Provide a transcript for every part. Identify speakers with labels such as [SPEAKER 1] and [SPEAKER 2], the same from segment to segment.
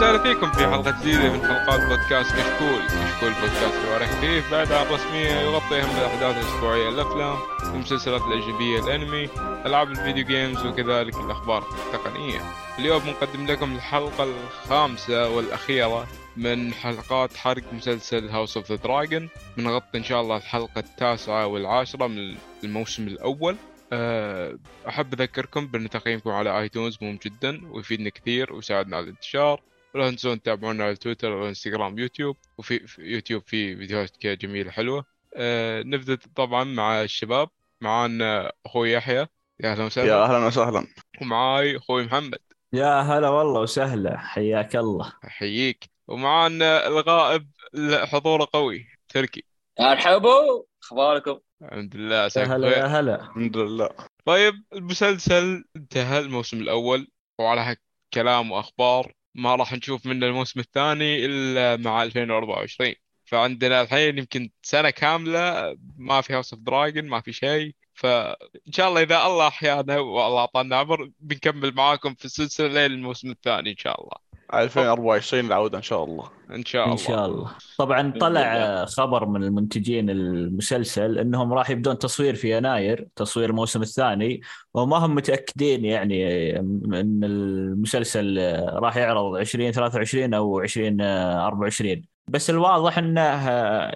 [SPEAKER 1] وسهلا فيكم في حلقة جديدة من حلقات بودكاست كشكول، كشكول بودكاست حوار خفيف بعيد عن الرسمية يغطي اهم الاحداث الاسبوعيه الأفلام، المسلسلات الأجنبية الأنمي، ألعاب الفيديو games وكذلك الأخبار التقنية. اليوم بنقدم لكم الحلقة الخامسة والأخيرة من حلقات حرق مسلسل House of the Dragon بنغطي إن شاء الله الحلقة التاسعة والعاشرة من الموسم الأول. أه، أحب أذكركم بأن تقييمكم على iTunes مهم جدا ويفيدنا كثير ويساعدنا على الانتشار. ولا تنسون تتابعونا على تويتر وانستغرام يوتيوب وفي في يوتيوب في فيديوهات كذا جميلة حلوة. أه نبدأ طبعا مع الشباب. معانا أخوي يحيى. يا أهلا وسهلا.
[SPEAKER 2] يا أهلا وسهلا.
[SPEAKER 1] ومعاي أخوي محمد.
[SPEAKER 3] يا هلا والله وسهلا. حياك الله.
[SPEAKER 1] احييك ومعانا الغائب حضوره قوي تركي.
[SPEAKER 4] مرحبا أخباركم؟
[SPEAKER 1] الحمد لله.
[SPEAKER 3] يا
[SPEAKER 1] عساك
[SPEAKER 3] هلا يا هلا.
[SPEAKER 2] الحمد لله.
[SPEAKER 1] طيب المسلسل انتهى الموسم الأول وعلى كلام وأخبار ما راح نشوف منه الموسم الثاني إلا مع 2024 فعندنا الحين يمكن سنة كاملة ما في House of Dragon ما في شيء. فإن شاء الله إذا الله أحيانا والله أعطانا عمر بنكمل معاكم في السلسلة لين الموسم الثاني إن شاء الله.
[SPEAKER 2] 2024 العودة إن شاء الله.
[SPEAKER 1] إن شاء
[SPEAKER 3] إن
[SPEAKER 1] الله.
[SPEAKER 3] شاء الله. طبعا طلع خبر من المنتجين المسلسل إنهم راح يبدون تصوير في يناير تصوير الموسم الثاني وما هم متأكدين يعني إن المسلسل راح يعرض 2023 أو 2024 بس الواضح إنه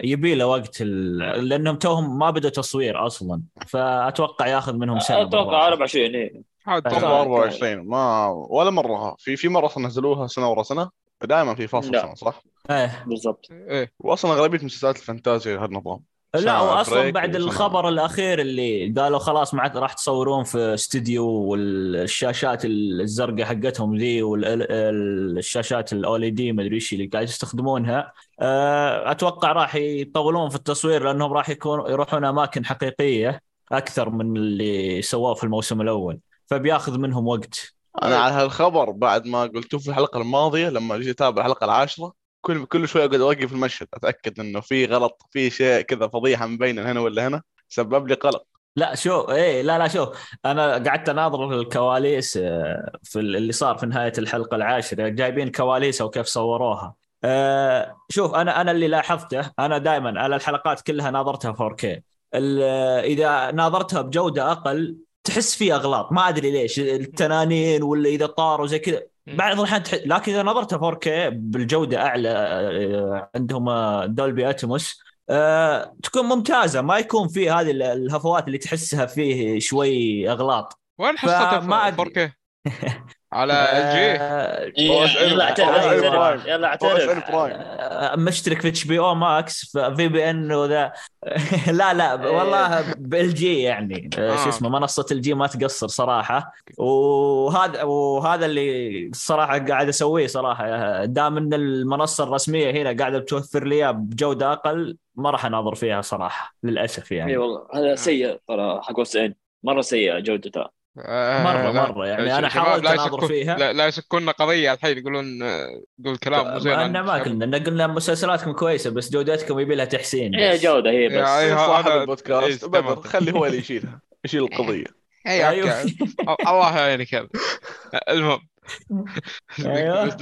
[SPEAKER 3] يبي له وقت ال- لأنهم توهم ما بدوا تصوير أصلا فأتوقع ياخذ منهم سنة
[SPEAKER 4] أتوقع
[SPEAKER 3] بالراحة.
[SPEAKER 4] 24 إيه.
[SPEAKER 1] عاد
[SPEAKER 3] أيوة.
[SPEAKER 2] أتوقع
[SPEAKER 4] آه.
[SPEAKER 2] 24 ما ولا مرة في في مرة أصلاً نزلوها سنة ورا سنة دائما في فاصل
[SPEAKER 4] لا.
[SPEAKER 2] سنة صح؟
[SPEAKER 3] إيه
[SPEAKER 4] بالضبط
[SPEAKER 1] إيه
[SPEAKER 2] واصلا أغلبية مسلسلات الفانتازيا هالنظام
[SPEAKER 3] لا واصلا بعد. الخبر الأخير اللي قالوا خلاص ما عاد راح تصورون في استوديو والشاشات الزرقاء حقتهم ذي والشاشات الأولي دي ما أدري إيش اللي قاعد يستخدمونها. آه، أتوقع راح يطولون في التصوير لأنهم راح يكون يروحون أماكن حقيقية أكثر من اللي سووه في الموسم الأول. فبياخذ منهم وقت.
[SPEAKER 2] أنا على هالخبر بعد ما قلتوه في الحلقة الماضية لما جيت أتابع الحلقة العاشرة كل كل شوي أقعد أوقف المشهد أتأكد إنه في غلط في شيء كذا فضيحة مبينة هنا ولا هنا سبب لي قلق.
[SPEAKER 3] لا شو إيه لا لا شوف أنا قعدت أناظر الكواليس آه، في اللي صار في نهاية الحلقة العاشرة جايبين كواليس وكيف صوروها. آه، شوف أنا أنا اللي لاحظته أنا دائما على الحلقات كلها ناظرتها 4K ال- إذا ناظرتها بجودة أقل تحس في أغلاط ما أدري ليش التنانين ولا إذا طاروا زي كذا. بعض الاحيان تح... لكن إذا نظرتها 4K بالجودة أعلى آه، عندهم دولبي أتموس آه، تكون ممتازة ما يكون في هذه ال- الهفوات اللي تحسها فيه شوي أغلاط
[SPEAKER 1] وين
[SPEAKER 3] أدري.
[SPEAKER 1] 4K؟ على ال جي
[SPEAKER 3] آه،
[SPEAKER 4] إيه، يلا اعترف. يلا اعترف.
[SPEAKER 3] آه، مشترك في اتش بي أو ماكس في بي ان وذا. لا لا والله بال جي يعني. آه،. شو اسمه منصة الجي ما تقصر صراحة. وهذا وهذا اللي الصراحه قاعد أسويه صراحة. دام إن المنصة الرسمية هنا قاعدة بتوفر لي بجودة أقل ما راح أناظر فيها صراحة للأسف
[SPEAKER 4] اي
[SPEAKER 3] يعني
[SPEAKER 4] والله هذا سيء ترى حق إن. مرة سيئة جودتها.
[SPEAKER 1] آه،
[SPEAKER 3] مره
[SPEAKER 1] لا.
[SPEAKER 3] مرة يعني
[SPEAKER 1] أنا
[SPEAKER 3] حاولت أناظر
[SPEAKER 1] يسكون-
[SPEAKER 3] فيها
[SPEAKER 1] لا, لا يسكوننا قضية الحين يقولون آه، يقول كلام مو زين عن
[SPEAKER 3] ما. قلنا إن قلنا مسلسلاتكم كويسة بس جودتكم يبي لها تحسين
[SPEAKER 4] هي. جودة هي بس
[SPEAKER 2] صاحب البودكاست
[SPEAKER 1] إيه،
[SPEAKER 2] بدر. خلي هو اللي يشيلها يشيل القضية
[SPEAKER 3] أيوه.
[SPEAKER 1] الله يعينك المهم
[SPEAKER 3] أيوه.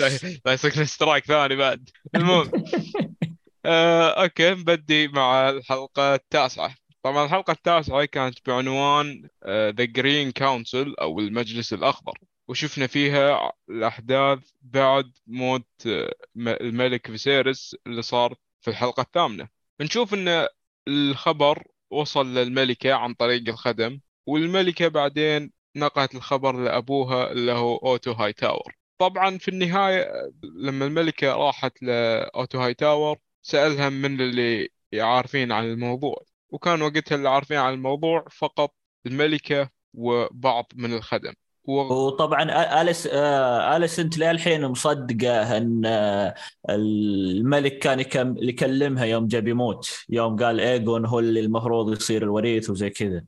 [SPEAKER 1] لا يصير اشتراك ثاني بعد المهم آه، أوكي نبدي مع الحلقة التاسعة طبعا الحلقة التاسعة كانت بعنوان The Green Council أو المجلس الأخضر. وشفنا فيها الأحداث بعد موت آه، الملك فيسيرس اللي صار في الحلقة الثامنة. نشوف إن الخبر وصل للملكة عن طريق الخدم والملكة بعدين نقلت الخبر لأبوها اللي هو أوتو هاي تاور طبعا في النهاية لما الملكة راحت لأوتو هاي تاور سألها من اللي عارفين عن الموضوع. وكان وقتها اللي عارفين عن الموضوع فقط الملكة وبعض من الخدم. و...
[SPEAKER 3] وطبعا آ- اليس آه، اليس انت للحين مصدقة أن آه، الملك كان يكم- يكلمها يوم جاب يموت. يوم قال ايجون هو اللي المفروض يصير الوريث وزي كذا.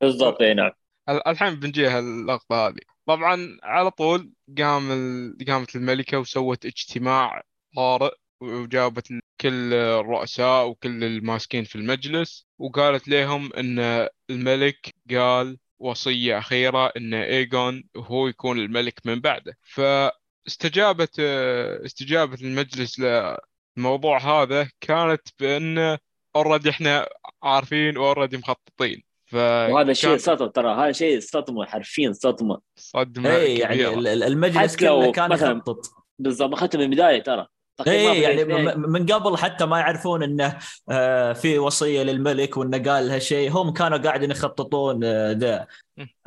[SPEAKER 4] بالضبط إي نعم.
[SPEAKER 1] ال- الحين بنجيها اللقطة هذه. طبعا على طول قام ال... قامت الملكة وسوت اجتماع طارئ وجابت كل الرؤساء وكل الماسكين في المجلس وقالت لهم إن الملك قال وصية أخيرة إن ايجون هو يكون الملك من بعده. استجابة آه، استجابة المجلس للموضوع هذا كانت بأن already إحنا عارفين already مخططين. ف
[SPEAKER 4] وهذا شيء صدمة ترى هذا شيء صدمة حرفيا صدمة.
[SPEAKER 1] صدمة
[SPEAKER 3] اي يعني المجلس كله كان يخطط.
[SPEAKER 4] بالضبط اخذته من البداية ترى.
[SPEAKER 3] اي يعني من قبل حتى ما يعرفون إنه آه، في وصية للملك وإنه قال هالشيء هم كانوا قاعدين يخططون آه، ذا.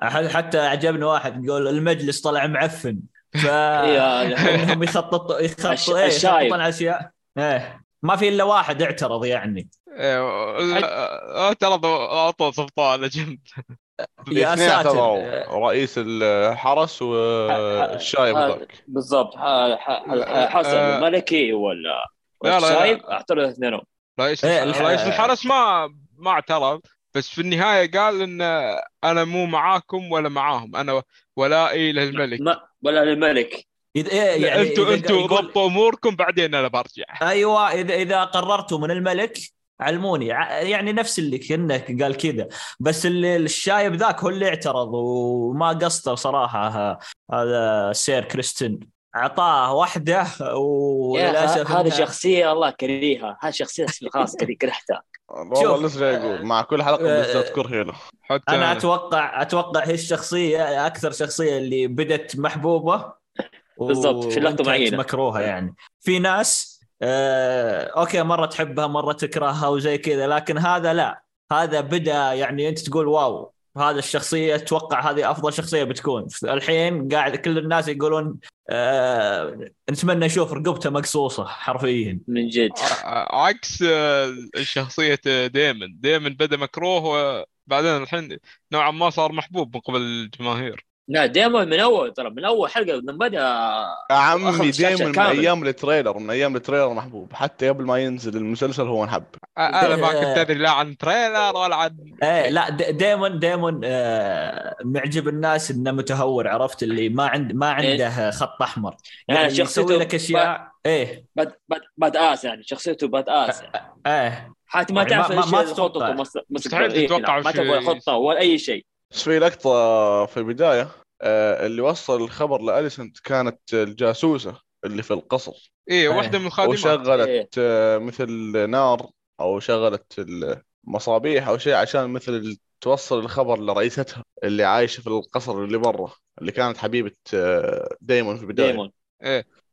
[SPEAKER 3] حتى عجبني واحد يقول المجلس طلع معفن. ف
[SPEAKER 4] إيه،
[SPEAKER 3] إنهم يخططوا يخططوا إيه
[SPEAKER 4] الشايب.
[SPEAKER 3] يخططون على أشياء. إيه ما في إلا واحد اعترض يعني.
[SPEAKER 1] إيه، لا، اعترضوا اعطوا سلطان جنب
[SPEAKER 3] يا
[SPEAKER 2] الاثنين
[SPEAKER 3] ساتر.
[SPEAKER 2] اعتبروا رئيس الحرس والشايب ذاك.
[SPEAKER 4] بالضبط. ح- ح- ح- حسن
[SPEAKER 1] آه.
[SPEAKER 4] الملكي ولا
[SPEAKER 1] لا، لا، لا.
[SPEAKER 4] الشايب؟ اعترضوا اثنينهم.
[SPEAKER 1] رئيس
[SPEAKER 3] إيه،
[SPEAKER 1] رئيس الحرس ما ما اعترض بس في النهاية قال إن أنا مو معاكم ولا معاهم أنا ولائي للملك.
[SPEAKER 4] ما ولا للملك.
[SPEAKER 3] إذا إيه يعني
[SPEAKER 1] أنتوا
[SPEAKER 3] أنتوا
[SPEAKER 1] ضبطوا أموركم بعدين أنا برجع.
[SPEAKER 3] أيوه اذا إذا قررتوا من الملك علموني. يعني نفس اللي كانك قال كذا. بس اللي الشايب ذاك هو اللي اعترض وما قصده صراحة هذا سير كريستن. اعطاه واحدة
[SPEAKER 4] وللأسف هذه
[SPEAKER 3] إنها-
[SPEAKER 4] شخصية الله كريهه هذه شخصية خلاص كرهتها.
[SPEAKER 2] والله. لسه جاي أقول مع كل حلقة
[SPEAKER 3] آه،
[SPEAKER 2] بالذات كرهي له
[SPEAKER 1] حتى
[SPEAKER 3] أنا أتوقع أتوقع هي الشخصية أكثر شخصية اللي بدت محبوبة و-
[SPEAKER 4] بالضبط، في
[SPEAKER 3] وانتهت
[SPEAKER 4] معينة.
[SPEAKER 3] مكروهة يعني. في ناس okay مرة تحبها مرة تكرهها وزي كذا لكن هذا لا. هذا بدا يعني أنت تقول wow هذا الشخصية أتوقع هذه أفضل شخصية بتكون. الحين قاعد كل الناس يقولون آه نتمنى نشوف رقبته مقصوصة حرفيا.
[SPEAKER 4] من جد.
[SPEAKER 1] عكس آه، شخصية ديمن ديمن بدأ مكروه وبعدين الحين نوعا ما صار محبوب من قبل الجماهير.
[SPEAKER 4] لا دائما من أول ترى من أول حلقة لما بدأ
[SPEAKER 2] يا عمي دائما من.
[SPEAKER 4] أيام
[SPEAKER 2] ال trailer من أيام ال trailer محبوب. حتى قبل ما ينزل المسلسل هو انحب.
[SPEAKER 1] أنا ما كنت أدري لا عن trailer ولا عن
[SPEAKER 3] إيه لا د- دايما دايما آه معجب الناس إنه متهور عرفت؟ اللي ما عند ما عنده خط أحمر.
[SPEAKER 4] يعني
[SPEAKER 3] يعني
[SPEAKER 4] شخصيته
[SPEAKER 3] لك أشياء إيه.
[SPEAKER 4] bad bad bad ass يعني شخصيته bad ass يعني.
[SPEAKER 3] إيه
[SPEAKER 4] حتى ما
[SPEAKER 3] يعني
[SPEAKER 4] تعرف
[SPEAKER 3] ما- ما-
[SPEAKER 4] إيش مس-
[SPEAKER 1] مستحيل
[SPEAKER 4] إيه،
[SPEAKER 1] تتوقع
[SPEAKER 4] ما ولا خطة ولا أي شيء.
[SPEAKER 2] بس في لقطة في البداية آه، اللي وصل الخبر لأليسنت كانت الجاسوسة اللي في القصر.
[SPEAKER 1] إيه
[SPEAKER 3] إيه.
[SPEAKER 1] واحدة من الخادمات
[SPEAKER 2] وشغلت
[SPEAKER 4] إيه.
[SPEAKER 2] آه، مثل نار أو شغلت المصابيح أو شيء عشان مثل توصل الخبر لرئيستها اللي عايشة في القصر اللي برا اللي كانت حبيبة آه، دايمون في البداية.
[SPEAKER 4] دايمون.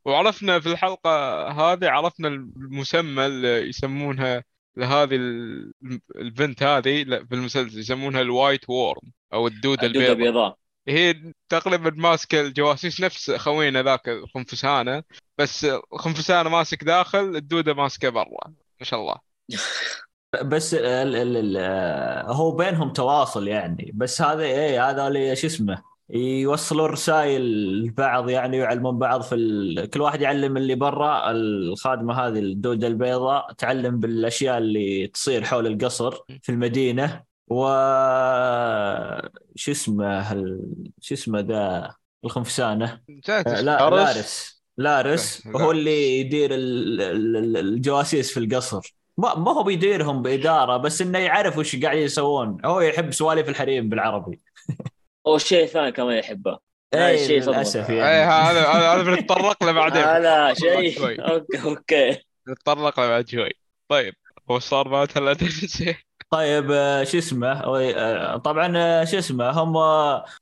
[SPEAKER 1] وعرفنا في الحلقة هذه عرفنا المسمى اللي يسمونها لهذه ال- البنت هذه لا، في المسلسل يسمونها ال White Worm. أو الدودة
[SPEAKER 4] الدودة
[SPEAKER 1] البيضاء.
[SPEAKER 4] البيضاء.
[SPEAKER 1] هي تقريبا ماسكة الجواسيس نفس خوينا ذاك الخنفسانة بس الخنفسانة ماسك داخل الدودة ماسكة برا ما شاء الله.
[SPEAKER 3] بس ال ال ال آه، هو بينهم تواصل يعني بس هذا إيه هذا اللي شو اسمه يوصلون رسائل لبعض يعني ويعلمون بعض في ال... كل واحد يعلم اللي برا الخادمة هذه الدودة البيضاء تعلم بالأشياء اللي تصير حول القصر في المدينة. و شو اسمه ال... شو اسمه ذا
[SPEAKER 1] الخنفسانة.
[SPEAKER 3] لا
[SPEAKER 2] لارس؟
[SPEAKER 3] لارس. هو اللي يدير ال- ال- ال- الجواسيس في القصر. ما ما هو بيديرهم بإدارة بس إنه يعرف وش قاعد يسوون. هو يحب سوالف الحريم بالعربي.
[SPEAKER 4] والشيء الثاني كمان يحبه. هذا الشيء صدمة.
[SPEAKER 1] للأسف
[SPEAKER 3] يعني.
[SPEAKER 1] هذا هذا هذا بنتطرق له بعدين.
[SPEAKER 4] لا. شيء. okay okay.
[SPEAKER 1] نتطرق له بعد شوي. طيب هو صار بعد هلا
[SPEAKER 3] طيب آه، شو اسمه؟ آه، طبعا آه، شو اسمه؟ هم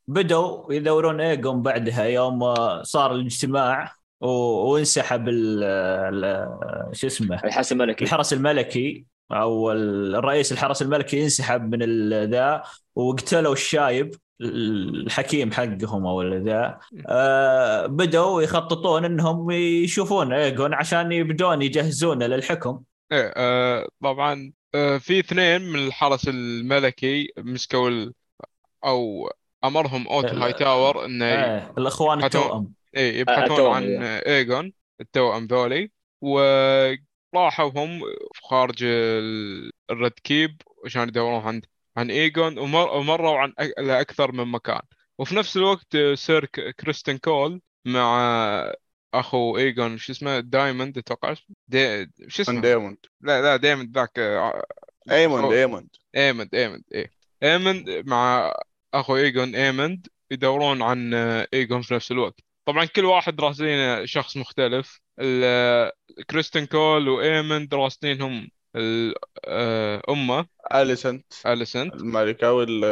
[SPEAKER 3] بدوا يدورون إيجون بعدها يوم صار الاجتماع وانسحب شو اسمه؟
[SPEAKER 4] الحرس الملكي.
[SPEAKER 3] الحرس الملكي أو الرئيس الحرس الملكي ينسحب من ذا وقتلوا الشايب الحكيم حقهم أو ذا. آه بدوا يخططون إنهم يشوفون إيجون عشان يبدون يجهزونه للحكم.
[SPEAKER 1] إيه آه طبعا في اثنين من الحرس الملكي مسكوا ال... أو أمرهم
[SPEAKER 3] أوتو
[SPEAKER 1] هاي تاور إنه
[SPEAKER 3] آه الإخوان
[SPEAKER 1] يبحثون-
[SPEAKER 3] التوأم
[SPEAKER 1] إيه يبحثون
[SPEAKER 4] التوأم،
[SPEAKER 1] عن. ايجون التوأم ذولي وراحوا هم خارج ال- ال Red Keep عشان يدورون عن عن ايجون ومر... ومروا عن. لأكثر من مكان وفي نفس الوقت آه، سير كريستن كول مع أخو ايجون شو اسمه؟ دايموند أتوقع. دي... شو اسمه؟
[SPEAKER 2] دايموند.
[SPEAKER 1] لا لا دايموند ذاك آه،
[SPEAKER 2] أيموند
[SPEAKER 1] أو-
[SPEAKER 2] أيموند.
[SPEAKER 1] ايمند ايمند إيه. ايمند مع أخو ايجون ايمند يدورون عن آه، ايجون في نفس الوقت. طبعا كل واحد راسلين شخص مختلف. كريستن كول وايمن راسلينهم آه، أمه.
[SPEAKER 2] اليسنت
[SPEAKER 1] اليسنت
[SPEAKER 2] الملكة وال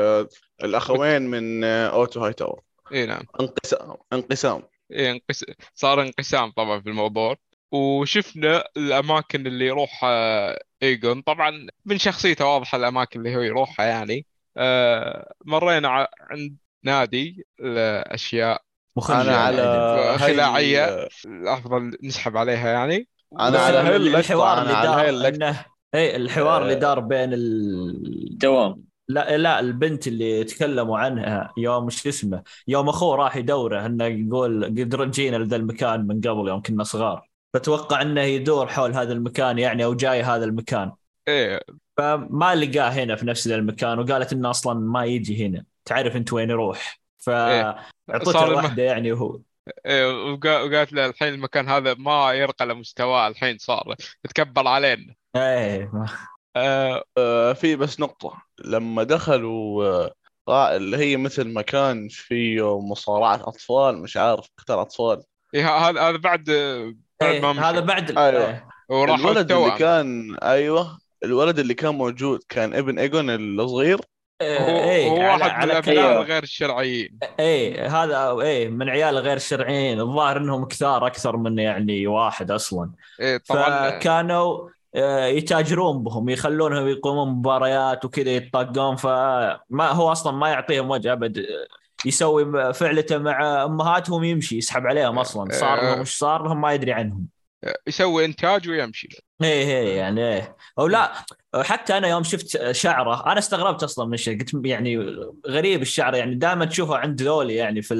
[SPEAKER 2] الأخوين من أوتو هاي تاور
[SPEAKER 1] اي نعم.
[SPEAKER 2] انقسام انقسام.
[SPEAKER 1] إيه انقس... صار انقسام طبعا في الموضوع وشفنا الأماكن اللي يروحها ايجون طبعا من شخصيته واضحة الأماكن اللي هو يروحها يعني آه مرينا ع- عند نادي الاشياء
[SPEAKER 3] مخجل
[SPEAKER 2] أنا على
[SPEAKER 3] يعني.
[SPEAKER 1] خلاعية.
[SPEAKER 2] هاي
[SPEAKER 1] الأفضل نسحب عليها يعني
[SPEAKER 3] أنا
[SPEAKER 2] على
[SPEAKER 3] الحوار
[SPEAKER 2] أنا
[SPEAKER 3] اللي
[SPEAKER 2] على
[SPEAKER 3] دار انه اي الحوار اللي
[SPEAKER 2] آه.
[SPEAKER 3] دار بين ال... لا لا البنت اللي تكلموا عنها يوم شو اسمه يوم أخوه راح يدوره إنه يقول قد رجينا لذا المكان من قبل يوم كنا صغار. فتوقع إنه يدور حول هذا المكان يعني أو جاي هذا المكان.
[SPEAKER 1] إيه.
[SPEAKER 3] فما لقاه هنا في نفس ذا المكان وقالت إنه أصلا ما يجي هنا. تعرف أنت وين يروح. فاعطته
[SPEAKER 1] صار الم-
[SPEAKER 3] واحدة يعني وهو.
[SPEAKER 1] إيه وقا- وقالت له الحين المكان هذا ما يرقى لمستواه الحين صار تكبر علينا.
[SPEAKER 3] إيه
[SPEAKER 1] آه
[SPEAKER 2] آه، في بس نقطة لما دخلوا آه، اللي هي مثل مكان فيه مصارعة أطفال مش عارف قتال أطفال
[SPEAKER 1] إيه هذا هذا بعد بعد
[SPEAKER 3] إيه
[SPEAKER 1] ما مشوا.
[SPEAKER 3] هذا بعد
[SPEAKER 2] أيوة.
[SPEAKER 3] إيه.
[SPEAKER 1] وراحوا
[SPEAKER 2] الولد اللي كان أيوه الولد اللي كان موجود كان ابن إيجون الصغير
[SPEAKER 1] هو,
[SPEAKER 3] إيه
[SPEAKER 1] هو
[SPEAKER 3] على-
[SPEAKER 1] واحد من
[SPEAKER 3] على
[SPEAKER 1] الابناء
[SPEAKER 4] كلام.
[SPEAKER 1] الغير الشرعيين
[SPEAKER 3] إيه هذا إيه من عيال غير شرعيين الظاهر إنهم كثار أكثر من يعني واحد أصلا
[SPEAKER 1] إيه طبعا
[SPEAKER 3] فكانوا يتاجرون بهم يخلونهم يقومون مباريات وكذا يتطاقون. فما هو أصلا ما يعطيهم وجه أبد. آه، يسوي فعلته مع أمهاتهم يمشي يسحب عليهم أصلا. صار لهم وش صار لهم ما يدري عنهم.
[SPEAKER 1] يسوي إنتاج ويمشي.
[SPEAKER 3] إيه إيه يعني إيه. أو لا حتى أنا يوم شفت شعره أنا استغربت أصلا من الشيء قلت يعني غريب الشعر يعني دائما تشوفه عند ذولي يعني في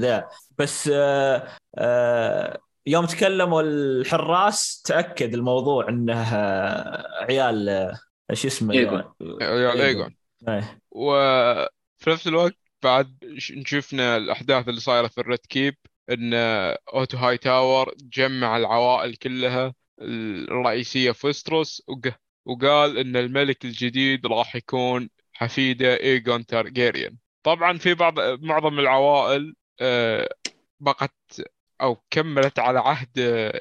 [SPEAKER 3] ذا. بس آه آه يوم تكلموا الحراس تأكد الموضوع إنه آه، عيال آه، إيش اسمه
[SPEAKER 4] إيجون.
[SPEAKER 1] عيال ايجون
[SPEAKER 3] إيه.
[SPEAKER 1] وفي نفس الوقت بعد ش- شفنا الأحداث اللي صايرة في ال Red Keep إن أوتو هاي تاور جمع العوائل كلها الرئيسية في ويستروس وق- وقال إن الملك الجديد راح يكون حفيده ايجون تارجيريان طبعا في بعض معظم العوائل آه، بقت أو كملت على عهد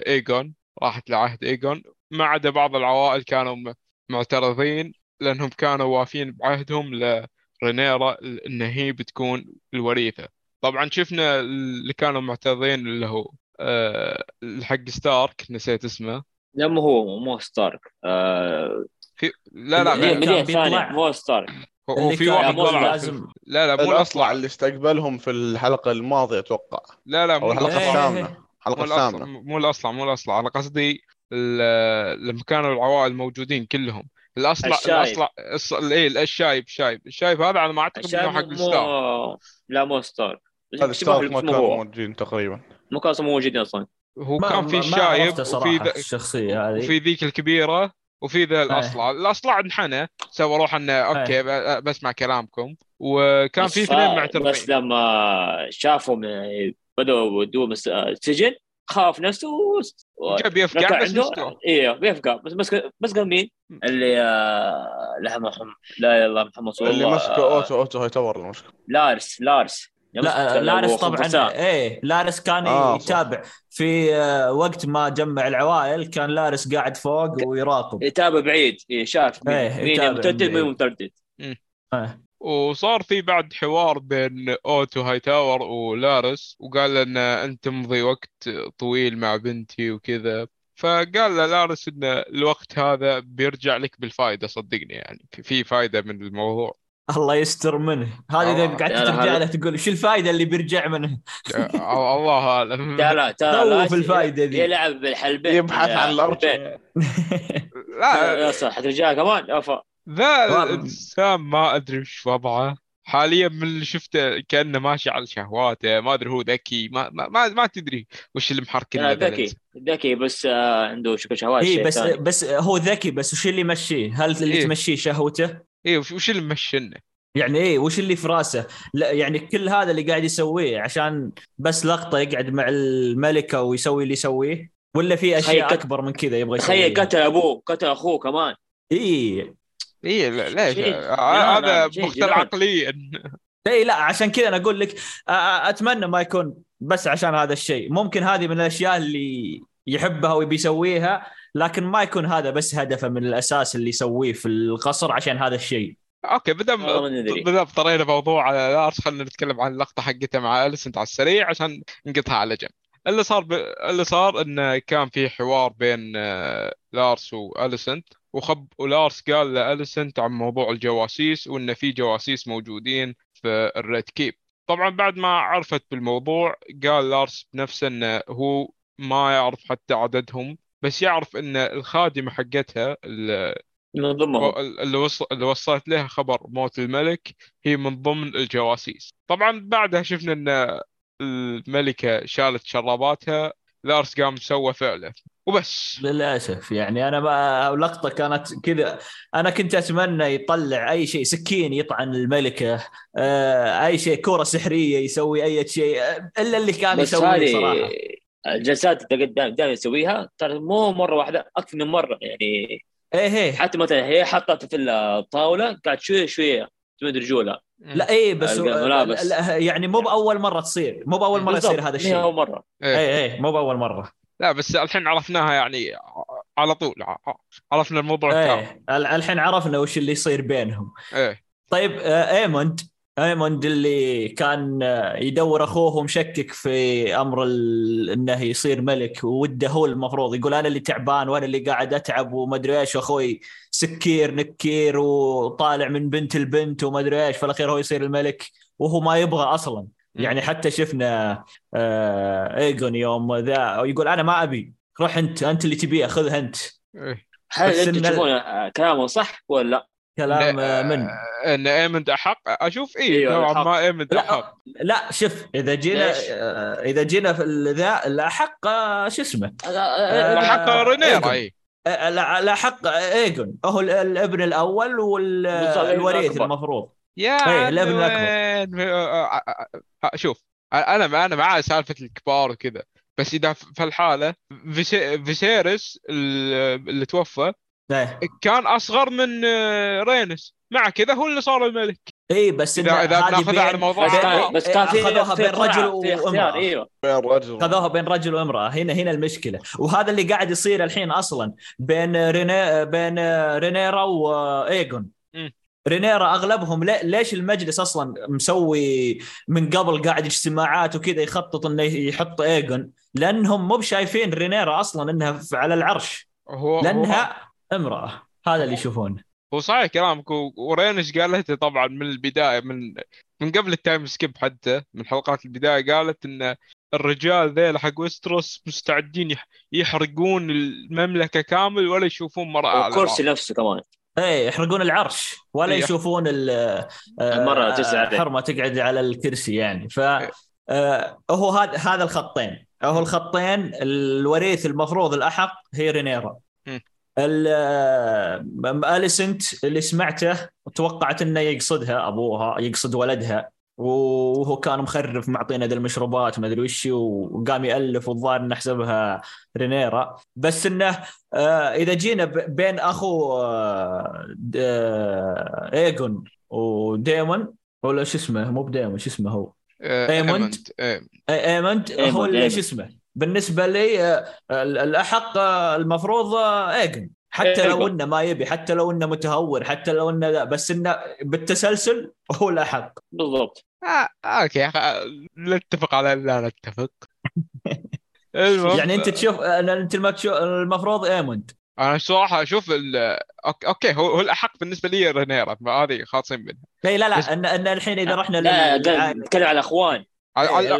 [SPEAKER 1] ايجون راحت لعهد ايجون ما عدا بعض العوائل كانوا معترضين لأنهم كانوا وافين بعهدهم لرينيرا ان هي بتكون الوريثة. طبعا شفنا اللي كانوا معترضين اللي هو آه، الحق ستارك نسيت اسمه.
[SPEAKER 4] لا مو هو مو ستارك. آه
[SPEAKER 1] في لا لا
[SPEAKER 4] ثانية
[SPEAKER 3] بيطلع.
[SPEAKER 4] مو ستارك.
[SPEAKER 1] هو
[SPEAKER 3] اللي
[SPEAKER 1] في
[SPEAKER 3] كان
[SPEAKER 1] واحد طلع
[SPEAKER 3] لازم.
[SPEAKER 1] لا لا مو الاصلع
[SPEAKER 2] اللي استقبلهم في الحلقة الماضية أتوقع.
[SPEAKER 1] لا لا مو
[SPEAKER 3] إيه.
[SPEAKER 1] الاصلع
[SPEAKER 2] الثامنة الحلقة
[SPEAKER 1] مو الاصلع مو الاصلع أنا قصدي ال- لما كانوا العوائل موجودين كلهم. الاصلع
[SPEAKER 4] الشايب.
[SPEAKER 1] الاصلع إيه الشايب الشايب الشايب هذا على ما أعتقد
[SPEAKER 4] إنه
[SPEAKER 1] حق الستار.
[SPEAKER 4] لا مو ستارك
[SPEAKER 2] هذا ستارك ما كانوا موجودين تقريبا.
[SPEAKER 4] مو كانوا موجودين أصلا.
[SPEAKER 1] هو
[SPEAKER 3] ما-
[SPEAKER 1] كان في
[SPEAKER 3] ما- ما
[SPEAKER 1] الشايب وفي ذا
[SPEAKER 3] الشخصية هذه.
[SPEAKER 1] وفي ذيك الكبيرة وفي ذا الاصلع الاصلع انحنى سوى روح إنه أوكي ب- بسمع كلامكم. وكان
[SPEAKER 4] بس
[SPEAKER 1] في اثنين
[SPEAKER 4] بس
[SPEAKER 1] معترضين
[SPEAKER 4] لما شافهم يعني بدأوا يودوه مس- السجن خاف نفسه و-
[SPEAKER 1] جاب يفقع
[SPEAKER 4] ركع
[SPEAKER 1] بس
[SPEAKER 4] عنده
[SPEAKER 1] مستوى.
[SPEAKER 4] أيوه بيفقع. بس بس بس قال مين؟ اللي آه، لا محمد لا اله الا الله محمد
[SPEAKER 2] اللي
[SPEAKER 4] الله
[SPEAKER 2] مسكه
[SPEAKER 4] آه،
[SPEAKER 2] أوتو أوتو هاي تاور المشكلة
[SPEAKER 4] لارس لارس.
[SPEAKER 3] لا لارس طبعا. إيه لارس كان
[SPEAKER 2] آه، صح.
[SPEAKER 3] يتابع. في آه، وقت ما جمع العوائل كان لارس قاعد فوق ويراقب.
[SPEAKER 4] يتابع بعيد. إيه، شاف مين
[SPEAKER 3] إيه،
[SPEAKER 4] مين متردد مين. متردد.
[SPEAKER 3] إيه.
[SPEAKER 1] وصار في بعد حوار بين أوتو هاي تاور ولارس وقال له إن أنت تمضي وقت طويل مع بنتي وكذا. فقال له لارس إن الوقت هذا بيرجع لك بالفائده صدقني يعني. في- في فائده من الموضوع.
[SPEAKER 3] الله يستر منه هذا
[SPEAKER 1] إذا
[SPEAKER 3] قعدت
[SPEAKER 4] لا، لا،
[SPEAKER 3] ترجع له تقول شو الفائده اللي بيرجع منه
[SPEAKER 1] الله
[SPEAKER 4] أعلم
[SPEAKER 3] تو
[SPEAKER 4] لا
[SPEAKER 3] في الفائدة ذي.
[SPEAKER 4] يلعب بالحلبين
[SPEAKER 2] يبحث عن الأرض.
[SPEAKER 1] لا
[SPEAKER 4] لا صح رجال كمان افا
[SPEAKER 1] ذا. الإنسان ما أدري وش وضعه حاليا من اللي شفته كأنه ماشي على شهواته ما أدري هو ذكي ما ما ما, تدري وش اللي محركنه
[SPEAKER 4] لا،
[SPEAKER 1] ذا
[SPEAKER 4] ذكي. ذكي بس آه، عنده شكل شهوات
[SPEAKER 3] اي بس. بس هو ذكي بس وش اللي يمشيه؟ هل اللي
[SPEAKER 1] إيه.
[SPEAKER 3] تمشيه شهوته؟
[SPEAKER 1] إيه وش وش اللي ممشنه
[SPEAKER 3] يعني إيه وش اللي في راسه؟ لا يعني كل هذا اللي قاعد يسويه عشان بس لقطة يقعد مع الملكة ويسوي اللي يسويه ولا في أشياء
[SPEAKER 4] تخيل
[SPEAKER 3] أكبر من كذا يبغى
[SPEAKER 4] تخيل
[SPEAKER 3] يسويها؟
[SPEAKER 4] قتل أبوه قتل أخوه كمان
[SPEAKER 3] اي
[SPEAKER 1] لا- ليش هذا مختل. عقليا
[SPEAKER 3] اي لا عشان كذا أنا أقول لك أتمنى ما يكون بس عشان هذا الشيء ممكن هذه من الأشياء اللي يحبها ويبي يسويها لكن ما يكون هذا بس هدفه من الأساس اللي يسويه في القصر عشان هذا الشيء.
[SPEAKER 4] okay ندري.
[SPEAKER 1] بدام طرينا موضوع على لارس خلينا نتكلم عن اللقطة حقته مع اليسنت على السريع عشان نقطها على جنب. اللي صار ب... اللي صار انه كان في حوار بين آه، لارس واليسنت وخب ولارس قال لاليسنت عن موضوع الجواسيس وإن في جواسيس موجودين في ال Red Keep. طبعا بعد ما عرفت بالموضوع قال لارس بنفسه إنه هو ما يعرف حتى عددهم بس يعرف إن الخادمة حقتها اللي
[SPEAKER 4] من ضمنهم.
[SPEAKER 1] اللي وصل اللي وصلت لها خبر موت الملك هي من ضمن الجواسيس. طبعا بعدها شفنا إن الملكة شالت شراباتها لأرس قام سوى فعله. وبس.
[SPEAKER 3] للأسف. يعني أنا ما لقطة كانت كذا. أنا كنت أتمنى يطلع أي شيء سكين يطعن الملكة آه، أي شيء كره سحرية يسوي أي شيء إلا اللي كان يسويه صراحة.
[SPEAKER 4] الجلسات اللي قدام دائما يسويها ترى مو مرة واحدة أكثر من مرة يعني.
[SPEAKER 3] إيه إيه.
[SPEAKER 4] حتى مثلا هي حطت في الطاولة قاعد شوية شوية تمد رجولها
[SPEAKER 3] لا. إيه بس لا، يعني مو بأول مرة تصير مو بأول مرة يصير. هذا الشيء.
[SPEAKER 4] أول مرة.
[SPEAKER 1] إيه.
[SPEAKER 3] إيه. إيه مو بأول مرة.
[SPEAKER 1] لا بس الحين عرفناها يعني على طول عرفنا الموضوع كامل
[SPEAKER 3] إيه ال- الحين عرفنا وش اللي يصير بينهم.
[SPEAKER 1] إيه.
[SPEAKER 3] طيب آه، إيموند. أيموند اللي كان يدور أخوه ومشكك في أمر ال... إنه يصير ملك وده هو المفروض يقول أنا اللي تعبان وأنا اللي قاعد أتعب وما أدري إيش وأخوي سكير نكير وطالع من بنت البنت وما أدري إيش في الأخير هو يصير الملك وهو ما يبغى أصلا يعني حتى شفنا آه ايجون يوم ذا يقول أنا ما أبي روح أنت أنت اللي تبيه خذها أنت
[SPEAKER 1] إيه.
[SPEAKER 4] هل
[SPEAKER 3] بس أنتم
[SPEAKER 4] تشوفون آه، كلامه صح ولا لا؟
[SPEAKER 3] كلام آه، من
[SPEAKER 1] إن ايمند احق أشوف إيه
[SPEAKER 4] أيوة،
[SPEAKER 1] نوعا. ما ايمند
[SPEAKER 3] لا
[SPEAKER 1] احق
[SPEAKER 3] لا شوف إذا جينا
[SPEAKER 4] ليش؟
[SPEAKER 3] آه، إذا جينا في ذا الاحق آه، شو اسمه؟ آه،
[SPEAKER 1] احق رينيرا. اي
[SPEAKER 3] آه، لا لا حق إيجون. هو ال- الابن
[SPEAKER 4] الأول
[SPEAKER 3] والوريث. المفروض.
[SPEAKER 1] يا
[SPEAKER 3] إيه، الابن
[SPEAKER 1] آه، آه، آه، شوف أنا أنا مع سالفة الكبار وكذا بس إذا في الحالة فيسي- فيسيرس اللي توفى
[SPEAKER 3] إيه.
[SPEAKER 1] كان أصغر من آه، رينس. مع كذا هو اللي صار الملك.
[SPEAKER 3] إيه بس
[SPEAKER 1] إذا-
[SPEAKER 3] إن
[SPEAKER 1] إذا
[SPEAKER 3] هذه
[SPEAKER 1] بناخذها على
[SPEAKER 3] بين-
[SPEAKER 1] موضوع
[SPEAKER 4] بس بس كان في
[SPEAKER 3] اخذوها
[SPEAKER 4] في
[SPEAKER 3] بين رجل وأمرأة.
[SPEAKER 4] إيوه.
[SPEAKER 2] بين رجل
[SPEAKER 3] خذوها بين رجل وأمرأة. هنا هنا المشكلة. وهذا اللي قاعد يصير الحين أصلا بين ريني بين رينيرا وايجون. رينيرا أغلبهم لي- ليش المجلس أصلا مسوي من قبل قاعد اجتماعات وكذا يخطط إنه يحط ايجون لأنهم مو بشايفين رينيرا أصلا إنها على العرش.
[SPEAKER 1] هو هو
[SPEAKER 3] لأنها امرأة. هذا اللي يشوفونه
[SPEAKER 1] هو صحيح كلامك. ورينس قالت؟ طبعا من البداية من من قبل ال time skip حتى من حلقات البداية قالت إن الرجال ذيل حق ويستروس مستعدين يح- يحرقون المملكة كامل ولا يشوفون مرأة على
[SPEAKER 4] والكرسي
[SPEAKER 1] الأرض.
[SPEAKER 4] نفسه كمان.
[SPEAKER 3] إيه يحرقون العرش ولا
[SPEAKER 1] إيه.
[SPEAKER 3] يشوفون ال- آه،
[SPEAKER 4] المرأة تجلس عليه.
[SPEAKER 3] حرمة تقعد على الكرسي يعني. ف آه، هو هذا هذا الخطين. هو الخطين الوريث المفروض الأحق هي رينيرا. آه، أليسنت اللي سمعته توقعت إنه يقصدها أبوها يقصد ولدها وهو كان مخرف معطينا ذي المشروبات ما أدري وش وقام يألف والظاهر إنه حسبها رينيرا بس إنه آه، إذا جينا بين أخو آه، د- آه، ايجون وديمون ولا شو اسمه مو بديمون شو اسمه هو. إيموند.
[SPEAKER 1] إيه.
[SPEAKER 3] اي إيموند هو اللي. شو اسمه بالنسبة لي آه، ال- الأحق آه، المفروض آه، ايجون حتى لو. إنه ما يبي حتى لو إنه متهور حتى لو إنه لا بس إنه بالتسلسل هو الأحق.
[SPEAKER 4] بالضبط.
[SPEAKER 1] آه okay. نتفق على لا نتفق. المهم.
[SPEAKER 3] يعني أنت تشوف أنت المفروض إيموند.
[SPEAKER 1] أنا الصراحه أشوف okay هو هو الأحق بالنسبة لي رينيرا هذه خالصين منها
[SPEAKER 3] اي لا
[SPEAKER 1] بس-
[SPEAKER 3] لا ان إن الحين إذا رحنا
[SPEAKER 4] لا نتكلم على اخوان
[SPEAKER 1] على-
[SPEAKER 3] إيه،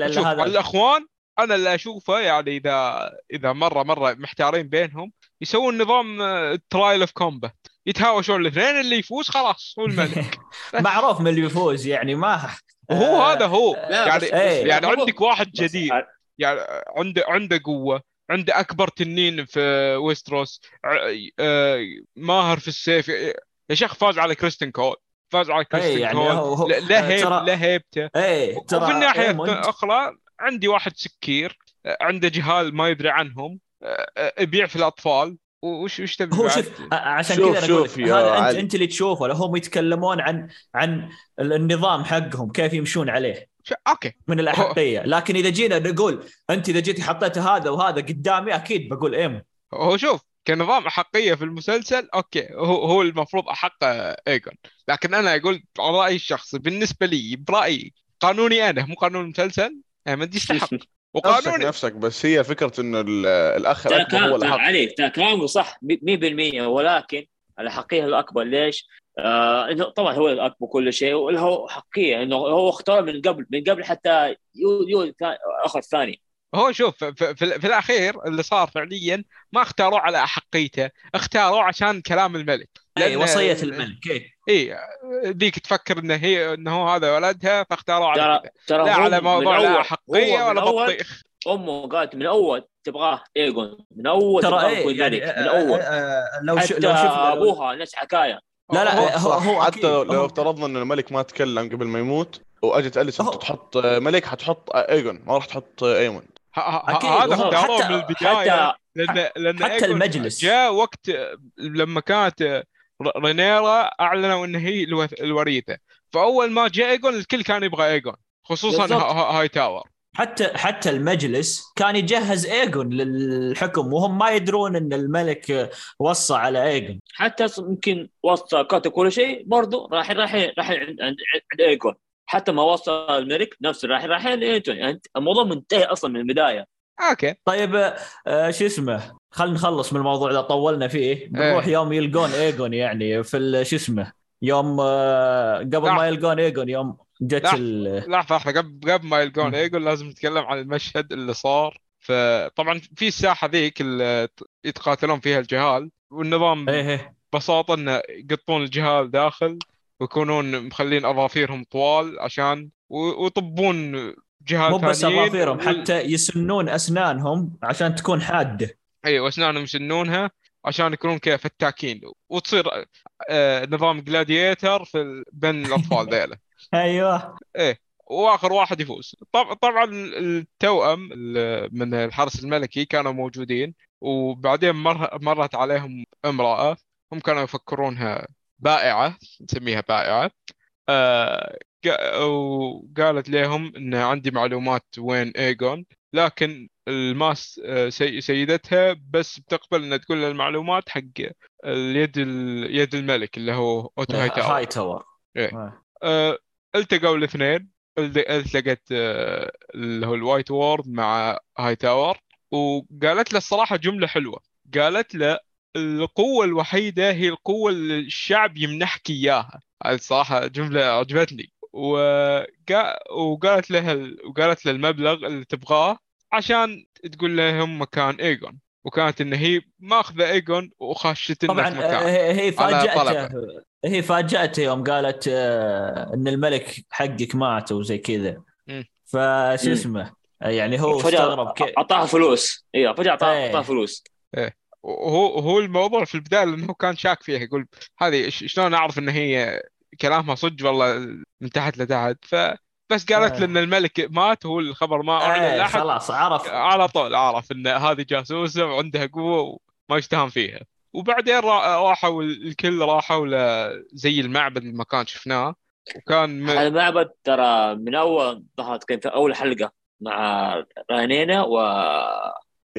[SPEAKER 1] الأخوان أنا اللي أشوفه يعني إذا إذا مرة مرة محتارين بينهم يسوون نظام trial of combat يتهاوشون الاثنين اللي يفوز خلاص هو الملك.
[SPEAKER 3] معروف من اللي يفوز يعني ما
[SPEAKER 1] وهو
[SPEAKER 3] آه،
[SPEAKER 1] هذا هو.
[SPEAKER 4] لا،
[SPEAKER 1] يعني
[SPEAKER 3] إيه.
[SPEAKER 1] يعني عندك واحد جديد. يعني عنده عنده قوة عنده أكبر تنين في ويستروس. ع- آه، ماهر في السيف. يا شيخ فاز على كريستن كول. فاز على كريستن
[SPEAKER 3] يعني
[SPEAKER 1] كول.
[SPEAKER 3] آه،
[SPEAKER 1] هيب
[SPEAKER 3] ترى-
[SPEAKER 1] لا هيبته
[SPEAKER 3] إيه ترى
[SPEAKER 1] وفي الناحيه الأخرى عندي واحد سكير آه، عنده جهال ما يدري عنهم آه، آه، يبيع في الأطفال. وش وش تبي
[SPEAKER 3] هو؟ شوف عشان كذا أنا أقول
[SPEAKER 2] شوف
[SPEAKER 3] لك هذا انت
[SPEAKER 2] علي.
[SPEAKER 3] أنت اللي تشوفه لا هم يتكلمون عن عن النظام حقهم كيف يمشون عليه.
[SPEAKER 1] okay.
[SPEAKER 3] من الأحقية. لكن إذا جينا نقول أنت إذا جيتي حطيت هذا وهذا قدامي أكيد بقول ايموند
[SPEAKER 1] هو شوف كنظام أحقية في المسلسل okay هو هو المفروض احق إيجون. لكن أنا أقول رأيي الشخصي بالنسبة لي برأيي قانوني أنا مو قانون المسلسل احمد يستحق
[SPEAKER 2] نفسك
[SPEAKER 1] وقانوني.
[SPEAKER 2] نفسك بس هي فكرة انه ال-
[SPEAKER 4] الأخ
[SPEAKER 2] الأكبر هو
[SPEAKER 4] كلام ترى
[SPEAKER 2] الاحق
[SPEAKER 4] علي ترى كلامه صح 100% ولكن الحقيقة الأكبر ليش؟ آه إنه طبعا هو الأكبر كل شيء وله حقيه إنه هو اختار من قبل من قبل حتى يو يو اخذ ثاني.
[SPEAKER 1] هو شوف في, في, في الأخير اللي صار فعليا ما اختاروه على احقيته اختاروه عشان كلام الملك.
[SPEAKER 3] اي
[SPEAKER 1] لأن-
[SPEAKER 3] وصية الملك اي
[SPEAKER 1] اي ذيك تفكر إنه هي إنه هو هذا ولدها فاختاروه على
[SPEAKER 4] ترى
[SPEAKER 1] لا
[SPEAKER 4] هو
[SPEAKER 1] على موضوع لا
[SPEAKER 4] من
[SPEAKER 1] ولا
[SPEAKER 4] أول
[SPEAKER 1] بطيخ
[SPEAKER 4] امه قالت من أول تبغاه ايجون من أول
[SPEAKER 3] ترى
[SPEAKER 4] يكون
[SPEAKER 3] يعني
[SPEAKER 4] ملك من
[SPEAKER 3] آه،
[SPEAKER 4] أول.
[SPEAKER 3] آه، آه، لو ش-
[SPEAKER 4] حتى
[SPEAKER 3] لو شفنا
[SPEAKER 4] أبوها نفس حكاية.
[SPEAKER 3] لا لا
[SPEAKER 1] هو-
[SPEAKER 3] هو,
[SPEAKER 2] حتى. لو, لو افترضنا إن الملك ما تكلم قبل ما يموت وأجت أليسنت
[SPEAKER 3] هو-
[SPEAKER 2] تحط ملك حتحط ايجون ما راح تحط
[SPEAKER 3] أيمون.
[SPEAKER 1] هذا اختاروه
[SPEAKER 3] حتى-
[SPEAKER 1] من البداية
[SPEAKER 4] حتى
[SPEAKER 1] لأن لأن
[SPEAKER 3] حتى المجلس.
[SPEAKER 1] جاء وقت لما كانت رينيرا أعلنوا إن هي الوريثة. فأول ما جاء ايجون الكل كان يبغى ايجون خصوصا
[SPEAKER 4] بالضبط.
[SPEAKER 1] Hightower
[SPEAKER 3] حتى حتى المجلس كان يجهز ايجون للحكم وهم ما يدرون إن الملك وصى على ايجون
[SPEAKER 4] حتى يمكن وصى كتب كل شيء برضه راح راح راح عند عند عند ايجون حتى ما وصى الملك نفسه راح راح عند ايجون يعني الموضوع منتهي أصلا من البداية.
[SPEAKER 1] okay
[SPEAKER 3] طيب آه، شو اسمه خلينا نخلص من الموضوع ده طولنا فيه بنروح
[SPEAKER 1] إيه.
[SPEAKER 3] يوم يلقون ايجون يعني في شو اسمه يوم آه، قبل
[SPEAKER 1] لا.
[SPEAKER 3] ما يلقون ايجون يوم جت. ال-
[SPEAKER 1] لحظة قبل قبل ما يلقون. ايجون لازم نتكلم عن المشهد اللي صار فطبعا في الساحة ذيك اللي يتقاتلون فيها الجهال والنظام
[SPEAKER 3] إيه إيه
[SPEAKER 1] ببساطة إنه يقطون الجهال داخل ويكونون مخلين أظافيرهم طوال عشان ويطبون جهال
[SPEAKER 3] مو بس اظافيرهم حتى يسنون أسنانهم عشان تكون حادة.
[SPEAKER 1] أي وأسنانهم يسنونها عشان يكونون كذا فتاكين. وتصير آه نظام جلاديتر في بين الأطفال ذيلا.
[SPEAKER 3] أيوه.
[SPEAKER 1] وآخر واحد يفوز. طب طبعا التوأم ال- من الحرس الملكي كانوا موجودين وبعدين مر مرت عليهم امرأة هم كانوا يفكرونها بائعة نسميها بائعة. آه وقالت لهم إن عندي معلومات وين ايجون لكن الماس آه، سي سيدتها بس بتقبل إنها تقول المعلومات حق اليد ال- يد الملك اللي هو أوتو هاي تاور
[SPEAKER 3] هاي تاور
[SPEAKER 1] إيه.
[SPEAKER 3] آه.
[SPEAKER 1] آه، التقوا الاثنين الت- التقت آه، اللي هو ال White Worm مع هاي تاور وقالت له الصراحة جملة حلوة. قالت له القوة الوحيدة هي القوة اللي الشعب يمنحك إياها. هذه الصراحة جملة عجبتني. وقا... وقالت له ال... وقالت له المبلغ اللي تبغاه عشان تقول لهم مكان ايجون وكانت إن هي ماخذة ايجون وخاشت
[SPEAKER 3] طبعا هي فاجأته. هي فاجأته يوم قالت آه، إن الملك حقك مات وزي كذا. فشو. اسمه؟ يعني هو استغرب كيف
[SPEAKER 4] أعطاها فلوس. أيوه فجأة اعطاها. أعطاها فلوس.
[SPEAKER 1] وهو هو الموضوع في البداية لأنه كان شاك فيها. يقول هذه شلون أعرف إن هي كلامها صدق والله من تحت لتحت. ف بس قالت
[SPEAKER 3] آه.
[SPEAKER 1] له ان الملك مات هو الخبر ما أعلن.
[SPEAKER 3] آه
[SPEAKER 1] لاحد
[SPEAKER 3] خلاص عرف.
[SPEAKER 1] على طول عرف إن هذه جاسوسة وعندها قوة وما يستهان فيها. وبعدين را- راحوا الكل راحوا زي المعبد المكان شفناه. وكان م...
[SPEAKER 4] المعبد ترى من اول ظهرت كان في أول حلقة مع رانينا و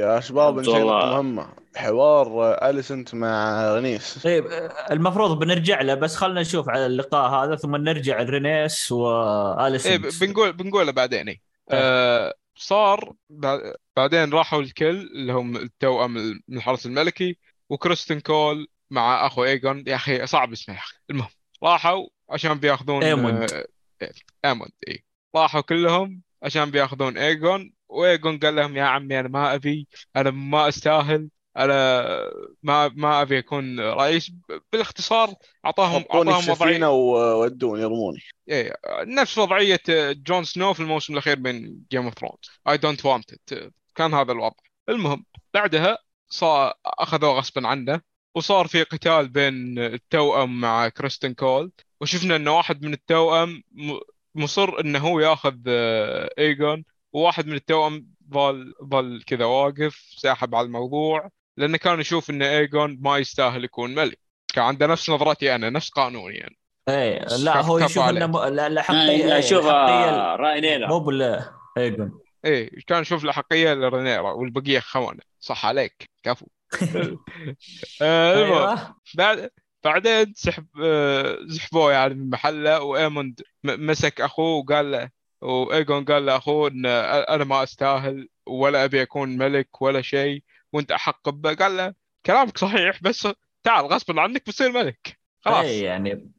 [SPEAKER 2] يا شباب. نقطة مهمة. حوار أليسنت مع رنيس
[SPEAKER 3] طيب المفروض بنرجع له بس خلينا نشوف على اللقاء هذا ثم نرجع لرينيس
[SPEAKER 1] إيه
[SPEAKER 3] واليسون
[SPEAKER 1] ب- بنقول بنقوله بعدين إيه آه صار بع- بعدين راحوا الكل اللي هم التوأم من الحرس الملكي وكريستن كول مع أخو ايجون يا أخي صعب اسمه يا أخي. المهم راحوا عشان بياخذون
[SPEAKER 3] إيموند.
[SPEAKER 1] آه، إيه، أيموند إي. راحوا كلهم عشان بياخذون ايجون وايجون قال لهم يا عمي أنا ما أبي أنا ما أستاهل أنا ما ما أبي أكون رئيس. بالاختصار أعطاهم أعطاهم
[SPEAKER 2] وضعية. وودوني يرموني.
[SPEAKER 1] إيه نفس وضعية جون سنو في الموسم الأخير من Game of Thrones I don't want it كان هذا الوضع. المهم بعدها صار أخذوه غصبا عنه وصار في قتال بين التوأم مع كريستن كول. وشفنا أن واحد من التوأم مصر أنه هو ياخذ آه، ايجون وواحد من التوأم ظل ظل كذا واقف ساحب على الموضوع لأنه كان يشوف إن ايجون ما يستاهل يكون ملك. كان عنده نفس نظرتي أنا نفس قانوني يعني
[SPEAKER 3] إيه لا هو يشوف. إنه م... لا لا
[SPEAKER 4] آه،
[SPEAKER 3] الحقيقة
[SPEAKER 4] آه، رينيرا
[SPEAKER 3] مو بال ايجون
[SPEAKER 1] إيه كان يشوف الاحقيه لرينيرا والبقية خونة. صح عليك. كفو. آه، المهم
[SPEAKER 3] أيوه
[SPEAKER 1] بعد بعدين سحب سحبوه يعني من محله وإيموند مسك أخوه وقال له وإيجون قال لاخوه إن أنا ما أستاهل ولا أبي أكون ملك ولا شيء وأنت أحق به قال له كلامك صحيح بس تعال غصبا عنك بتصير ملك خلاص.
[SPEAKER 3] إيه يعني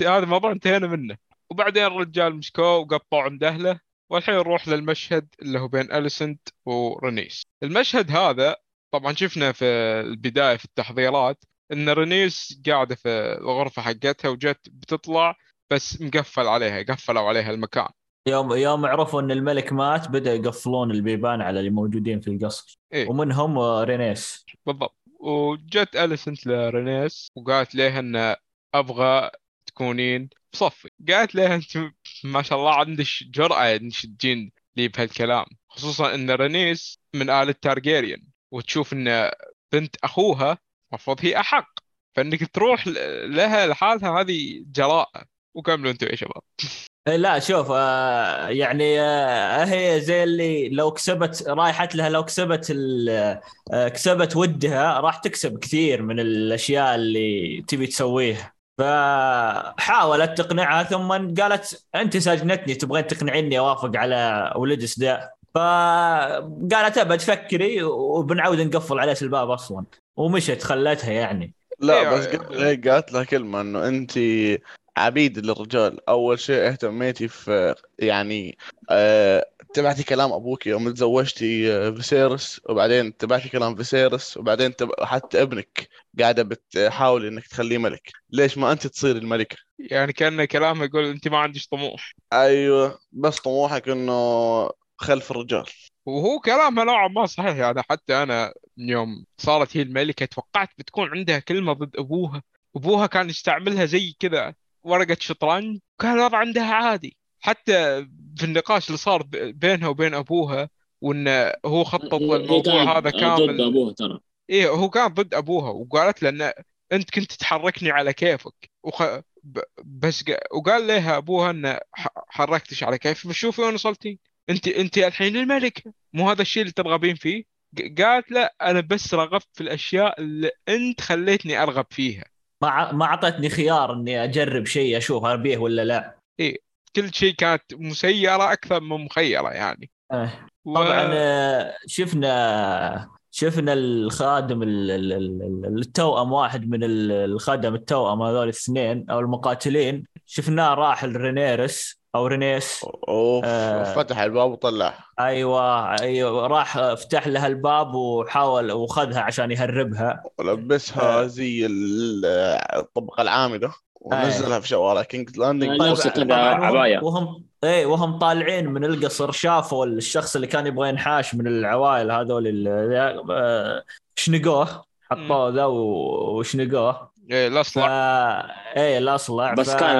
[SPEAKER 1] هذا الموضوع انتهينا منه. وبعدين الرجال مسكوه وقطعوا عند أهله والحين نروح للمشهد اللي هو بين أليسنت ورنيس. المشهد هذا طبعا شفنا في البداية في التحضيرات إن رنيس قاعدة في الغرفة حقتها وجت بتطلع بس مقفل عليها قفلوا عليها المكان.
[SPEAKER 3] يوم يوم عرفوا إن الملك مات بدا يقفلون البيبان على اللي موجودين في القصر.
[SPEAKER 1] إيه.
[SPEAKER 3] ومنهم رينيس.
[SPEAKER 1] بالضبط. وجت أليسنت لرنيس وقالت لها إن أبغى تكونين بصفي. قالت لها أنت ما شاء الله عندك جرأة إنك تجين لي بهالكلام. خصوصا إن رنيس من آل التارجيريان وتشوف إن بنت أخوها المفروض هي أحق. فإنك تروح لها لحالها هذه جراءة. وكملوا أنتم يا شباب.
[SPEAKER 3] لا شوف آه يعني آه هي زي اللي لو كسبت رايحت لها لو كسبت آه كسبت ودها راح تكسب كثير من الأشياء اللي تبي تسويها. فحاولت تقنعها ثم قالت أنت ساجنتني تبغين تقنعيني أوافق على ولدس ده فقالت أبد فكري وبنعود نقفل عليك الباب أصلا. ومشت خلتها يعني.
[SPEAKER 2] لا
[SPEAKER 1] إيه،
[SPEAKER 2] بس قبل هيك قالت لها كلمة إنه انت عبيد للرجال أول شيء اهتميتي في يعني آه تبعتي كلام أبوك يوم تزوجتي آه، فيسيرس وبعدين تبعتي كلام فيسيرس وبعدين تب... حتى ابنك قاعدة بتحاولي إنك تخليه ملك. ليش ما أنت تصير الملكة؟
[SPEAKER 1] يعني كان كلامها يقول أنت ما عندك طموح.
[SPEAKER 2] أيوه بس طموحك إنه خلف الرجال.
[SPEAKER 1] وهو كلامها نوعا ما صحيح يعني حتى أنا يوم صارت هي الملكة توقعت بتكون عندها كلمة ضد أبوها. أبوها كان يستعملها زي كذا. ورقة شطرنج كان الوضع عندها عادي. حتى في النقاش اللي صار بينها وبين أبوها وانه هو خطط
[SPEAKER 4] هي
[SPEAKER 1] للموضوع
[SPEAKER 4] كانت
[SPEAKER 1] هذا
[SPEAKER 4] ضد
[SPEAKER 1] كامل.
[SPEAKER 4] ابوه ترى.
[SPEAKER 1] إيه هو كان ضد أبوها وقالت له إن أنت كنت تحركني على كيفك. وخ... ب... بس ق... وقال لها أبوها إن ح... حركتش على كيفي. بس شوفي وين وصلتي أنت أنت الحين الملكة مو هذا الشيء اللي ترغبين فيه؟ قالت لا أنا بس رغبت في الأشياء اللي أنت خليتني أرغب فيها.
[SPEAKER 3] ما ما اعطتني خيار اني اجرب شيء أشوف ابيه ولا لا.
[SPEAKER 1] كل شيء كانت مسيرة أكثر من مخيرة يعني.
[SPEAKER 3] إيه.
[SPEAKER 1] و...
[SPEAKER 3] طبعا آه، شفنا شفنا الخادم ال- ال- ال- التوأم واحد من ال- الخدم التوأم هذول الاثنين أو المقاتلين. شفناه راح لرينيرس أو رينيس
[SPEAKER 2] أوف
[SPEAKER 3] آه.
[SPEAKER 2] فتح الباب وطلعها
[SPEAKER 3] أيوه أيوه راح فتح لها الباب وحاول وخذها عشان يهربها
[SPEAKER 2] ولبسها
[SPEAKER 3] آه.
[SPEAKER 2] زي ال- الطبقة العاملة ونزلها في شوارع كينجز لاندنج
[SPEAKER 4] طيب. نفس كذا
[SPEAKER 3] طبعاً وهم-
[SPEAKER 4] عباية.
[SPEAKER 3] وهم إيه وهم طالعين من القصر شافوا الشخص اللي كان يبغى ينحاش من العوائل هذول آه، شنقوه حطوه ذا و-
[SPEAKER 1] إيه
[SPEAKER 3] ف
[SPEAKER 1] الاصلع
[SPEAKER 3] إيه الاصلع
[SPEAKER 4] بس
[SPEAKER 3] ف...
[SPEAKER 4] كان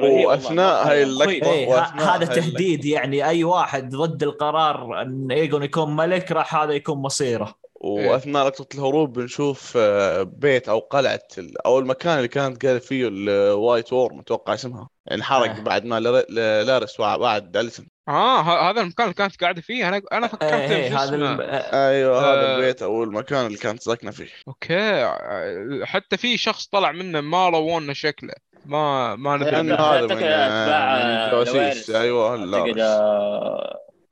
[SPEAKER 4] رهيب
[SPEAKER 2] هاي
[SPEAKER 4] مظهر
[SPEAKER 2] اللقطة-
[SPEAKER 4] مخيف.
[SPEAKER 3] إيه ه-
[SPEAKER 2] وأثناء
[SPEAKER 3] هذا
[SPEAKER 2] هاي
[SPEAKER 3] تهديد يعني أي واحد ضد القرار إن إيجون يكون ملك راح هذا يكون مصيره.
[SPEAKER 2] وأثناء لقطة الهروب بنشوف آه، بيت أو قلعة ال- أو المكان اللي كانت قاعدة فيه الوايت وور متوقع اسمها انحرق
[SPEAKER 3] آه.
[SPEAKER 2] بعد ما لار- لارس بعد أليسن
[SPEAKER 1] آه ه- هذا المكان اللي كانت قاعدة فيه أنا أنا فكرت في
[SPEAKER 3] إيه
[SPEAKER 1] شو
[SPEAKER 3] هذا. الم... آه،
[SPEAKER 2] أيوه هذا
[SPEAKER 1] آه.
[SPEAKER 2] البيت أو المكان اللي كانت ساكنة فيه
[SPEAKER 1] أوكي حتى في شخص طلع منه ما روونا شكله ما ما ندري.
[SPEAKER 2] هذا من آه، من
[SPEAKER 4] لويرس. أيوه
[SPEAKER 2] لارس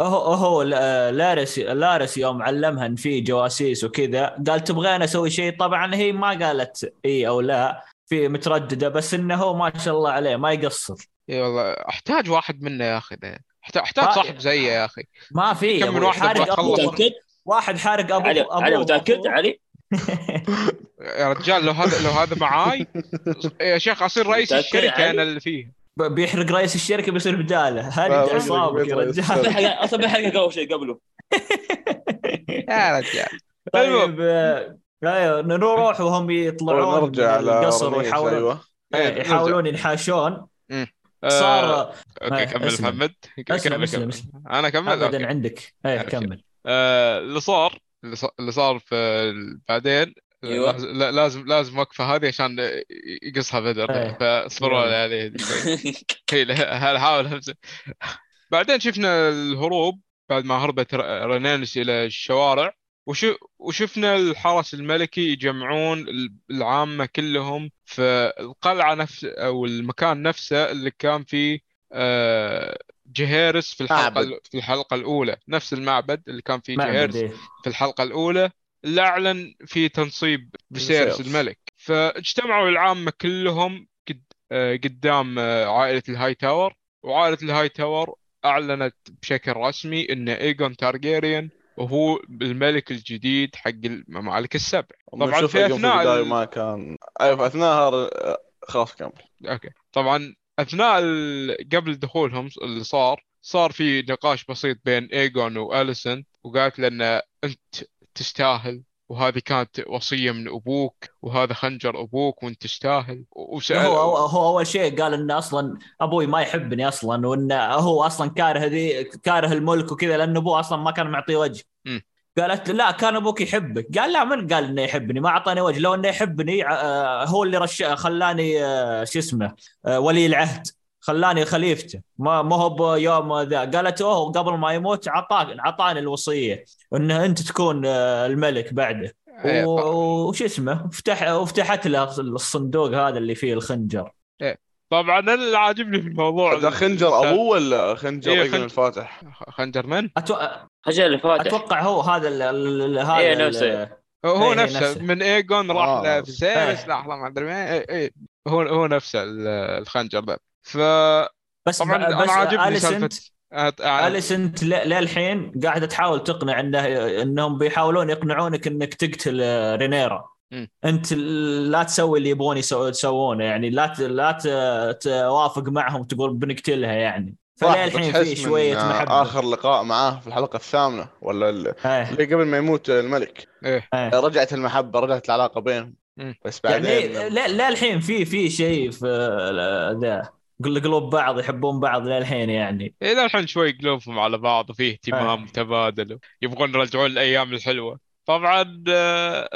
[SPEAKER 3] هو هو لا- لارس لارس يوم علمها إن في جواسيس وكذا قال تبغين أسوي شيء طبعا هي ما قالت إي أو لا في مترددة بس إنه هو ما شاء الله عليه ما يقصر
[SPEAKER 1] إي والله أحتاج واحد منا يا أخي أحت- أحتاج
[SPEAKER 3] آه.
[SPEAKER 1] صاحب زيه يا أخي
[SPEAKER 3] ما في
[SPEAKER 1] كم من واحد
[SPEAKER 3] حارق.
[SPEAKER 4] متاكد
[SPEAKER 3] واحد حارق ابوه
[SPEAKER 4] علي
[SPEAKER 3] ابوه
[SPEAKER 4] علي
[SPEAKER 3] متأكد.
[SPEAKER 4] علي
[SPEAKER 1] يا رجال لو هذا لو هذا معاي يا شيخ أصير رئيس
[SPEAKER 4] الشركة؟
[SPEAKER 1] أنا اللي فيه
[SPEAKER 3] بيحرق رئيس الشركة بيصير بداله هدد
[SPEAKER 2] رجل
[SPEAKER 3] اعصابك يا رجال.
[SPEAKER 2] أصلا
[SPEAKER 4] بحرق أول شيء قبله.
[SPEAKER 1] يا رجال.
[SPEAKER 3] طيب أيوه نروح وهم يطلعون من
[SPEAKER 2] على
[SPEAKER 3] القصر ويحاولون
[SPEAKER 2] أيوه.
[SPEAKER 3] إيه،
[SPEAKER 1] إيه،
[SPEAKER 3] يحاولون ينحاشون. صار
[SPEAKER 1] أوكي
[SPEAKER 3] آه،
[SPEAKER 1] كمل. محمد.
[SPEAKER 3] اسلم
[SPEAKER 1] كمل
[SPEAKER 3] اسلم
[SPEAKER 1] كمل.
[SPEAKER 3] اسلم
[SPEAKER 1] أنا أكمل؟
[SPEAKER 3] ابدا. عندك.
[SPEAKER 1] إيه.
[SPEAKER 3] كمل.
[SPEAKER 1] اللي صار اللي صار في بعدين
[SPEAKER 4] أيوة.
[SPEAKER 1] لازم لا- لازم لازم وقفة هذه عشان يقصها بدر
[SPEAKER 3] إيه.
[SPEAKER 1] فاصبروا عليه حاول همزة بعدين شفنا الهروب بعد ما هربت ر- رينينس إلى الشوارع وش وشفنا الحرس الملكي يجمعون ال- العامة كلهم في القلعة نفس أو المكان نفسه اللي كان فيه آه، جهيرس في الحلقة
[SPEAKER 2] معبد.
[SPEAKER 1] في الحلقة الأولى نفس المعبد اللي كان فيه
[SPEAKER 3] معبد
[SPEAKER 1] جهيرس
[SPEAKER 3] إيه.
[SPEAKER 1] في الحلقة الأولى اللي أعلن في تنصيب فيسيرس. الملك فاجتمعوا العامة كلهم قد آه، قدام آه، عائلة الهاي تاور وعائلة الهاي تاور أعلنت بشكل رسمي أن إيجون تارجيريان وهو الملك الجديد حق الممالك السبع طبعاً في ال-
[SPEAKER 2] ما كان أيوه في أثناء هذا خلاص كمل
[SPEAKER 1] okay طبعا أثناء. قبل دخولهم اللي صار صار في نقاش بسيط بين ايجون واليسن وقالت له إن أنت تستاهل وهذه كانت وصية من أبوك وهذا خنجر أبوك وأنت تستاهل. وسأل
[SPEAKER 3] هو هو هو أول شيء قال انه أصلا أبوي ما يحبني أصلا وانه هو أصلا كاره ذي كاره الملك وكذا لأن أبوه أصلا ما كان معطيه وجه.
[SPEAKER 1] مم.
[SPEAKER 3] قالت لا كان أبوك يحبك. قال لا من قال إنه يحبني؟ ما أعطاني وجه. لو إنه يحبني آه، هو اللي رش خلاني آه، شو اسمه آه، ولي العهد. خلاني خليفته ما ما هو بيوم ذا قالت أوه قبل ما يموت عطاك عطاني الوصية إنه أنت تكون آه، الملك بعده
[SPEAKER 1] إيه،
[SPEAKER 3] وش اسمه وفتح وفتحت له الصندوق هذا اللي فيه الخنجر
[SPEAKER 1] طبعا أنا اللي عاجبني في الموضوع
[SPEAKER 2] هذا خنجر أبوه ولا خنجر
[SPEAKER 1] إيه، خنجر.
[SPEAKER 2] الفاتح؟
[SPEAKER 1] خنجر من؟
[SPEAKER 3] أتوقع,
[SPEAKER 4] حاجة اللي فاتح
[SPEAKER 3] أتوقع هو هذا ال ال هذا
[SPEAKER 4] إيه، نفسه.
[SPEAKER 1] هو هو
[SPEAKER 3] إيه،
[SPEAKER 1] نفسه
[SPEAKER 3] نفسه.
[SPEAKER 1] من ايجون راح
[SPEAKER 2] آه.
[SPEAKER 1] لفيسيرس
[SPEAKER 3] إيه.
[SPEAKER 1] راح ما أدري إيه، إيه. هو هو نفسه ال- الخنجر ذا ف
[SPEAKER 3] بس
[SPEAKER 1] طبعا
[SPEAKER 3] بس
[SPEAKER 1] أنا عاجبني سالفة.
[SPEAKER 3] اليسنت للحين قاعدة تحاول تقنع انه إنهم بيحاولون يقنعونك إنك تقتل آه، رينيرا
[SPEAKER 1] مم.
[SPEAKER 3] أنت لا تسوي اللي يبغون يسو- يسوونه يعني لا لا ت- توافق معهم تقول بنقتلها يعني فللحين في شوية
[SPEAKER 2] من
[SPEAKER 3] محبة
[SPEAKER 2] آخر لقاء معاه في الحلقة الثامنة ولا
[SPEAKER 3] إيه،
[SPEAKER 2] اللي قبل ما يموت الملك
[SPEAKER 1] إيه
[SPEAKER 3] إيه.
[SPEAKER 2] رجعت المحبة رجعت العلاقة بينهم. بس بعدين
[SPEAKER 3] يعني لا- للحين في في شيء في آه، ذا قلوب بعض يحبون بعض للحين يعني.
[SPEAKER 1] إلى الحين شوي قلوبهم على بعض وفيه اهتمام
[SPEAKER 3] آه.
[SPEAKER 1] متبادل يبغون يرجعون الأيام الحلوة. طبعا آه،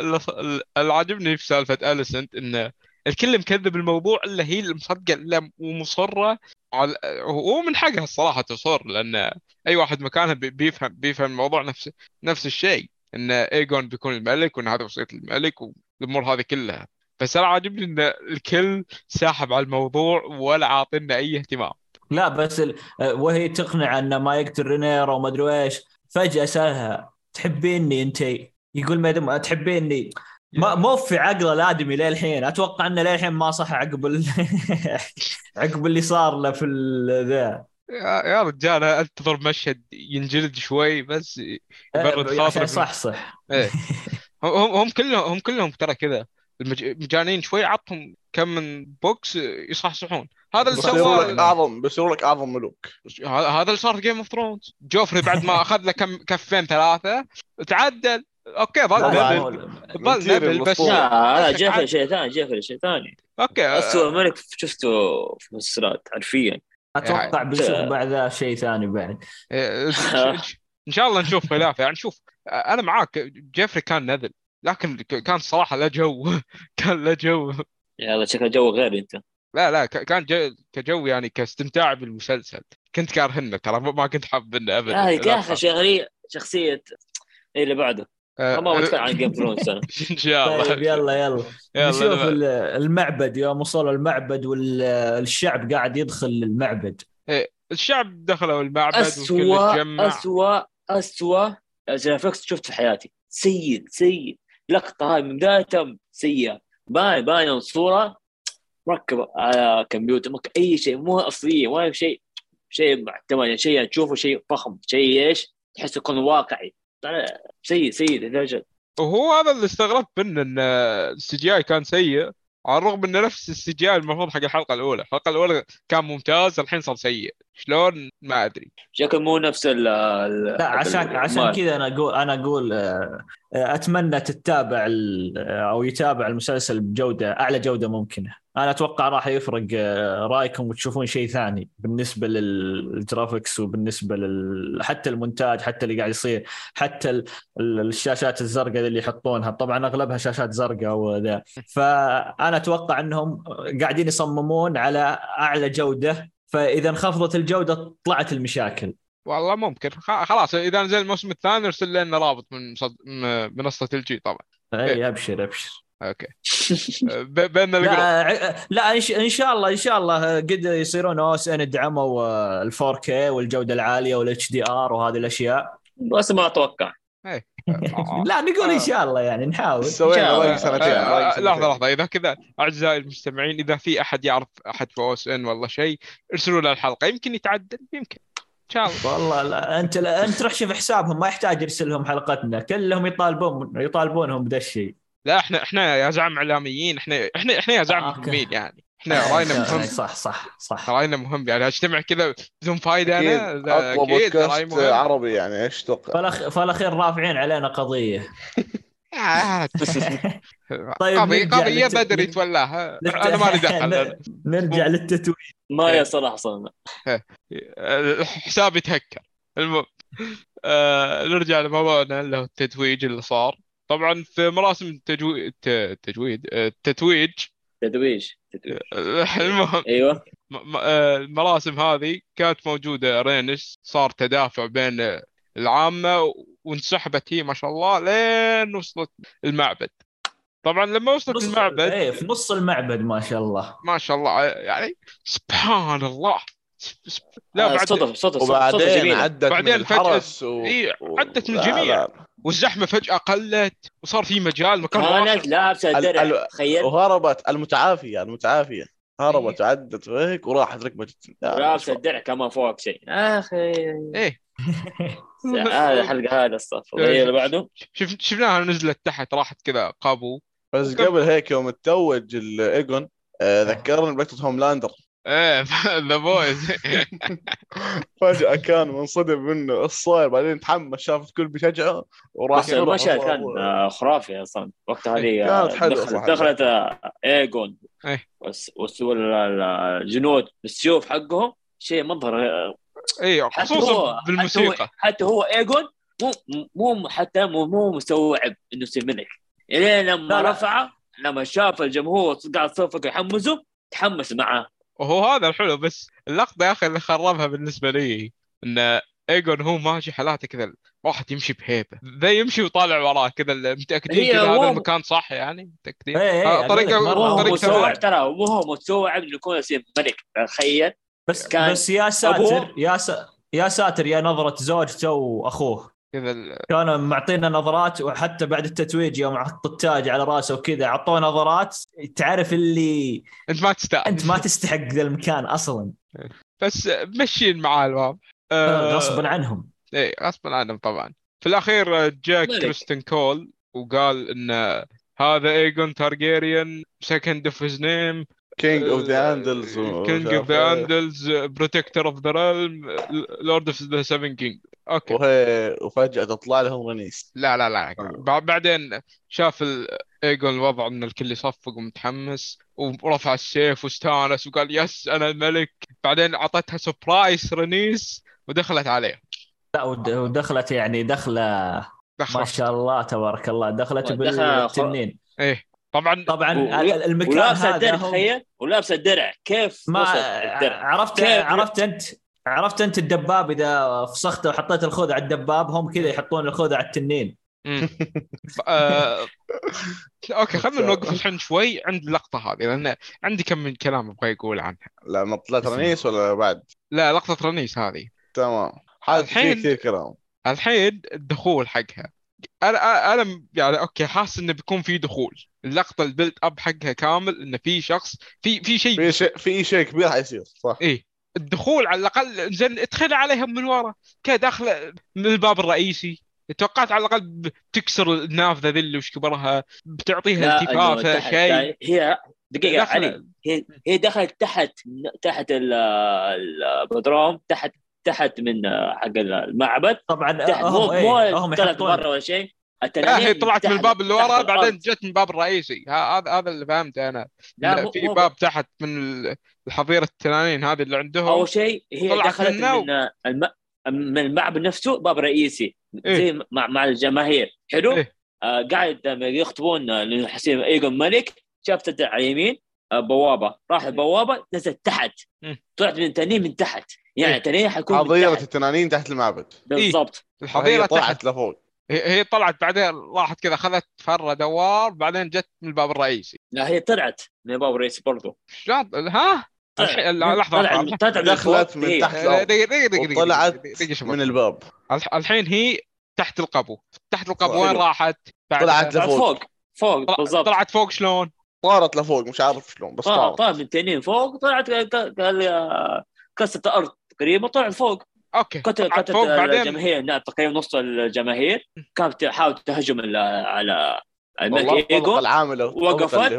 [SPEAKER 1] اللي عاجبني في سالفة أليسنت انه الكل مكذب الموضوع إلا هي اللي مصدقه إلا ومصرة على هو من حقها الصراحة تصر لأن أي واحد مكانها بي- بيفهم بيفهم الموضوع نفس نفس الشيء. إن إيجون بيكون الملك وإن هذا وصية الملك والأمور هذه كلها. بس أنا عاجبني إن الكل ساحب على الموضوع ولا عاطينا أي اهتمام.
[SPEAKER 3] لا بس ال... وهي تقنع انه ما يقتل رينيرا وما أدري إيش. فجأة سالها تحبيني أنت؟ يقول ما دم تحبيني؟ ما مو في عقله الآدمي للحين. أتوقع إنه للحين ما صح عقب ال... عقب اللي صار له في ذا.
[SPEAKER 1] يا رجال أنتظر مشهد ينجلد شوي بس يبرد
[SPEAKER 3] عشان
[SPEAKER 1] خاطري
[SPEAKER 3] صح صح.
[SPEAKER 1] إيه. هم هم كلهم هم كلهم ترى كذا. المجانين شوي عطهم كم من box يصحصحون. هذا اللي سواه
[SPEAKER 2] أعظم بيصيروا لك أعظم ملوك.
[SPEAKER 1] هذا هذا اللي صار في Game of Thrones جوفري بعد ما أخذ له كم كفين ثلاثة تعدل. okay ظل نبل ظل نبل بس.
[SPEAKER 4] لا لا جيفري شيء ثاني جيفري شيء ثاني.
[SPEAKER 1] okay.
[SPEAKER 4] اسوء ملك شفته في المسلسلات حرفيا.
[SPEAKER 3] أتوقع بنشوف بعد ذا شيء ثاني بعد
[SPEAKER 1] إيه، إن شاء الله نشوف خلاف يعني شوف أنا معاك جيفري كان نذل لكن ك- كان صراحة له جو. كان له جو.
[SPEAKER 4] يلا شكل جو غير انت.
[SPEAKER 1] لا لا ك- كان جو كجو يعني كاستمتاع بالمسلسل. كنت كارهنه ترى ما كنت حاب إنه ابدا.
[SPEAKER 4] يا
[SPEAKER 1] لا،
[SPEAKER 4] أخي شغلية شخصية إيه اللي بعده؟
[SPEAKER 1] آه،
[SPEAKER 4] ما بتكلم عن Game Thrones أنا.
[SPEAKER 1] إن شاء الله.
[SPEAKER 3] طيب يلا يلا.
[SPEAKER 1] يلا
[SPEAKER 3] نشوف المعبد يوم وصلوا المعبد والشعب قاعد يدخل المعبد
[SPEAKER 1] الشعب دخلوا المعبد
[SPEAKER 4] اسوء اسوء اسوء جرافيكس شفته في حياتي. سيء سيء. لقطة هاي من بدايتها سيئة. باين باين الصورة. مركبة على كمبيوتر. أي شيء. مو أصلية. ولا شيء شيء معتمد. شيء يعني تشوفه شيء فخم. شيء إيش؟ تحسه يكون واقعي. سيء سيء. لدرجة
[SPEAKER 1] وهو هذا اللي استغربت منه إن ال CGI كان سيء. على الرغم إنه نفس ال CGI المفروض حق الحلقة الأولى، الحلقة الأولى كان ممتاز. الحين صار سيء، شلون؟ ما أدري.
[SPEAKER 4] شكل مو نفس ال
[SPEAKER 3] لا عشان عشان. كذا أنا أقول أنا أقول آه، أتمنى تتابع ال- آه، أو يتابع المسلسل بجودة أعلى جودة ممكنة. أنا أتوقع راح يفرق آه، رأيكم وتشوفون شيء ثاني بالنسبة لل graphics وبالنسبة لل... حتى المونتاج حتى اللي قاعد يصير حتى ال- ال- الشاشات الزرقاء اللي يحطونها. طبعا أغلبها شاشات زرقاء وذا. فأنا أتوقع إنهم قاعدين يصممون على أعلى جودة فإذا انخفضت الجودة طلعت المشاكل.
[SPEAKER 1] والله ممكن. خ- خلاص إذا نزل الموسم الثاني ارسل لنا رابط من منصة الجي طبعا.
[SPEAKER 3] اي أبشر أبشر.
[SPEAKER 1] أوكي. ب- بيننا ال
[SPEAKER 3] group لا لا إن ش- إن شاء الله إن شاء الله قد يصيرون OSN دعموا ال 4K والجودة العالية وال HDR وهذه الأشياء.
[SPEAKER 4] بس ما أتوقع.
[SPEAKER 3] لا نقول إن شاء الله يعني نحاول.
[SPEAKER 2] سوينا. باقي سنتين
[SPEAKER 1] آه، آه،. لحظة لحظة. إذا كذا أعزائي المستمعين إذا في أحد يعرف أحد في OSN والله شيء ارسلوا له الحلقة. يمكن يتعدل يمكن. إن شاء الله.
[SPEAKER 3] والله لا أنت لا أنت روح شوف حسابهم ما يحتاج يرسل لهم حلقتنا. كلهم يطالبون يطالبونهم بذا الشيء.
[SPEAKER 1] لا إحنا إحنا يا زعم إعلاميين إحنا إحنا إحنا يا زعم
[SPEAKER 3] آه،.
[SPEAKER 1] مهمين يعني. إحنا راينا مهم
[SPEAKER 3] صح صح صح.
[SPEAKER 1] راينا مهم يعني أجتمع كذا بدون
[SPEAKER 2] فايدة
[SPEAKER 1] أنا
[SPEAKER 2] اقوى بودكاست
[SPEAKER 1] مهم.
[SPEAKER 2] عربي يعني إيش تتوقع؟
[SPEAKER 3] فالأخ... فالأخير رافعين علينا
[SPEAKER 1] قضية.
[SPEAKER 3] طيب للت- لل-
[SPEAKER 1] تولعها
[SPEAKER 3] للت-
[SPEAKER 1] أنا مالي دخل.
[SPEAKER 3] نرجع للتتويج.
[SPEAKER 4] ما يصلح أصلا
[SPEAKER 1] حسابي تهكر المهم آه نرجع لموضوعنا اللي هو التتويج اللي صار. طبعا في مراسم التجويد التجويد آه، التتويج.
[SPEAKER 4] تدويج
[SPEAKER 1] المهم أيوه. آه، المراسم هذه كانت موجودة رينس صار تدافع بين العامة وانسحبت هي ما شاء الله لين وصلت المعبد. طبعا لما وصلت المعبد
[SPEAKER 3] إيه في نص المعبد ما شاء الله.
[SPEAKER 1] ما شاء الله يعني سبحان الله. لا
[SPEAKER 4] آه،
[SPEAKER 1] بعد
[SPEAKER 4] صدف صدف صدف
[SPEAKER 2] وبعدين
[SPEAKER 4] جميلة.
[SPEAKER 2] عدت من
[SPEAKER 1] بعدين فجأة-
[SPEAKER 2] الحرس و...
[SPEAKER 1] إيه، عدت من الجميع.
[SPEAKER 2] لا.
[SPEAKER 1] والزحمة فجأة قلت وصار في مجال مكان
[SPEAKER 4] كانت
[SPEAKER 1] واحد.
[SPEAKER 4] لابسه درع تخيل.
[SPEAKER 2] وهربت المتعافية المتعافية. هربت وعدت وهيك وراحت ركبت لا،
[SPEAKER 4] لابسه الدرع كمان فوق شيء. آخي.
[SPEAKER 1] إيه.
[SPEAKER 4] هذا الحلقة هذا الصف اللي بعده.
[SPEAKER 1] شف شفناها نزلت تحت راحت كذا قابو.
[SPEAKER 2] بس قبل هيك يوم تتوج الايجون آه، ذكرني بلقطه هوملاندر.
[SPEAKER 1] إيه ذا بويز.
[SPEAKER 2] فجأة كان منصدم منه إيش صاير بعدين تحمس شاف الكل بيشجعه وراح
[SPEAKER 4] بس المشهد كان خرافي أصلا. وقتها هذه آه،
[SPEAKER 2] كانت
[SPEAKER 4] دخلت. دخلت آه، ايجون
[SPEAKER 1] إيه.
[SPEAKER 4] بس بس وال- ال- الجنود بالسيوف حقهم شيء منظر
[SPEAKER 1] إيه
[SPEAKER 4] حتى
[SPEAKER 1] خصوصا
[SPEAKER 4] هو
[SPEAKER 1] بالموسيقى.
[SPEAKER 4] حتى هو, ايجون مو مو حتى مو, مو مستوعب إنه يصير ملك. إلين لما. رفعه لما شاف الجمهور قاعد صفق يحمسه تحمس معاه
[SPEAKER 1] وهو هذا الحلو بس اللقطة يا أخي اللي خربها بالنسبة لي إن إيجون هو ماشي حالاته كذا واحد يمشي بهيبة. ذا يمشي وطالع وراه كذا متأكدين
[SPEAKER 4] هي
[SPEAKER 1] كذا هذا المكان صح يعني؟ متأكدين؟
[SPEAKER 3] إيه، إيه،
[SPEAKER 1] آه،
[SPEAKER 4] مستوعب
[SPEAKER 1] سفر.
[SPEAKER 4] ترى مو هو مستوعب انه يكون يصير ملك تخيل.
[SPEAKER 3] بس
[SPEAKER 4] كان
[SPEAKER 3] بس يا ساتر يا س... يا ساتر يا نظرة زوجته واخوه
[SPEAKER 1] كذا ال-
[SPEAKER 3] كانوا معطينا نظرات وحتى بعد التتويج يوم حط التاج على راسه وكذا عطوه نظرات تعرف اللي
[SPEAKER 1] أنت ما تستاهل.
[SPEAKER 3] أنت ما تستحق ذا المكان أصلا.
[SPEAKER 1] بس مشين معاه الواضح آه،
[SPEAKER 3] غصبا عنهم.
[SPEAKER 1] إيه غصبا عنهم طبعا. في الأخير جاك
[SPEAKER 4] ملك.
[SPEAKER 1] كريستن كول وقال إن هذا ايجون تارجيريان second of his name
[SPEAKER 2] king of the Andals
[SPEAKER 1] king of the Andals protector of the realm lord of the seven king okay.
[SPEAKER 2] وهي وفجأة تطلع لهم رنيس
[SPEAKER 1] لا لا لا بع- بعدين شاف ال- ايجون الوضع إن الكل يصفق ومتحمس ورفع السيف واستانس وقال yes أنا الملك. بعدين أعطتها surprise رنيس ودخلت عليه.
[SPEAKER 3] لا ود- ودخلت يعني دخلة ما
[SPEAKER 1] دخلت.
[SPEAKER 3] شاء الله تبارك الله. دخلت
[SPEAKER 4] دخل-
[SPEAKER 3] بالتنين.
[SPEAKER 1] إيه. طبعا
[SPEAKER 3] طبعا
[SPEAKER 4] و-
[SPEAKER 3] ال- المكان
[SPEAKER 4] ولابسة
[SPEAKER 3] هذا
[SPEAKER 4] الدرع تخيل؟ ولابسة الدرع. كيف
[SPEAKER 3] ما
[SPEAKER 4] وصل الدرع؟
[SPEAKER 3] عرفت
[SPEAKER 4] كيف؟
[SPEAKER 3] عرفت أنت عرفت انت الدباب إذا فسخته وحطيت الخوذة على الدباب هم كذا يحطون الخوذة على التنين.
[SPEAKER 1] آه، okay خلينا نوقف الحين شوي عند اللقطة هذه لأن عندي كم من كلام أبغى أقول عنها
[SPEAKER 2] لما طلعت رنيس ولا بعد؟
[SPEAKER 1] لا لقطة رنيس هذه.
[SPEAKER 2] تمام.
[SPEAKER 1] الحين-
[SPEAKER 2] في كثير كلام.
[SPEAKER 1] الحين الدخول حقها. أنا أنا يعني okay حاسس إنه بيكون في دخول. اللقطة ال build up حقها كامل إنه في شخص في في شيء.
[SPEAKER 2] في شيء في شيء كبير حيصير صح؟
[SPEAKER 1] إيه. الدخول على الأقل زين ادخل عليهم من ورا كذا داخله من الباب الرئيسي. توقعت على الأقل بتكسر النافذه ذي اللي وش كبرها بتعطيها التفافه
[SPEAKER 4] تحت-
[SPEAKER 1] شيء.
[SPEAKER 4] هي دقيقة
[SPEAKER 1] دخل-
[SPEAKER 4] علي هي هي دخلت تحت تحت ال- البدروم تحت تحت من حق المعبد.
[SPEAKER 3] طبعا
[SPEAKER 4] تحت
[SPEAKER 3] هم
[SPEAKER 4] مو
[SPEAKER 3] إيه
[SPEAKER 4] مو
[SPEAKER 3] يحطون.
[SPEAKER 4] برا ولا شيء. التنانين
[SPEAKER 1] هي طلعت من الباب اللي ورا. بعدين جت من الباب الرئيسي. ها- هذا هذا اللي فهمته أنا.
[SPEAKER 4] لا
[SPEAKER 1] لا،
[SPEAKER 4] مو
[SPEAKER 1] في
[SPEAKER 4] مو
[SPEAKER 1] باب تحت من ال- الحظيره التنانين هذه اللي عندهم.
[SPEAKER 4] أول شيء هي دخلت من الم... من المعبد نفسه باب رئيسي.
[SPEAKER 1] إيه.
[SPEAKER 4] زي مع, مع الجماهير. حلو؟
[SPEAKER 1] إيه.
[SPEAKER 4] آه قاعد يخطبون آه، لحسين ايجون ملك شافت على اليمين آه بوابة. راح البوابة نزلت تحت.
[SPEAKER 1] مم.
[SPEAKER 4] طلعت من تنين من تحت. يعني
[SPEAKER 1] إيه.
[SPEAKER 4] تنين حيكون حظيرة
[SPEAKER 2] التنانين تحت المعبد.
[SPEAKER 4] بالضبط.
[SPEAKER 1] الحظيرة
[SPEAKER 2] وهي
[SPEAKER 1] تحت.
[SPEAKER 2] طلعت لفوق.
[SPEAKER 1] هي هي طلعت بعدين راحت كذا اخذت فرة دوار بعدين جت من الباب الرئيسي
[SPEAKER 4] لا هي طلعت من الباب الرئيسي برضو
[SPEAKER 1] شلون ها الحين لحظة
[SPEAKER 4] طلعت طلعت
[SPEAKER 2] دخلت. من
[SPEAKER 4] إيه.
[SPEAKER 2] تحت وطلعت
[SPEAKER 1] دقيقة دقيقة شوف.
[SPEAKER 2] من الباب
[SPEAKER 1] الح- الحين هي تحت القبو تحت القبو
[SPEAKER 2] حلو.
[SPEAKER 1] وين راحت؟ بعد-
[SPEAKER 2] طلعت
[SPEAKER 4] طلعت
[SPEAKER 2] لفوق.
[SPEAKER 4] فوق فوق بالضبط
[SPEAKER 1] طلعت فوق شلون؟
[SPEAKER 2] طارت لفوق مش عارف شلون بس
[SPEAKER 4] طلع
[SPEAKER 2] طارت
[SPEAKER 4] طلع من تنين فوق طلعت قال آه، كسرت الأرض تقريبا طلع فوق
[SPEAKER 1] أوكي.
[SPEAKER 4] كتل
[SPEAKER 1] طلعت
[SPEAKER 4] كتل
[SPEAKER 1] فوق بعدين
[SPEAKER 4] الجماهير لا، تقريبا نص الجماهير. كانت تحاول تهجم ال- على الملك
[SPEAKER 2] إيجو.
[SPEAKER 4] وقفت.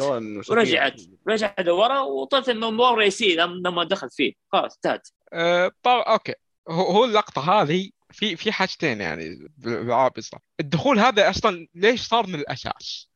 [SPEAKER 4] ورجعت رجعت لورا وطلعت من المباراه الرئيسيه لما دخل فيه. خلاص انتهت.
[SPEAKER 1] آه، طب أوكي. هو هو اللقطة هذه في في حاجتين يعني بالعابسة الدخول هذا أصلا ليش صار من الأساس؟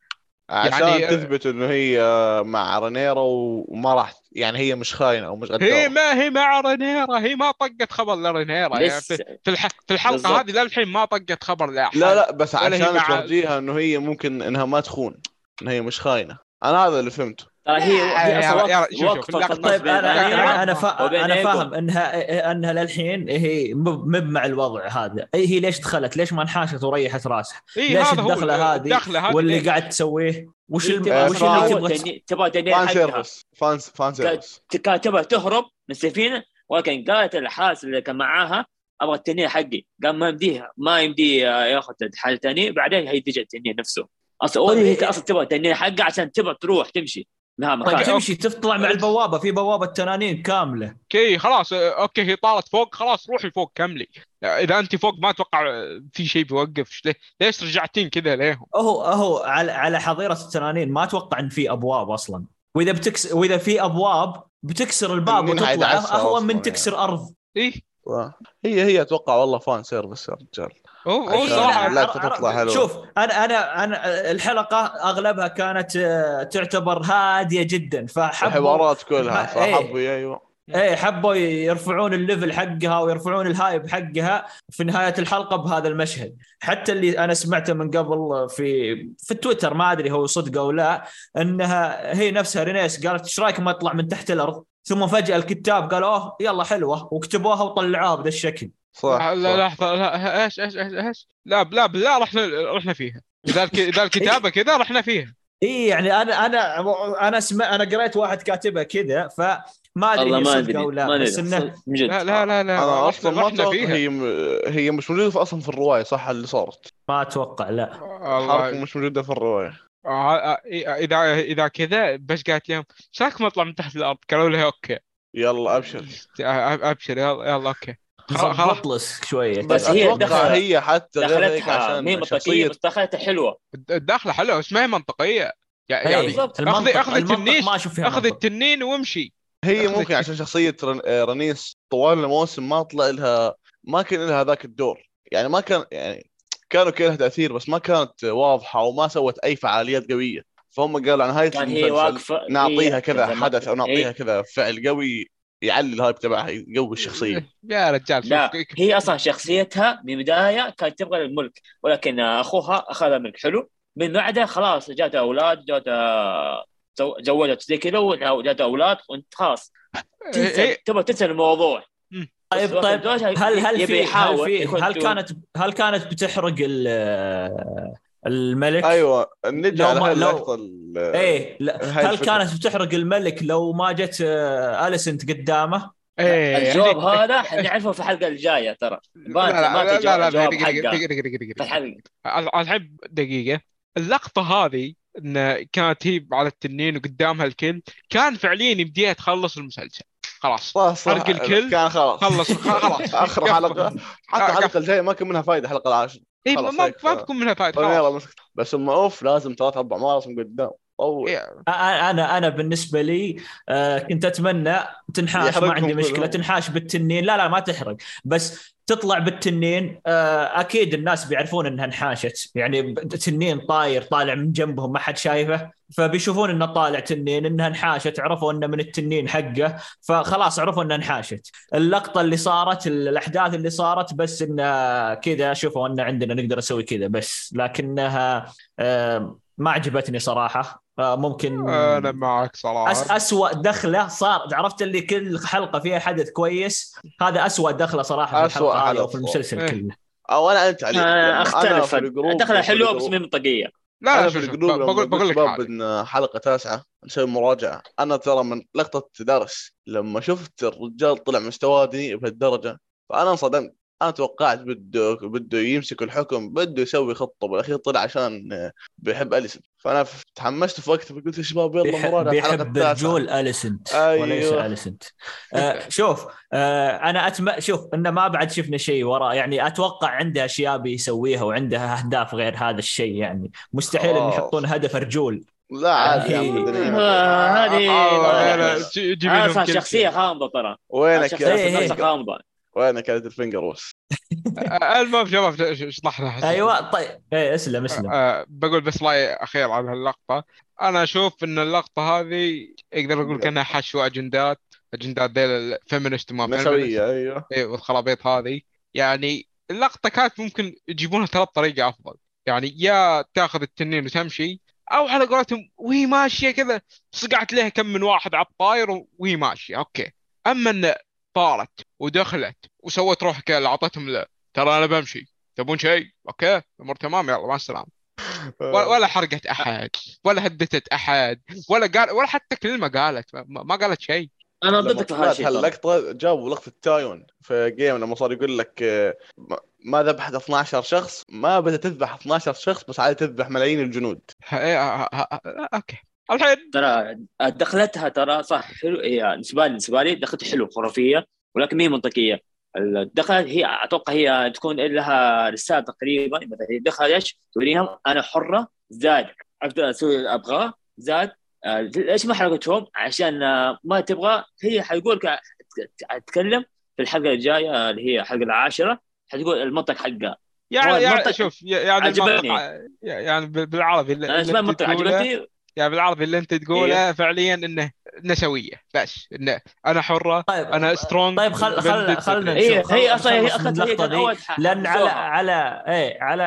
[SPEAKER 2] عشان
[SPEAKER 1] يعني-
[SPEAKER 2] تثبت إنه هي مع رينيرا وما راح يعني هي مش خاينة أو مش
[SPEAKER 1] هي
[SPEAKER 2] غداره
[SPEAKER 1] ما هي مع رينيرا هي ما طقت خبر لرينيرا يعني في في الح... في الحلقة
[SPEAKER 4] بالضبط.
[SPEAKER 1] هذه للحين ما طقت خبر لأحد.
[SPEAKER 2] لا لا بس
[SPEAKER 1] هي
[SPEAKER 2] عشان
[SPEAKER 1] مع-
[SPEAKER 2] تورجيها إنه هي ممكن إنها ما تخون إنها هي مش خاينة. أنا هذا اللي فهمته.
[SPEAKER 4] ترى هي
[SPEAKER 1] يا-
[SPEAKER 4] هي
[SPEAKER 1] يا- يا-
[SPEAKER 4] أصلا
[SPEAKER 1] شوف- شوف،
[SPEAKER 4] وقف
[SPEAKER 1] اللقطة-
[SPEAKER 4] القناص
[SPEAKER 3] طيب
[SPEAKER 4] بين أنا
[SPEAKER 3] أنا أنا, فا... فاهم انها إنها للحين هي مب مب مع الوضع هذا. إي هي ليش دخلت؟ ليش ما انحاشت وريحت راسها؟
[SPEAKER 1] إيه
[SPEAKER 3] ليش الدخلة هذه؟
[SPEAKER 1] الدخلة هذه
[SPEAKER 3] واللي؟ قاعد تسويه؟ وش الم... وش اللي تبغى
[SPEAKER 4] تبغى
[SPEAKER 2] fan
[SPEAKER 4] حقها.
[SPEAKER 2] service. fan fan service.
[SPEAKER 4] كانت تبغى تهرب من السفينة ولكن قالت الحارس اللي كان معاها أبغى التنين حقي. قال ما يمديها ما يمدي ياخذ حاجة ثانية بعدين هي تجي التنين نفسه. أصلا
[SPEAKER 3] طيب
[SPEAKER 4] هي
[SPEAKER 3] إيه-
[SPEAKER 4] أصلا تبغى التنين حقها عشان تبغى تروح تمشي. لها
[SPEAKER 3] طيب تمشي تطلع مع البوابة في بوابة تنانين كاملة.
[SPEAKER 1] okay خلاص okay هي طارت فوق خلاص روحي فوق كملي. إذا أنت فوق ما أتوقع في شيء بيوقف. ليه- ليش رجعتين كذا ليهم؟
[SPEAKER 3] هو هو على على حظيرة التنانين ما أتوقع إن في أبواب أصلا. وإذا بتكس وإذا في أبواب بتكسر الباب وتطلع. أهون من تكسر أرض.
[SPEAKER 1] إيه؟
[SPEAKER 2] هي هي أتوقع والله fan service يا رجال.
[SPEAKER 1] هو صراحة
[SPEAKER 2] لا تطلع.
[SPEAKER 3] شوف أنا أنا أنا الحلقة أغلبها كانت آه، تعتبر هادية جدا فحبوا
[SPEAKER 2] الحوارات كلها
[SPEAKER 3] ما-
[SPEAKER 2] صح. حبوا أيوه.
[SPEAKER 3] إيه حبوا يرفعون ال level حقها ويرفعون ال hype حقها في نهاية الحلقة بهذا المشهد. حتى اللي أنا سمعته من قبل في في التويتر ما أدري هو صدق أو لا إنها هي نفسها رينيس قالت إيش رايكم اطلع من تحت الأرض؟ ثم فجأة الكتاب قالوا أوه يلا حلوة. وكتبوها وطلعوها بهذا الشكل.
[SPEAKER 2] صح,
[SPEAKER 1] لا. لحظة لا إيش إيش إيش إيش؟ لا لا لا رحنا رحنا فيها. إذا إذا الكتابة كذا رحنا فيها.
[SPEAKER 3] اي يعني أنا أنا أنا سمع أنا قريت واحد كاتبها كذا فما أدري
[SPEAKER 4] والله
[SPEAKER 3] هي
[SPEAKER 4] ما أدري
[SPEAKER 3] أو لا
[SPEAKER 4] ما
[SPEAKER 3] بس
[SPEAKER 4] إنه
[SPEAKER 1] لا لا لا لا
[SPEAKER 2] أنا
[SPEAKER 1] رحنا
[SPEAKER 2] أصلا ما
[SPEAKER 1] رحنا فيها.
[SPEAKER 2] هي هي مش موجودة في- أصلا في الرواية صح اللي صارت؟
[SPEAKER 3] ما أتوقع لا.
[SPEAKER 2] الحركه مش موجودة في الرواية.
[SPEAKER 1] آه، آه، إذا إذا كذا بس قالت لهم إيش رايكم اطلع من تحت الأرض؟ قالوا لها أوكي.
[SPEAKER 2] يلا أبشر.
[SPEAKER 1] آه، أبشر يلا يلا أوكي. خلاص
[SPEAKER 3] شوية.
[SPEAKER 4] بس
[SPEAKER 2] بس
[SPEAKER 4] هي دخلت-
[SPEAKER 2] هي حتى
[SPEAKER 4] دخلتها
[SPEAKER 2] عشان
[SPEAKER 4] مي منطقية
[SPEAKER 2] شخصيه
[SPEAKER 4] بس دخلتها حلوة.
[SPEAKER 1] الداخله حلوة بس ما هي منطقية. يع- يعني أخذ
[SPEAKER 3] المنطق
[SPEAKER 1] التنين، اخذ. التنين وامشي.
[SPEAKER 2] هي ممكن عشان شخصية رن- آه، رنيس طوال الموسم ما طلع لها ما كان لها ذاك الدور. يعني ما كان يعني كانوا كان لها تأثير بس ما كانت واضحة وما سوت أي فعاليات قوية. فهم قالوا عن نهايه
[SPEAKER 4] كان هي واقفه
[SPEAKER 2] نعطيها
[SPEAKER 4] هي-
[SPEAKER 2] كذا حدث أو نعطيها
[SPEAKER 4] هي-
[SPEAKER 2] كذا فعل قوي يعلي الهايب تبعها يقوي الشخصية.
[SPEAKER 1] يا رجال
[SPEAKER 4] لا هي أصلا شخصيتها من البدايه كانت تبغى الملك ولكن أخوها اخذ الملك حلو. من بعدها خلاص جات أولاد جات زو- زوجت زي كذا وجات أولاد وانت خلاص. تنسى
[SPEAKER 1] هي-
[SPEAKER 4] تبغى تنسى الموضوع.
[SPEAKER 3] طيب طيب. هل هل في هل في هل كانت هل كانت بتحرق ال- الملك؟
[SPEAKER 2] أيوه نجي على هاي اللقطه ال-
[SPEAKER 3] إيه لا
[SPEAKER 2] هاي
[SPEAKER 3] هل. كانت بتحرق الملك لو ما جت آه، أليسنت قدامه؟
[SPEAKER 1] إيه،
[SPEAKER 4] الجواب هذا حنعرفه في الحلقة الجاية ترى.
[SPEAKER 1] لا
[SPEAKER 4] ما
[SPEAKER 1] لا لا لا دقيقة
[SPEAKER 4] الحلقة.
[SPEAKER 1] الحين دقيقة. اللقطة هذه إن كانت هي على التنين وقدامها الكل كان فعليا يمديها تخلص المسلسل. خلاص. حرق الكل.
[SPEAKER 2] كان خلاص.
[SPEAKER 1] خلص خلاص. آخر.
[SPEAKER 2] حلقة. حتى
[SPEAKER 1] آه،
[SPEAKER 2] الحلقة الجاية ما كان منها فائده الحلقة العاشره
[SPEAKER 1] اي ما بكون منها خلاص.
[SPEAKER 2] مسكت بس هم أوف لازم ثلاث أربع مرات من قدام. طول
[SPEAKER 3] أنا أنا بالنسبة لي آه، كنت أتمنى تنحاش ما عندي
[SPEAKER 2] مشكلة.
[SPEAKER 3] تنحاش بالتنين. لا لا ما تحرق. بس تطلع بالتنين آه، أكيد الناس بيعرفون إنها انحاشت. يعني تنين طاير طالع من جنبهم ما حد شايفه. فبيشوفون إنه طالع تنين إنها انحاشت عرفوا إنه من التنين حقه. فخلاص عرفوا إنها انحاشت. اللقطة اللي صارت الأحداث اللي صارت بس انه كذا شوفوا إن عندنا نقدر نسوي كذا بس. لكنها آه، ما عجبتني صراحة. آه، ممكن
[SPEAKER 1] أنا معك صراحة.
[SPEAKER 3] أس أسوأ دخلة صار. عرفت اللي كل حلقة فيها حدث كويس؟ هذا أسوأ دخلة صراحة في
[SPEAKER 2] أسوأ
[SPEAKER 3] الحلقة هذه وفي المسلسل
[SPEAKER 1] إيه.
[SPEAKER 3] كله.
[SPEAKER 2] أو أنا أنت عليك
[SPEAKER 4] آه،
[SPEAKER 2] لأن أنا أختلف.
[SPEAKER 4] دخلة
[SPEAKER 2] حلوة
[SPEAKER 4] بس مين منطقية.
[SPEAKER 1] لا
[SPEAKER 2] أنا
[SPEAKER 1] لا
[SPEAKER 2] في الجروب
[SPEAKER 1] بقول بقول لك
[SPEAKER 2] شباب
[SPEAKER 1] حاجة.
[SPEAKER 2] إن حلقة تاسعة نسوي مراجعة. أنا ترى من لقطة درس لما شفت الرجال طلع مستواه دي بهالدرجة فأنا انصدمت. أنا توقعت بده بده يمسك الحكم بده يسوي خطة بالأخير طلع عشان آه، بيحب اليسون فأنا تحمست في وقتها فقلت يا شباب يلا الحلقة
[SPEAKER 3] بيحب
[SPEAKER 2] التاسعة
[SPEAKER 3] رجول أليسنت
[SPEAKER 2] أيوه.
[SPEAKER 3] وليس أليسنت آه شوف آه أنا أتم شوف إنه ما بعد شفنا شيء وراء يعني أتوقع عنده أشياء بيسويها وعندها أهداف غير هذا الشيء يعني مستحيل إن
[SPEAKER 2] خلاص.
[SPEAKER 3] يحطون هدف رجول
[SPEAKER 2] لا عادي
[SPEAKER 4] هذه
[SPEAKER 1] جيب لهم
[SPEAKER 4] شخصية
[SPEAKER 1] شيء.
[SPEAKER 4] غامضه ترى
[SPEAKER 2] وينك
[SPEAKER 3] شخصية
[SPEAKER 2] يا.
[SPEAKER 4] نفسها
[SPEAKER 2] وينك يا الفينجر روس
[SPEAKER 1] آه، المهم شباب ش- اشطحنا حسن.
[SPEAKER 3] أيوة طيب. إيه اسلم اسلم.
[SPEAKER 1] آه، بقول بس راي اخير عن هاللقطة. أنا أشوف إن اللقطة هذه أقدر أقول كأنها حشو أجندات أجندات ذيل الفيمينست وما فيمينست
[SPEAKER 2] نسوية أيوه.
[SPEAKER 1] إيه، والخرابيط هذه. يعني اللقطة كانت ممكن يجيبونها ترى بطريقة أفضل. يعني يا تأخذ التنين وتمشي أو على قولتهم وهي ماشية كذا صقعت لها كم من واحد على الطاير وهي ماشية. okay. أما إن طارت ودخلت وسوت روحها كذا اللي أعطتهم له ترى أنا بمشي. تبون شيء؟ okay الأمور تمام يلا مع السلامة. ولا ولا حرقت أحد ولا هددت أحد ولا قال ولا حتى كلمة قالت ما, ما قالت شيء.
[SPEAKER 2] أنا
[SPEAKER 4] ضدك في هذا
[SPEAKER 2] طلعت
[SPEAKER 4] الشيء. ترى.
[SPEAKER 2] هاللقطة جابوا لقطة تايون في game لما صار يقول لك ما- ذبحت 12 شخص ما بدها تذبح 12 شخص بس عادي تذبح ملايين الجنود.
[SPEAKER 1] إيه، أوكي. الحين
[SPEAKER 4] ترى دخلتها ترى صح حلو هي بالنسبة لي بالنسبة لي دخلت حلو خرافية ولكن ما هي منطقيه الدخل هي أتوقع هي تكون لها رسالة تقريبا مثلا هي دخل إيش؟ توريهم أنا حرة زاد أقدر أسوي اللي أبغاه زاد آه، ليش ما حرقتهم؟ عشان آه، ما تبغى هي حتقول ك- تتكلم في الحلقة الجاية اللي هي الحلقة العاشرة حتقول المنطق حقها
[SPEAKER 1] يعني يعني شوف يعني
[SPEAKER 4] عجبني.
[SPEAKER 1] المنطق- يعني بالعربي أنا
[SPEAKER 4] عجبتني
[SPEAKER 1] يعني بالعربي اللي انت تقوله فعليا إنه نسويه بس. إنه أنا حرة
[SPEAKER 3] طيب
[SPEAKER 1] أنا سترونج
[SPEAKER 3] طيب خل خل خلنا
[SPEAKER 4] هي
[SPEAKER 3] نشوف.
[SPEAKER 4] هي
[SPEAKER 3] خل-
[SPEAKER 4] أصلا هي اخذت هي كان
[SPEAKER 3] دي. لأن على. على إيه على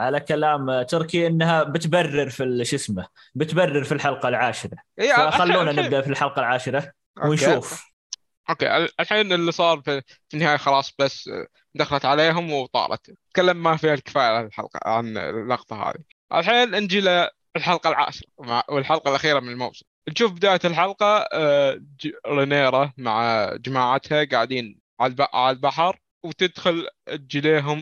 [SPEAKER 3] على كلام تركي إنها بتبرر في شو اسمه بتبرر في الحلقة العاشرة.
[SPEAKER 1] إيه،
[SPEAKER 3] فخلونا
[SPEAKER 1] الحين-
[SPEAKER 3] نبدأ في الحلقة العاشرة
[SPEAKER 1] okay.
[SPEAKER 3] ونشوف.
[SPEAKER 1] okay. الحين اللي صار في في النهاية خلاص بس دخلت عليهم وطارت. تكلم ما فيها الكفاية عن الحلقة عن اللقطة هذه. الحين نجي للحلقه العاشره والحلقة الأخيرة من الموسم. نشوف بداية الحلقة آه، رينيرا مع جماعتها قاعدين على الب- على البحر وتدخل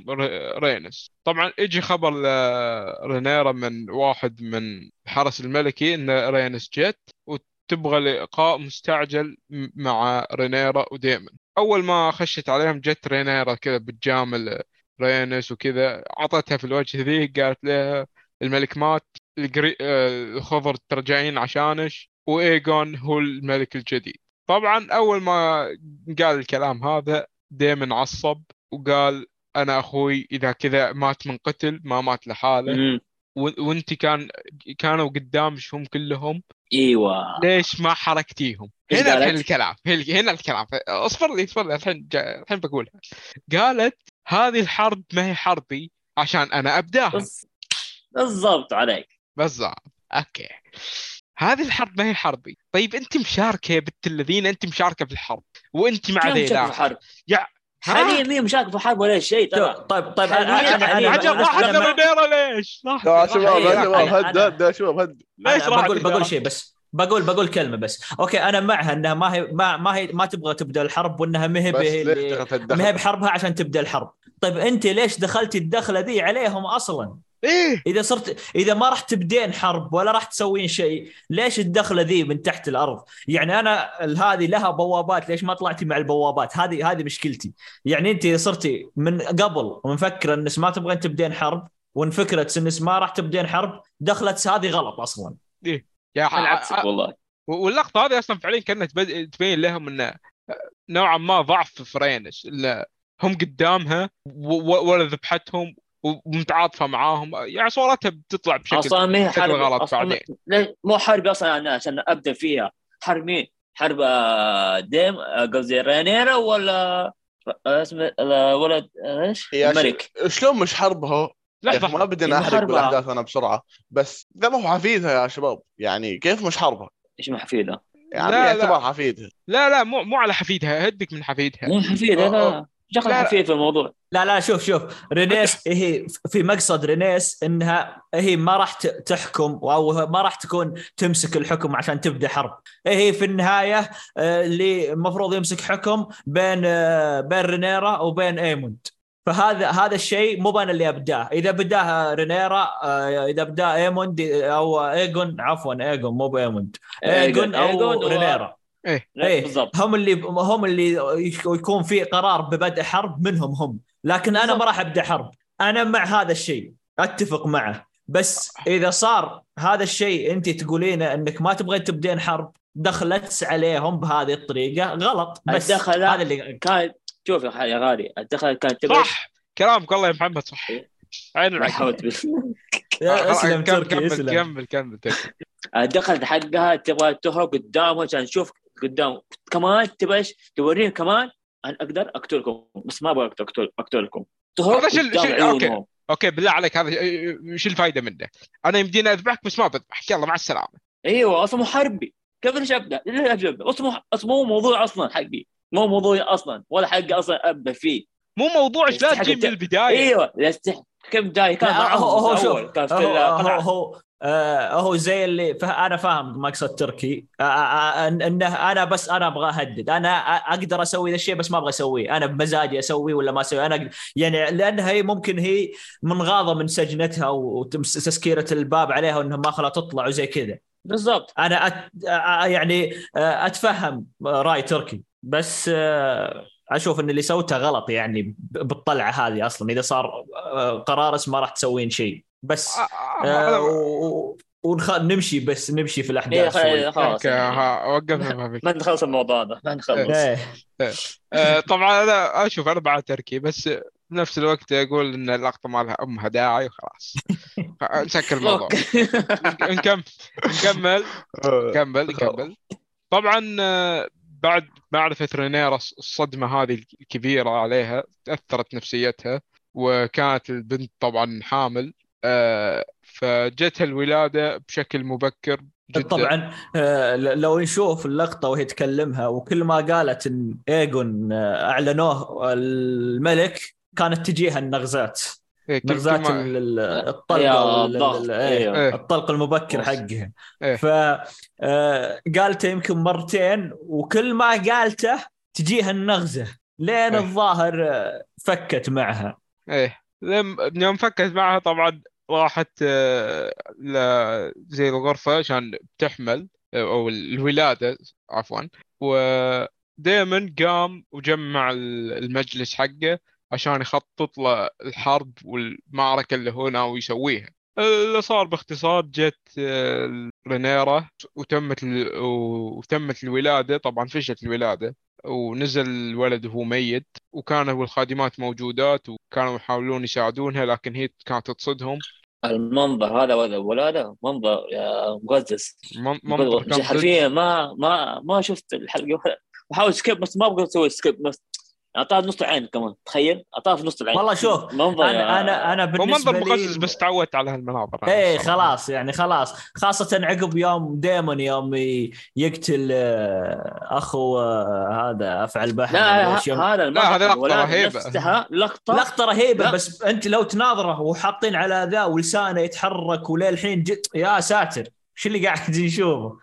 [SPEAKER 1] ر- رينيس. طبعا يجي خبر لرينيرا من واحد من الحرس الملكي إن رينيس جت تبغى لقاء مستعجل مع رينيرا وديمن. أول ما خشت عليهم جت رينيرا كذا بتجامل رينيس وكذا عطتها في الوجه ذي قالت لها الملك مات. ال green... آه، الخضر توجوا عشانش وايجون هو الملك الجديد. طبعا أول ما قال الكلام هذا ديمن عصب وقال أنا أخوي إذا كذا مات من قتل ما مات لحاله. وأنت كان كانوا قدامش هم كلهم.
[SPEAKER 4] إيوه.
[SPEAKER 1] ليش ما حركتيهم؟ هنا؟ الحين الكلام هنا الكلام. اصبر لي اصبر لي الحين جا... الحين بقولها. قالت هذه الحرب ما هي حربي عشان أنا
[SPEAKER 4] أبداها. بالضبط عليك.
[SPEAKER 1] بالضبط. أوكي. هذه الحرب ما هي حربي. طيب أنت مشاركة يا بنت الذين أنت مشاركة في الحرب وأنت مع ذيلا
[SPEAKER 4] الحرب؟
[SPEAKER 1] يا
[SPEAKER 4] حاليا مين مشاكل في الحرب ولا شيء ترى.
[SPEAKER 3] طيب طيب
[SPEAKER 1] عجب راح رينيرا ليش؟
[SPEAKER 2] يا شباب يا شباب هد هد يا شباب هد
[SPEAKER 1] ليش راح
[SPEAKER 3] بقول؟ بقول شيء بس. بقول بقول كلمة بس. أوكي أنا معها إنها ما هي ما ما هي ما تبغى تبدأ الحرب وإنها ما هي ما هي بحربها عشان تبدأ الحرب. طيب أنت ليش دخلتي الدخلة ذي عليهم أصلا؟
[SPEAKER 1] إيه.
[SPEAKER 3] إذا صرت إذا ما راح تبدين حرب ولا راح تسوين شيء ليش الدخلة ذي من تحت الأرض؟ يعني أنا هذه لها بوابات ليش ما طلعتي مع البوابات؟ هذه هذه مشكلتي. يعني أنت صرتي من قبل ومفكرة انك ما تبغين تبدين حرب وان فكره انك ما راح تبدين حرب دخلت هذه غلط أصلا.
[SPEAKER 1] إيه. يا
[SPEAKER 4] عكسك والله.
[SPEAKER 1] واللقطة هذه أصلا فعليا كانت تبين لهم انه نوعا ما ضعف إن هم قدامها ولا ذبحتهم ومتعاطفة معاهم يعني صورتها بتطلع بشكل
[SPEAKER 4] أصلا ما هي حرب
[SPEAKER 1] غلط
[SPEAKER 4] أصلاً
[SPEAKER 1] بعدين.
[SPEAKER 4] مو حرب أصلا أنا عشان أبدأ فيها حرب مين؟ حرب آه، ديم آه، قصدي رينيرا ولا آه، اسمه ولد
[SPEAKER 2] إيش؟
[SPEAKER 4] الملك
[SPEAKER 2] شلون مش حربها؟
[SPEAKER 1] لحظة
[SPEAKER 2] ما بدنا
[SPEAKER 4] يعني أحرق.
[SPEAKER 2] بالأحداث أنا بسرعة بس ذا ما هو حفيدها يا شباب يعني كيف مش حربها؟
[SPEAKER 4] إيش ما حفيدة؟
[SPEAKER 2] يعني
[SPEAKER 1] لا،
[SPEAKER 2] يعتبر
[SPEAKER 1] لا.
[SPEAKER 2] حفيدها
[SPEAKER 1] لا لا مو مو على حفيدها هدك من حفيدها
[SPEAKER 4] مو حفيدة
[SPEAKER 1] أوه،
[SPEAKER 4] لا
[SPEAKER 1] لا.
[SPEAKER 4] حفيد في الموضوع.
[SPEAKER 3] لا لا شوف شوف. رينيس هي في مقصد رينيس إنها هي ما راح تحكم أو ما راح تكون تمسك الحكم عشان تبدأ حرب. هي في النهاية آه، اللي المفروض يمسك حكم بين آه، بين رينيرا وبين إيموند. فهذا هذا الشيء مو أنا اللي أبداه. إذا بداه رينيرا آه، إذا بداه إيموند أو إيجون عفوا إيجون مو بإيموند.
[SPEAKER 4] إيجون أو
[SPEAKER 3] رينيرا.
[SPEAKER 4] لا،
[SPEAKER 3] إيه
[SPEAKER 4] بالضبط.
[SPEAKER 3] هم اللي هم اللي يكون في قرار ببدء حرب منهم هم. لكن أنا ما راح أبدأ حرب. أنا مع هذا الشيء. أتفق معه. بس إذا صار هذا الشيء أنت تقولينه إنك ما تبغين تبدين حرب دخلت عليهم بهذه الطريقة غلط. بس هذا اللي
[SPEAKER 4] كان شوف يا غالي الدخل كان تبغى
[SPEAKER 1] صح. كلامك والله يا محمد صح. عين العقل.
[SPEAKER 4] حاولت بس.
[SPEAKER 3] اسلم
[SPEAKER 1] كمل
[SPEAKER 3] تركي
[SPEAKER 1] كمل
[SPEAKER 3] اسلم.
[SPEAKER 1] كمل كمل.
[SPEAKER 4] الدخل حقها تبغى تهرب قدامه عشان نشوف قدام. كمان تبغى إيش؟ توريهم كمان. أنا أقدر أقتلكم. بس ما أبغى اقتل أقتلكم. تهرب
[SPEAKER 1] هذا شل-
[SPEAKER 4] عيونهم.
[SPEAKER 1] أوكي. بالله عليك هذا إيش الفائده منه؟ أنا يمديني أذبحك بس ما بذبحك. يلا مع السلامة.
[SPEAKER 4] أيوه أصلا محاربي كيف ليش أبدأ؟ ليش أبدأ؟ أصلا مو موضوع أصلا حقي. مو موضوعي أصلا. ولا حقي أصلا أبدأ فيه.
[SPEAKER 1] مو موضوع لا تجيب من البداية.
[SPEAKER 4] أيوه يستحق. كم جاي كان
[SPEAKER 3] لا، هو هو شوف
[SPEAKER 4] الأول، كان في
[SPEAKER 3] هو هو آه هو زي اللي أنا فاهم مقصد تركي آه آه إن- إنه أنا بس أنا أبغى أهدد. أنا أقدر أسوي ذا الشيء بس ما أبغى أسويه. أنا بمزاجي أسويه ولا ما أسويه. أنا أقدر يعني لانها هي ممكن هي منغاضة من سجنتها وتسكيره الباب عليها وإنها ما خلها تطلع وزي كذا.
[SPEAKER 4] بالضبط.
[SPEAKER 3] أنا أت... آه، يعني آه، أتفهم رأي تركي. بس آه، أشوف إن اللي سوته غلط يعني بالطلعة هذه أصلا. إذا صار آه، قرار اسمه ما راح تسوين شيء. بس
[SPEAKER 1] آه،
[SPEAKER 3] آه،
[SPEAKER 1] آه،
[SPEAKER 3] و- ونخ... نمشي بس نمشي في
[SPEAKER 4] إيه،
[SPEAKER 3] الاحداث
[SPEAKER 4] خلاص.
[SPEAKER 3] شوي.
[SPEAKER 4] خلاص
[SPEAKER 1] وقفنا ما فيك
[SPEAKER 4] ما نخلص الموضوع ده ما نخلص.
[SPEAKER 3] إيه.
[SPEAKER 1] آه، طبعا أنا أشوف أنا بعد تركي بس بنفس الوقت أقول إن اللقطة ما لها أمها داعي وخلاص. نسكر الموضوع. نكمل نكمل كمل كمل طبعا بعد معرفة رينيرا الصدمة هذه الكبيرة عليها تأثرت نفسيتها وكانت البنت طبعا حامل. فجتها الولادة بشكل مبكر جدا
[SPEAKER 3] طبعا آه، لو نشوف اللقطة وهي تكلمها وكل ما قالت إن ايجون آه، أعلنوه الملك كانت تجيها النغزات
[SPEAKER 1] إيه،
[SPEAKER 3] نغزات
[SPEAKER 1] كل ما-
[SPEAKER 3] ال- ال-
[SPEAKER 4] يا
[SPEAKER 3] الطلقة ال-
[SPEAKER 4] الضغط
[SPEAKER 3] ال- إيه.
[SPEAKER 4] أيوه
[SPEAKER 1] إيه.
[SPEAKER 3] الطلق المبكر. حقها
[SPEAKER 1] إيه.
[SPEAKER 3] ف آه، قالته يمكن مرتين وكل ما قالته تجيها النغزة لين. الظاهر فكت معها
[SPEAKER 1] إيه لم يوم فكت معها طبعا راحت آه، ل- زي الغرفة عشان تحمل آه، أو الولادة عفوا. ودائما قام وجمع ال- المجلس حقه عشان يخطط له الحرب والمعركة اللي هو ناوي يسويها. اللي صار باختصار جت آه، رينيرا وتمت ال- وتمت الولادة طبعا فشلت الولادة ونزل الولد وهو ميت وكانوا الخادمات موجودات وكانوا يحاولون يساعدونها لكن هي كانت تصدهم.
[SPEAKER 4] المنظر هذا ولا ولاده منظر يا مقزز.
[SPEAKER 1] من- منظر
[SPEAKER 4] حرفيا ما ما ما شفت الحلقة. بحاول skip بس ما أبغى أسوي skip بس أعطاه نص العين كمان تخيل أعطاه في نص العين
[SPEAKER 3] والله شوف
[SPEAKER 4] منظر
[SPEAKER 3] أنا أنا
[SPEAKER 1] أنا
[SPEAKER 3] بالنسبة
[SPEAKER 1] منظر مقزز بس تعودت على هالمناظر
[SPEAKER 3] إيه
[SPEAKER 1] الصراحة.
[SPEAKER 3] خلاص يعني خلاص خاصة عقب يوم ديمون يوم يقتل آه، أخو آه، هذا أفعل بحر
[SPEAKER 4] لا هذا المقطع
[SPEAKER 1] هذه رهيبة.
[SPEAKER 4] نفسها لقطة
[SPEAKER 3] لقطة رهيبة
[SPEAKER 4] لا.
[SPEAKER 3] بس أنت لو تناظره وحاطين على ذا ولسانه يتحرك وللحين جد يا ساتر شو اللي قاعد نشوفه؟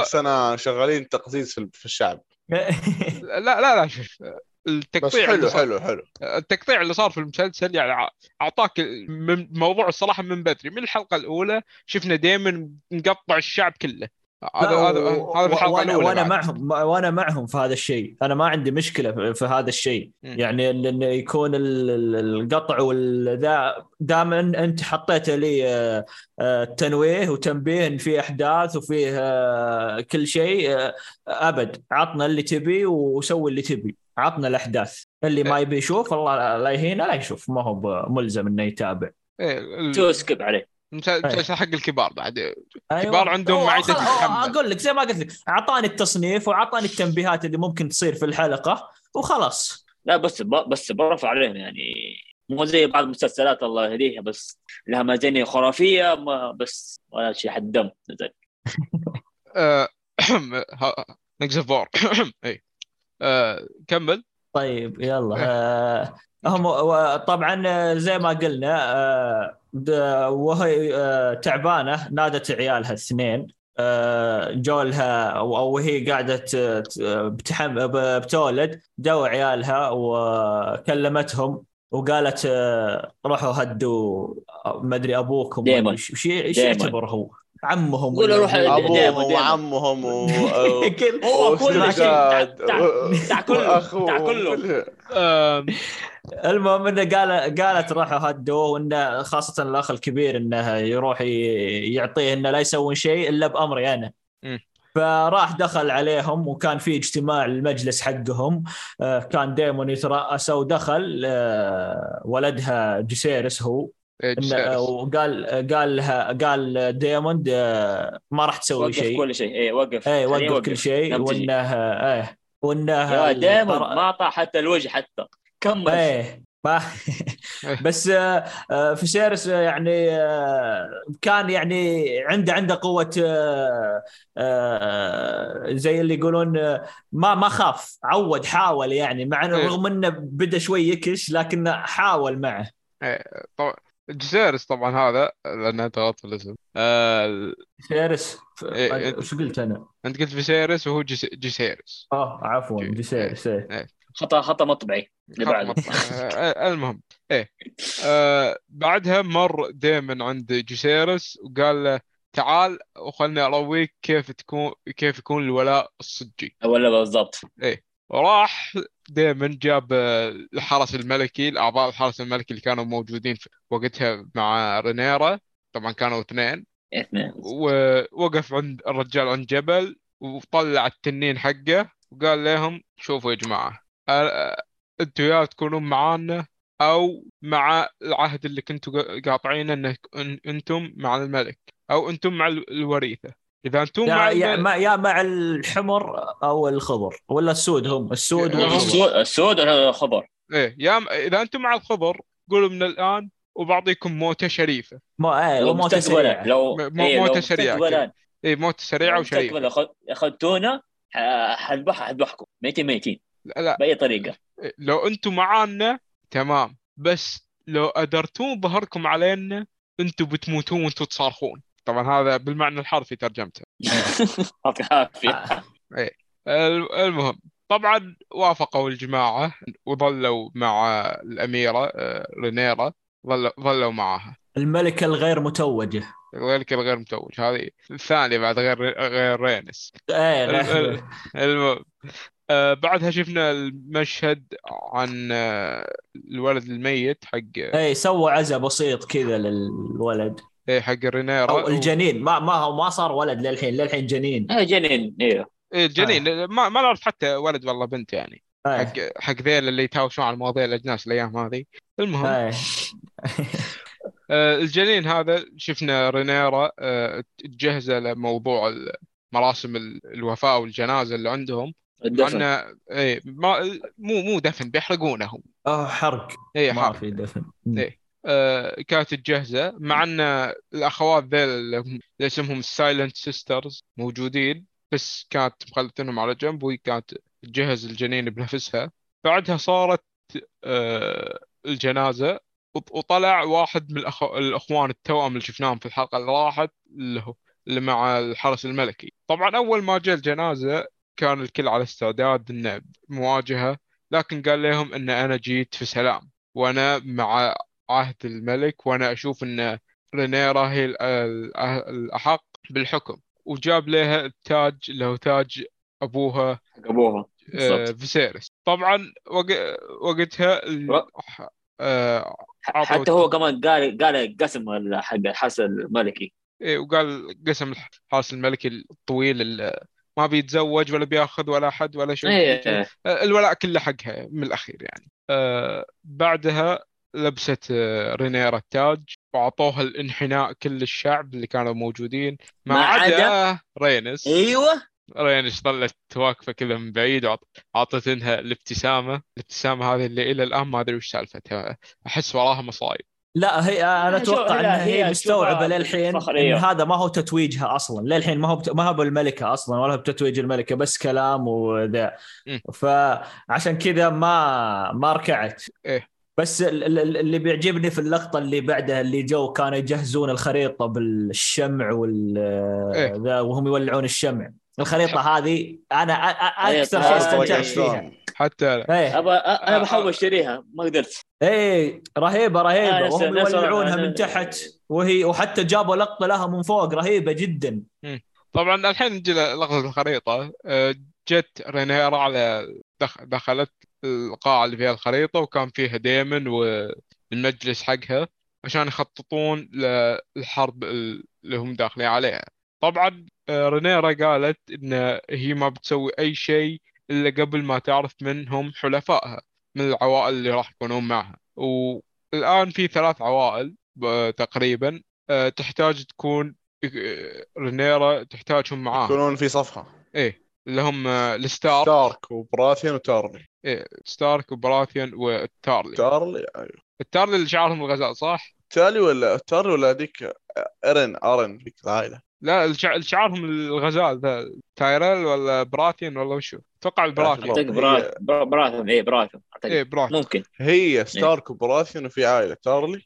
[SPEAKER 2] بس أنا شغالين تقزيز في في الشعب
[SPEAKER 1] لا لا لا شوف
[SPEAKER 2] بس
[SPEAKER 1] التقطيع
[SPEAKER 2] حلو حلو حلو.
[SPEAKER 1] التقطيع اللي صار في المسلسل يعني أعطاك من موضوع الصراحة من بدري. من الحلقة الأولى شفنا دائما مقطع الشعب كله. هذا هذا هذا الحلقة
[SPEAKER 3] وأنا
[SPEAKER 1] الأولى
[SPEAKER 3] وأنا
[SPEAKER 1] بعد.
[SPEAKER 3] معهم وأنا معهم في هذا الشيء. أنا ما عندي مشكلة في- هذا الشيء. يعني انه يكون ال- ال- القطع والذا دام إن أنت حطيت لي آه، آه، تنويه وتنبيه إن في أحداث وفيه آه، كل شيء أبد. عطنا اللي تبي وسوي اللي تبي. عطنا الأحداث. اللي ما يبي يشوف الله لا يهينه لا يشوف. ما هو ملزم إنه يتابع.
[SPEAKER 1] إيه،
[SPEAKER 4] to skip عليه.
[SPEAKER 1] المسلسل حق الكبار بعد.
[SPEAKER 3] أيوة.
[SPEAKER 1] كبار عندهم تتحمل.
[SPEAKER 3] أقول لك زي ما قلت لك أعطاني التصنيف وأعطاني التنبيهات اللي ممكن تصير في الحلقة وخلاص.
[SPEAKER 4] لا بس ب- بس برفع عليهم يعني. مو زي بعض المسلسلات الله يهديها بس لها ميزانية خرافية ما بس ولا شيء حد دم. نزل
[SPEAKER 1] نقص فور اي كمل.
[SPEAKER 3] طيب يلا. آه هم طبعا آه، زي ما قلنا آه وهي آه تعبانة نادت عيالها الاثنين آه جو لها أو أو وهي قاعدة ت- بتحم بتولد جو عيالها وكلمتهم وقالت آه روحوا هدوا ما أدري
[SPEAKER 4] أبوكم.
[SPEAKER 3] وش. يعتبر هو عمهم
[SPEAKER 4] قولوا
[SPEAKER 3] ولا
[SPEAKER 4] روح
[SPEAKER 3] أبوهم؟
[SPEAKER 4] دايماً،
[SPEAKER 2] ابوهم. وعمهم و...
[SPEAKER 4] هو كل شيء تاع- كله تاع كله
[SPEAKER 3] المهم إنه قال قالت راحوا هدوه وإنه خاصة الأخ الكبير إنه يروح يعطيه إنه لا يسوون شيء إلا بأمري
[SPEAKER 1] أنا.
[SPEAKER 3] فراح دخل عليهم وكان في اجتماع المجلس حقهم. آه، كان ديمون يترأسه ودخل آه، ولدها جسيرس هو.
[SPEAKER 1] إيه، جسيرس.
[SPEAKER 3] وقال قال لها قال ديموند آه، ما راح تسوي
[SPEAKER 4] وقف
[SPEAKER 3] شيء.
[SPEAKER 4] كل شيء. اي وقف. خليه
[SPEAKER 3] وقف كل شيء. وإنه إيه وإنه
[SPEAKER 4] يا
[SPEAKER 3] القرار-
[SPEAKER 4] ما اعطى حتى الوجه حتى. كمل.
[SPEAKER 3] إيه ما بس آه، آه، في سيرس آه، يعني كان يعني عنده عنده قوة زي اللي يقولون ما ما خاف عود حاول يعني مع إنه
[SPEAKER 1] إيه.
[SPEAKER 3] رغم إنه بدا شوي يكش لكنه حاول معه.
[SPEAKER 1] طبعا جسيرس طبعا هذا لأن انت غلط في الاسم. آه،
[SPEAKER 3] سيرس
[SPEAKER 1] إيه،
[SPEAKER 3] وش قلت أنا؟
[SPEAKER 1] أنت قلت فيسيرس وهو جس... جسيرس
[SPEAKER 3] آه عفوا جسيرس إيه.
[SPEAKER 4] خطأ خطأ مطبعي.
[SPEAKER 1] آه، المهم إيه. آه بعدها مر ديمن عند جسيرس وقال له تعال وخلني أرويك كيف تكون كيف يكون الولاء الصجي.
[SPEAKER 4] ولا بالضبط.
[SPEAKER 1] وراح ديمن جاب آه، الحرس الملكي الأعضاء الحرس الملكي اللي كانوا موجودين في وقتها مع رينيرا. طبعا كانوا اثنين.
[SPEAKER 4] اثنين.
[SPEAKER 1] ووقف عند الرجال عند جبل وطلع التنين حقه وقال لهم شوفوا يا جماعة آه، أنتوا يا تكونون معانا أو مع العهد اللي كنتوا قا- قاطعينه إنه إن- أنتم مع الملك أو أنتم مع ال- الوريثة. إذا أنتم مع
[SPEAKER 3] يا يا
[SPEAKER 1] الملك
[SPEAKER 3] مع يا مع الحمر أو الخضر ولا السود هم؟ السود
[SPEAKER 4] السود السود ولا الخضر
[SPEAKER 1] إيه يا م- إذا أنتم مع الخضر قولوا من الآن وبعطيكم موتة شريفة.
[SPEAKER 3] ما إيه
[SPEAKER 4] لو
[SPEAKER 3] وموتة
[SPEAKER 4] مستقبلا
[SPEAKER 3] سريعة.
[SPEAKER 4] لو
[SPEAKER 1] م- مو-
[SPEAKER 4] إيه،
[SPEAKER 1] سريعة
[SPEAKER 4] مستقبلا
[SPEAKER 1] إيه موتة سريعة
[SPEAKER 4] لو
[SPEAKER 1] وشريفة.
[SPEAKER 4] مستقبلا أخذ- أخذتونا حذبح حذبحكم. ميتين ميتين.
[SPEAKER 1] لا, لا.
[SPEAKER 4] بأي طريقة؟
[SPEAKER 1] لو أنتم معانا تمام. بس لو قدرتون ظهركم علينا أنتم بتموتون وأنتم تصارخون. طبعا هذا بالمعنى الحرفي ترجمته.
[SPEAKER 4] العافية.
[SPEAKER 1] ال- المهم. طبعا وافقوا الجماعة وظلوا مع الأميرة آه، رينيرا. ظلوا ظلوا معها.
[SPEAKER 3] الملكة الغير متوجة.
[SPEAKER 1] ذلك الغير متوج. هذه الثانية بعد غير غير رينس. إيه
[SPEAKER 3] غير
[SPEAKER 1] ال- المهم آه بعدها شفنا المشهد عن آه الولد الميت حق
[SPEAKER 3] إيه سوى عزا بسيط كذا للولد.
[SPEAKER 1] إيه حق رينيرا
[SPEAKER 3] أو الجنين. ما ما هو ما صار ولد للحين. للحين جنين.
[SPEAKER 4] آه، جنين. أيوه
[SPEAKER 1] إيه الجنين ما ما نعرف حتى ولد والله بنت يعني.
[SPEAKER 3] إيه
[SPEAKER 1] حق حق ذيل اللي يتهاوشون على مواضيع الأجناس الأيام هذه. المهم.
[SPEAKER 3] إيه
[SPEAKER 1] آه. الجنين هذا شفنا رينيرا آه تجهزه لموضوع مراسم ال- الوفاة والجنازة اللي عندهم.
[SPEAKER 4] الدفن.
[SPEAKER 1] إيه ما مو مو دفن بيحرقونه هم
[SPEAKER 3] آه حرق. ما
[SPEAKER 1] حرق.
[SPEAKER 3] في دفن.
[SPEAKER 1] إيه. آه كانت تجهزه. مع إن الأخوات ذيل اللي هم- اللي اسمهم الـ Silent Sisters موجودين بس كانت مخلتنهم على جنب وهي كانت تجهز الجنين بنفسها. بعدها صارت آه الجنازة. وط- وطلع واحد من الأخ... الأخوان التوأم اللي شفناهم في الحلقة اللي راحت اللي هو اللي مع الحرس الملكي. طبعا أول ما جاء الجنازة كان الكل على استعداد إنه مواجهة لكن قال لهم إن أنا جيت في سلام وأنا مع عهد الملك وأنا أشوف إن رينيرا هي ال- ال- الأحق بالحكم. وجاب لها التاج اللي هو تاج
[SPEAKER 4] أبوها أبوها.
[SPEAKER 1] آه،. فيسيريس طبعا وق- وقتها ال-
[SPEAKER 4] حتى هو كمان قال قال قسم حق الحسن الملكي.
[SPEAKER 1] إيه وقال قسم الحارس الملكي الطويل ما بيتزوج ولا بياخذ ولا حد ولا شيء
[SPEAKER 4] إيه.
[SPEAKER 1] آه، الولاء كله حقها من الأخير يعني. آه، بعدها لبست آه، رينيرا التاج وأعطوها الانحناء كل الشعب اللي كانوا موجودين. ما
[SPEAKER 4] عدا؟
[SPEAKER 1] رينس.
[SPEAKER 4] أيوه.
[SPEAKER 1] رينس ظلت واقفة كذا من بعيد وعطت لها الابتسامة الابتسامة هذه اللي إلى الآن ما أدري وش سالفتها أحس وراها مصايب
[SPEAKER 3] لا هي أنا
[SPEAKER 4] أتوقع
[SPEAKER 3] إنها هي
[SPEAKER 4] هي مستوعبة
[SPEAKER 3] للحين
[SPEAKER 4] إن.
[SPEAKER 3] هذا ما هو تتويجها أصلا للحين ما هو بت... ما هو بالملكة أصلا ولا هو بتتويج الملكة بس كلام وذا. فعشان كذا ما ما ركعت
[SPEAKER 1] إيه.
[SPEAKER 3] بس ال- ال- اللي بيعجبني في اللقطة اللي بعدها اللي جو كانوا يجهزون الخريطة بالشمع وال
[SPEAKER 1] إيه.
[SPEAKER 3] وهم يولعون الشمع الخريطة هذه
[SPEAKER 4] أنا
[SPEAKER 3] أكثر شيء استمتعت فيها.
[SPEAKER 1] حتى
[SPEAKER 3] إيه.
[SPEAKER 4] ابى أنا
[SPEAKER 1] آه،
[SPEAKER 4] بحاول. أشتريها ما قدرت.
[SPEAKER 3] إيه رهيبة رهيبة.
[SPEAKER 4] آه،
[SPEAKER 3] وهم يولعونها من تحت وهي وحتى جابوا لقطة لها من فوق رهيبة جدا.
[SPEAKER 1] طبعا الحين نجي لقطة الخريطة. آه، جت رينيرا على دخ- دخلت القاعة اللي فيها الخريطة وكان فيها ديمن والمجلس حقها عشان يخططون للحرب اللي هم داخلين عليها. طبعا آه، رينيرا قالت إن هي ما بتسوي أي شيء إلا قبل ما تعرف من هم حلفائها من العوائل اللي راح يكونون معها. والآن في ثلاث عوائل تقريبا آه، تحتاج تكون آه، رينيرا تحتاجهم معاها.
[SPEAKER 2] يكونون في صفحة.
[SPEAKER 1] إيه اللي هم آه، الستار
[SPEAKER 2] ستارك وبراثيون وتارلي.
[SPEAKER 1] إيه ستارك وبراثيون والتارلي
[SPEAKER 2] تارلي أيوه.
[SPEAKER 1] التارلي اللي شعارهم الغزال صح؟
[SPEAKER 2] تالي ولا تارلي ولا هذيك أرن أرن ذيك العائلة.
[SPEAKER 1] لا شعارهم الغزال ذا تايرل ولا براثيون ولا وشو؟ أتوقع البراثيون
[SPEAKER 4] أعتقد براث برا- براثم إيه براثم
[SPEAKER 1] إيه
[SPEAKER 4] اعتقد
[SPEAKER 1] براثيون.
[SPEAKER 4] ممكن.
[SPEAKER 2] هي ستارك وبراثيون وفي عائلة تارلي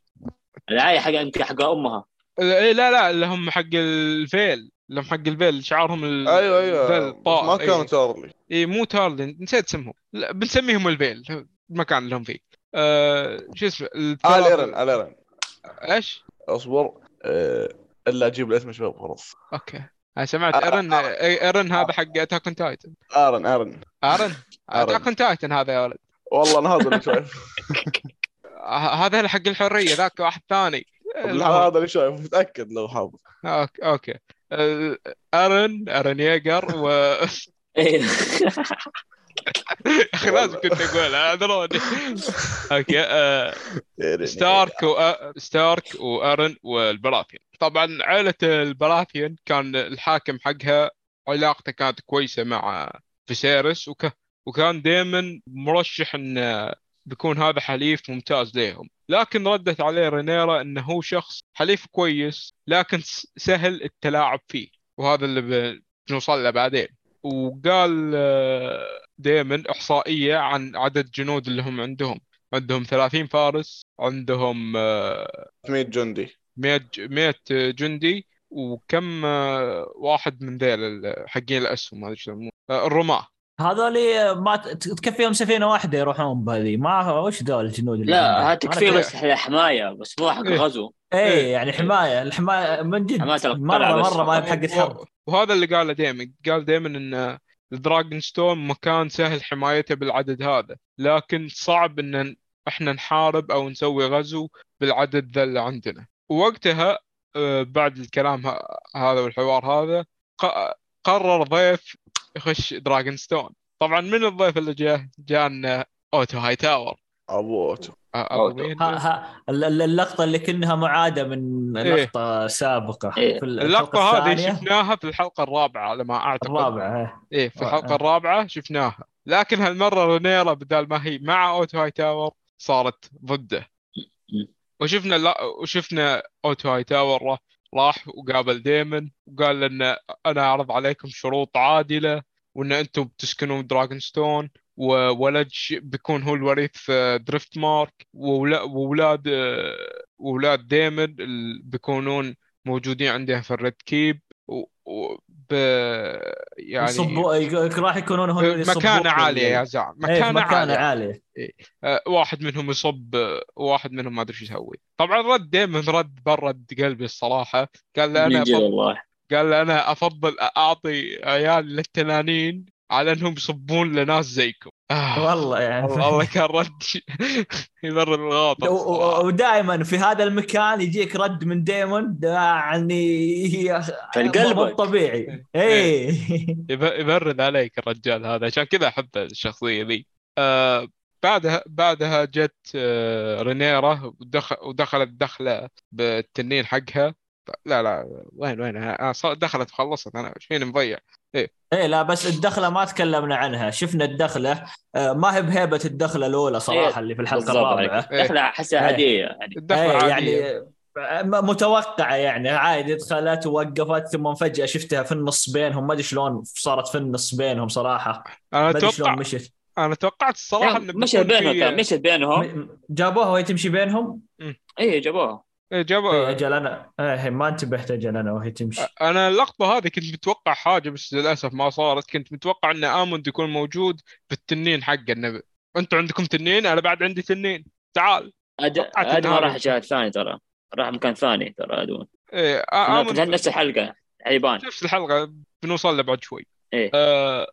[SPEAKER 4] العاية حق يمكن حق أمها.
[SPEAKER 1] إيه لا لا اللي هم حق الفيل اللي هم حق الفيل شعارهم ال...
[SPEAKER 2] أيوه
[SPEAKER 1] أيوه.
[SPEAKER 2] ما كانوا
[SPEAKER 1] إيه.
[SPEAKER 2] تارلي
[SPEAKER 1] إيه مو تارلي نسيت اسمهم. لا بنسميهم الفيل المكان اللي هم فيه. آه... شو اسمه؟
[SPEAKER 2] إيرن.
[SPEAKER 1] إيش؟
[SPEAKER 2] أصبر آه، إلا أجيب الأسم شباب خلاص.
[SPEAKER 1] أوكي. أنا سمعت
[SPEAKER 2] آه،
[SPEAKER 1] إيرن
[SPEAKER 2] آه.
[SPEAKER 1] إيرن هذا حق Attack on
[SPEAKER 2] Titan آرن
[SPEAKER 1] آرن.
[SPEAKER 2] آرن.
[SPEAKER 1] Attack on Titan هذا يا ولد.
[SPEAKER 2] والله أنا هذا اللي شايف
[SPEAKER 1] آه، هذا اللي حق الحرية ذاك واحد ثاني.
[SPEAKER 2] هذا اللي شايف متأكد لو حافظ.
[SPEAKER 1] أوكي أوكي. آه، آرن آرن ييجر و يا أخي لازم كنت اقولها اعذروني أوكي آه، ستارك. ستارك وارن والبراثيون طبعا عائله البراثيون كان الحاكم حقها علاقته كانت كويسة مع فيسيرس وك... وكان دائما مرشح انه بيكون هذا حليف ممتاز لهم لكن ردت عليه رينيرا انه هو شخص حليف كويس لكن سهل التلاعب فيه وهذا اللي بنوصل له بعدين. وقال دائما إحصائية عن عدد جنود اللي هم عندهم. عندهم 30 فارس عندهم آه،
[SPEAKER 2] 100 جندي.
[SPEAKER 1] 100 ج- 100 جندي وكم آه، واحد من ذيل ال- حقين الأسهم هذا يسمونه آه، الرماة.
[SPEAKER 3] هذول ما تكفيهم سفينة واحدة يروحون بهذه ما وش ذول الجنود اللي
[SPEAKER 4] لا؟ هذا تكفيه بس حماية بس مو حق
[SPEAKER 1] إيه.
[SPEAKER 4] غزو
[SPEAKER 3] إيه يعني حماية الحماية من جد. مرة
[SPEAKER 4] بس.
[SPEAKER 3] مرة ما هي بحقت حرب
[SPEAKER 1] وهذا اللي قاله دائما قال دائما إن الدراجون ستون مكان سهل حمايته بالعدد هذا. لكن صعب إن إحنا نحارب أو نسوي غزو بالعدد ذا اللي عندنا. ووقتها آه، بعد الكلام ه- هذا والحوار هذا ق- قرر ضيف يخش دراجون ستون طبعا من الضيف اللي جاء جاءنا اوتو هاي تاور
[SPEAKER 2] أبو اوتو
[SPEAKER 1] أبو
[SPEAKER 4] أوتو.
[SPEAKER 3] ها ها ال- ال- اللقطة اللي كأنها معادة من
[SPEAKER 1] إيه.
[SPEAKER 3] لقطة سابقة
[SPEAKER 4] إيه.
[SPEAKER 3] في
[SPEAKER 1] اللقطة هذه شفناها في الحلقة الرابعة على ما أعتقد
[SPEAKER 3] الرابعة إيه.
[SPEAKER 1] إيه في الحلقة
[SPEAKER 3] آه.
[SPEAKER 1] الرابعة شفناها لكن هالمرة رينيرا بدال ما هي مع اوتو هاي تاور صارت ضده. وشفنا لا وشفنا أوتو هاي تاور راح- وقابل ديمن وقال لنا أنا أعرض عليكم شروط عادلة وإن أنتم بتسكنون دراجون ستون وولد بيكون هو الوريث آه، دريفت مارك وولا- وولاد آه، وولاد ديمن بيكونون موجودين عندنا في الريد كيب. ب... يعني
[SPEAKER 3] يصبوا راح يكونون هم في
[SPEAKER 1] عالية
[SPEAKER 3] ال-
[SPEAKER 1] يا زعم
[SPEAKER 3] إيه، في
[SPEAKER 1] مكانة
[SPEAKER 3] مكانة
[SPEAKER 1] عالية.
[SPEAKER 3] عالية.
[SPEAKER 1] آه، واحد منهم يصب آه، وواحد منهم ما أدري شو يسوي. طبعا رد دائما رد برد قلبي الصراحة. قال له
[SPEAKER 4] أنا
[SPEAKER 1] أفضل قال له أنا أفضل أعطي عيال للتنانين على إنهم يصبون لناس زيكم. آه.
[SPEAKER 3] والله يعني.
[SPEAKER 1] والله الله كان رد يبرر الغاضب صراحة.
[SPEAKER 3] ودائما في هذا المكان يجيك رد من ديمون يعني
[SPEAKER 4] في القلب.
[SPEAKER 3] مو طبيعي. اي
[SPEAKER 1] يب- يبرد عليك الرجال هذا. عشان كذا أحب الشخصية ذي. آه بعدها بعدها جت آه رينيرا ودخل ودخلت دخلة بالتنين حقها. لا لا وين وين؟ دخلت وخلصت أنا. إيش فيني مضيع
[SPEAKER 3] إيه. لا بس الدخلة ما تكلمنا عنها. شفنا الدخلة. آه، ما هي بهيبة الدخلة الأولى صراحة اللي في
[SPEAKER 4] الحلقة
[SPEAKER 3] الرابعه
[SPEAKER 4] عليك. دخله أحسها
[SPEAKER 3] إيه.
[SPEAKER 4] عادية يعني.
[SPEAKER 1] الدخلة
[SPEAKER 3] إيه
[SPEAKER 1] عادية.
[SPEAKER 3] يعني م- متوقعة يعني. عادي دخلت ووقفت ثم فجأة شفتها في النص بينهم. ما أدري شلون صارت في النص بينهم صراحة.
[SPEAKER 1] أنا
[SPEAKER 3] ما أدري شلون
[SPEAKER 1] أتوقع
[SPEAKER 3] مشت
[SPEAKER 1] أنا توقعت الصراحة انه
[SPEAKER 4] مشت بينهم
[SPEAKER 1] في-
[SPEAKER 4] مشت بينهم.
[SPEAKER 3] جابوها وهي تمشي بينهم؟
[SPEAKER 4] اي جابوها.
[SPEAKER 1] إيه،
[SPEAKER 3] إيه،
[SPEAKER 1] جابوا
[SPEAKER 3] أجل أنا. إيه ما انتبهت أجل أنا وهي تمشي.
[SPEAKER 1] أنا اللقطة هذه كنت متوقع حاجة بس للأسف ما صارت. كنت متوقع إن آموند يكون موجود بالتنين حقه انه أنتم عندكم تنين؟ أنا بعد عندي تنين. تعال.
[SPEAKER 4] أد... آدم ما
[SPEAKER 1] هذا-
[SPEAKER 4] راح جهه ثاني ترى. راح مكان ثاني ترى آدم
[SPEAKER 1] إيه
[SPEAKER 4] في
[SPEAKER 1] آموند
[SPEAKER 4] نفس الحلقة حيبان
[SPEAKER 1] نفس الحلقة. بنوصل له بعد شوي.
[SPEAKER 4] إيه.
[SPEAKER 1] آه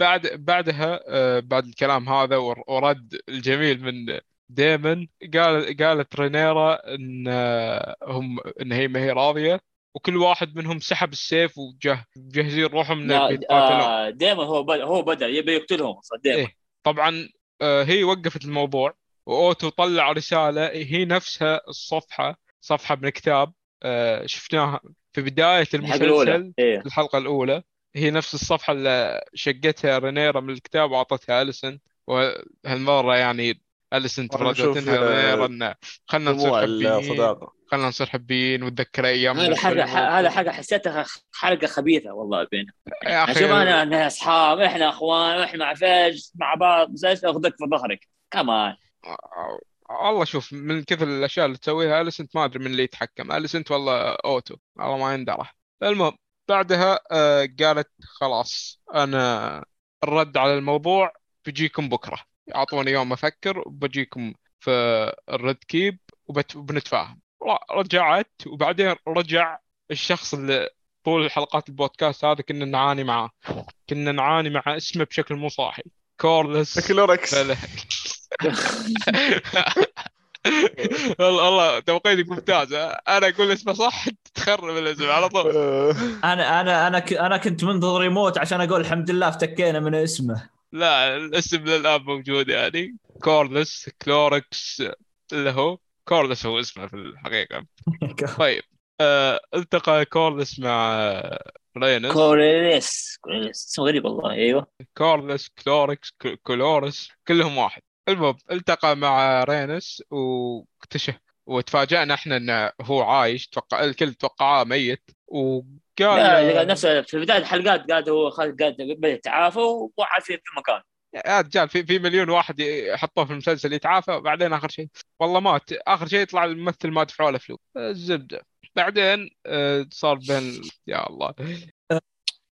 [SPEAKER 1] بعد بعدها آه بعد الكلام هذا ور- ورد الجميل من ديمن قال قالت رينيرا إن آه، هم إن هي ما هي راضية وكل واحد منهم سحب السيف وجه مجهزين روحهم بيتقاتلون
[SPEAKER 4] آه دائما هو بدا هو بدأ يبي يقتلهم أصلا دائما
[SPEAKER 1] إيه. طبعا آه، هي وقفت الموضوع وأوتو طلع رسالة هي نفسها الصفحة صفحة من كتاب آه، شفناها في
[SPEAKER 4] بداية
[SPEAKER 1] المسلسل
[SPEAKER 4] إيه.
[SPEAKER 1] الحلقة الأولى هي نفس الصفحة اللي شقتها رينيرا من الكتاب وأعطتها اليسن وهالمرة يعني اليسن
[SPEAKER 2] راح نشوف،
[SPEAKER 1] تردت انها
[SPEAKER 2] آه،
[SPEAKER 1] انه خلنا نصير حبيين خلنا نصير حبيين ونتذكر أيام
[SPEAKER 4] هذا حاجة هذا حاجة حسيتها حلقه خبيثة والله بينهم
[SPEAKER 1] يا أخي.
[SPEAKER 4] شوف أنا إحنا أصحاب إحنا إخوان إحنا مع فيش مع بعض أخذك في ظهرك. كمان
[SPEAKER 1] والله شوف من كثر الأشياء اللي تسويها اليسنت ما أدري من اللي يتحكم. اليسنت والله أوتو؟ والله ما يندرى. المهم بعدها آه، قالت خلاص أنا الرد على الموضوع بيجيكم بكرة. أعطوني يوم أفكر وبجيكم في الريد كيب وبت- وبنتفاهم رجعت وبعدين رجع الشخص اللي طول حلقات البودكاست هذا كنا نعاني معاه. كنا نعاني مع اسمه بشكل مو صاحي. كورلس
[SPEAKER 2] كلوركس
[SPEAKER 1] والله والله توقيتك ممتاز. أنا أقول اسمه صح تخرب الاسم على طول.
[SPEAKER 3] أنا أنا أنا ك- أنا كنت منتظر يموت عشان أقول الحمد لله افتكينا من اسمه.
[SPEAKER 1] لا الاسم للآن موجود يعني. كورلس كلوركس اللي هو كورلس هو اسمه في الحقيقة. طيب آه التقى كورلس مع رينس.
[SPEAKER 4] كوريليس. كوريليس. اسمه غريب والله. أيوه.
[SPEAKER 1] كورلس كلوركس ك- كلورس كلهم واحد. المهم التقى مع رينس واكتشف وتفاجأنا إحنا إنه هو عايش توقع الكل توقعاه ميت. وقال
[SPEAKER 4] لا نفس في بدايه الحلقات قاعد هو خالد قاعد بدا يتعافى وقعد في في مكان.
[SPEAKER 1] يا رجال في في مليون واحد يحطوه في المسلسل يتعافى وبعدين آخر شيء والله مات. آخر شيء يطلع الممثل ما دفعوا له فلوس. الزبدة. بعدين آه، صار بين يا الله.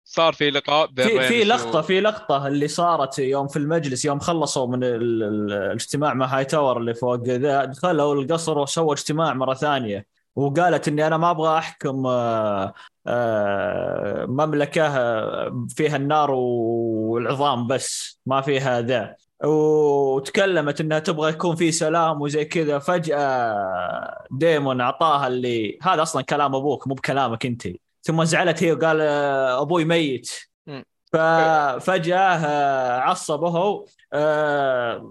[SPEAKER 1] صار في لقاء بين
[SPEAKER 3] في في لقطه
[SPEAKER 1] و-
[SPEAKER 3] في لقطة اللي صارت يوم في المجلس يوم خلصوا من ال- ال- الاجتماع مع هاي تاور اللي فوق ذا دخلوا القصر وسووا اجتماع مرة ثانية. وقالت إني أنا ما أبغى أحكم آه، آه، مملكة آه، فيها النار والعظام بس ما فيها ذا. وتكلمت إنها تبغى يكون في سلام وزي كذا. فجأة ديمون أعطاها اللي هذا أصلا كلام أبوك مو بكلامك أنت. ثم زعلت هي وقال آه، أبوي ميت. ففجاه آه، عصبه هو آه،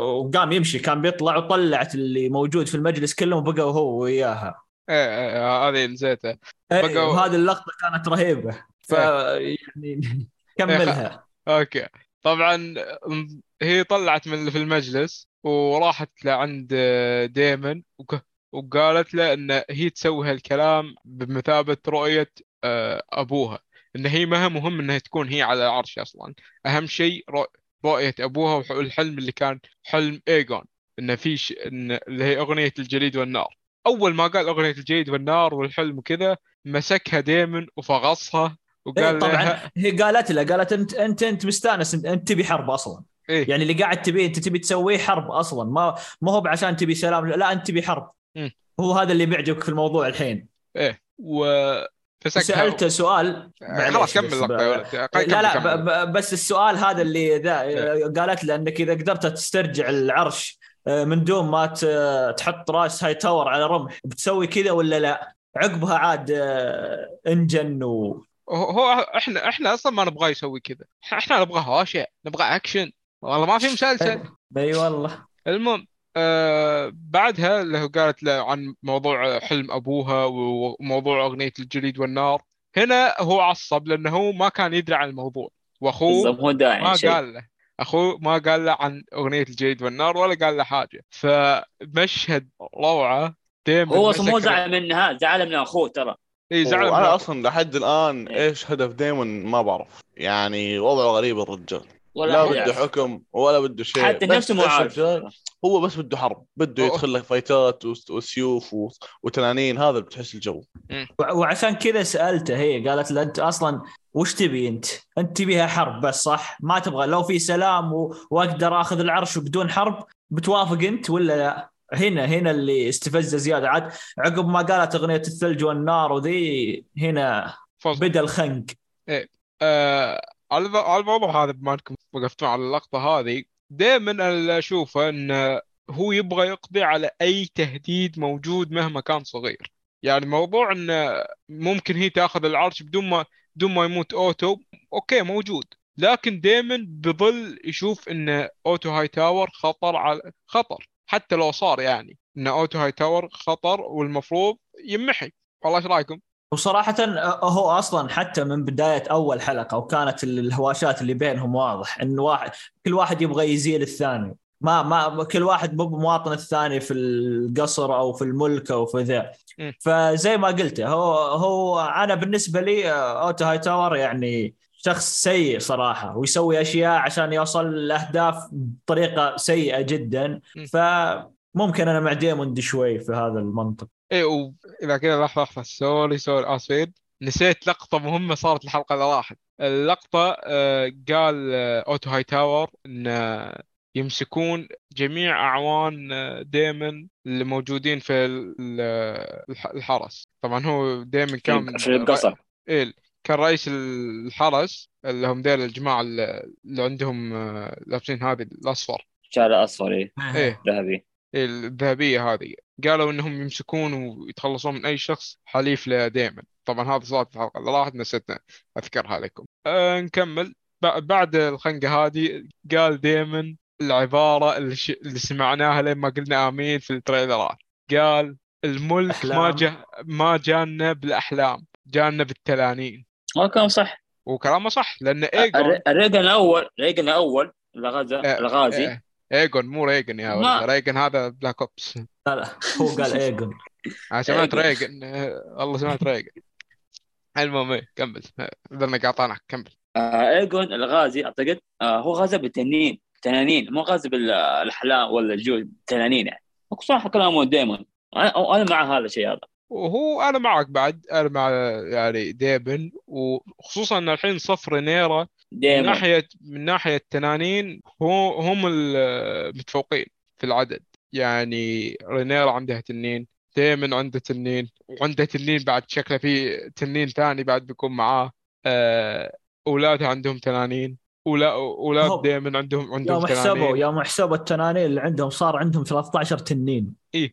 [SPEAKER 3] وقام يمشي. كان بيطلع وطلعت اللي موجود في المجلس كلهم وبقى هو وياها.
[SPEAKER 1] إيه، إيه، هذه نسيتها.
[SPEAKER 3] إيه،
[SPEAKER 1] بقوا-
[SPEAKER 3] وهذه اللقطة كانت رهيبة. ف يعني كملها.
[SPEAKER 1] أوكي. طبعا هي طلعت من في المجلس وراحت لعند ديمن وقالت له إن هي تسوي هالكلام بمثابة رؤية آه، أبوها. إن هي ما مهم إنها تكون هي على العرش أصلا. أهم شيء رؤ- رؤية أبوها والحلم اللي كان حلم ايجون انه في ش... إن اللي هي أغنية الجليد والنار. أول ما قال أغنية الجليد والنار والحلم وكذا مسكها ديمن وفغصها وقال
[SPEAKER 3] إيه، طبعا
[SPEAKER 1] لها
[SPEAKER 3] هي قالت له قالت أنت أنت أنت مستانس أنت, أنت تبي حرب أصلا.
[SPEAKER 1] إيه؟
[SPEAKER 3] يعني اللي قاعد تبيه أنت تبي تسويه حرب أصلا. ما ما هو عشان تبي سلام لا أنت تبي حرب. هو هذا اللي بيعجبك في الموضوع الحين.
[SPEAKER 1] إيه. بس
[SPEAKER 3] سالته سؤال.
[SPEAKER 1] خلاص كمل
[SPEAKER 3] لا لا
[SPEAKER 1] كمل.
[SPEAKER 3] ب- ب- بس السؤال هذا اللي ذا
[SPEAKER 1] إيه.
[SPEAKER 3] قالت له إنك إذا قدرت تسترجع العرش آه، من دون ما ت- تحط راس هاي تاور على رمح بتسوي كذا ولا لا؟ عقبها عاد آه، انجن و
[SPEAKER 1] هو إحنا إحنا أصلا ما نبغاه يسوي كذا. إحنا نبغى هوشه نبغى اكشن والله ما في مسلسل.
[SPEAKER 3] إي والله.
[SPEAKER 1] المهم آه بعدها اللي هو قالت له عن موضوع حلم أبوها وموضوع أغنية الجليد والنار هنا هو عصب لأنه هو ما كان يدري عن الموضوع.
[SPEAKER 4] وأخوه
[SPEAKER 1] ما قال له أخوه ما قال له عن أغنية الجليد والنار ولا قال له حاجة. فمشهد روعة ديما
[SPEAKER 4] هو أصلا مو زعل منها زعل من أخوه ترى.
[SPEAKER 1] إي زعل
[SPEAKER 2] وأنا
[SPEAKER 1] من-
[SPEAKER 2] أصلا لحد
[SPEAKER 4] الآن.
[SPEAKER 2] إيش هدف ديمون ما بعرف. يعني وضعه غريب الرجال.
[SPEAKER 4] ولا
[SPEAKER 2] لا بده. حكم ولا بده شيء.
[SPEAKER 4] حتى نفسه مو عارف؟
[SPEAKER 2] هو بس بده حرب بده. يدخل لك فايتات وس- وسيوف وتنانين هذا اللي بتحس الجو
[SPEAKER 3] وع- وعشان كذا سألته هي قالت له أنت أصلا وش تبي أنت؟ أنت تبيها حرب بس صح؟ ما تبغى لو في سلام و... وأقدر آخذ العرش بدون حرب بتوافق أنت ولا لا؟ هنا هنا اللي استفزه زيادة عاد عقب ما قالت أغنية الثلج والنار وذي هنا
[SPEAKER 1] فصل.
[SPEAKER 3] بدأ الخنق
[SPEAKER 1] آه على الم- على الموضوع هذا بما إنكم وقفتوا على اللقطة هذه دائما اللي اشوفه انه هو يبغى يقضي على أي تهديد موجود مهما كان صغير. يعني موضوع انه ممكن هي تأخذ العرش بدون ما بدون ما يموت أوتو أوكي موجود. لكن دائما بظل يشوف أن أوتو هاي تاور خطر على خطر حتى لو صار يعني أن أوتو هاي تاور خطر والمفروض يمحي. والله إيش رأيكم؟
[SPEAKER 3] وصراحة هو أصلا حتى من بداية أول حلقة وكانت الهواشات اللي بينهم واضح انه واحد كل واحد يبغى يزيل الثاني ما ما كل واحد مو بمواطن الثاني في القصر أو في الملك أو في ذا. فزي ما قلت هو هو أنا بالنسبة لي أوتو هاي تاور يعني شخص سيء صراحة ويسوي أشياء عشان يوصل الاهداف بطريقة سيئة جدا. فممكن أنا مع ديموند شوي في هذا المنطق
[SPEAKER 1] إيه واذا كذا لحظة لحظة. sorry sorry. اسفين نسيت لقطة مهمة صارت الحلقة اللي راحت اللقطة آه، قال آه، أوتو هاي تاور إن آه، يمسكون جميع أعوان آه، ديمن اللي موجودين في ال- ال- الح- الحرس. طبعا هو ديمن كان
[SPEAKER 4] في القصر.
[SPEAKER 1] إيه كان رئيس الحرس اللي هم ذيل الجماعة اللي عندهم آه، لابسين هذه الأصفر.
[SPEAKER 4] شارع أصفر إيه،
[SPEAKER 1] إيه.
[SPEAKER 4] ذهبي.
[SPEAKER 1] الذهبية هذه. قالوا إنهم يمسكون ويتخلصون من أي شخص حليف لديمن طبعا هذا صارت الحلقة اللي راحت نسيت أذكرها لكم. أه نكمل. بعد الخنقة هذه قال ديمن العبارة اللي, ش... اللي سمعناها لما قلنا آمين في التريلرات. قال الملك ما
[SPEAKER 3] أحلام.
[SPEAKER 1] جا... ما جانا بالأحلام جانا بالتلانين.
[SPEAKER 4] كان صح.
[SPEAKER 1] وكلامه صح لأن إيجون
[SPEAKER 4] الر- ريجن الأول ريجن الأول الغزا
[SPEAKER 1] آه،
[SPEAKER 4] الغازي
[SPEAKER 1] آه، ايجون مو ريجن يا ولد ريجن هذا Black Ops
[SPEAKER 3] لا لا هو قال ايجون
[SPEAKER 1] أنا سمعت
[SPEAKER 4] ريجن.
[SPEAKER 1] والله سمعت ريجن المهم كمل ذلنا قاطعنك كمل
[SPEAKER 4] ايجون الغازي اعتقد هو غزا بالتنين تنانين مو غازي بالاحلام ولا الجود تنانين يعني صح كلامه دايما أنا مع هذا الشيء هذا
[SPEAKER 1] وهو أنا معك بعد أنا مع يعني ديبن وخصوصا ان الحين صف رينيرا من
[SPEAKER 4] دايما
[SPEAKER 1] ناحية من ناحية التنانين هو هم المتفوقين في العدد. يعني رينيرا عندها تنين ديمن عنده تنين وعنده تنين بعد شكله في تنين ثاني بعد بيكون معاه آه، اولادها عندهم تنانين. ولا
[SPEAKER 3] أولاد
[SPEAKER 1] ديمن عندهم عندهم
[SPEAKER 3] يوم حسبوا
[SPEAKER 1] تنانين.
[SPEAKER 3] يوم حسبوا التنانين اللي عندهم صار عندهم 13 تنين. في-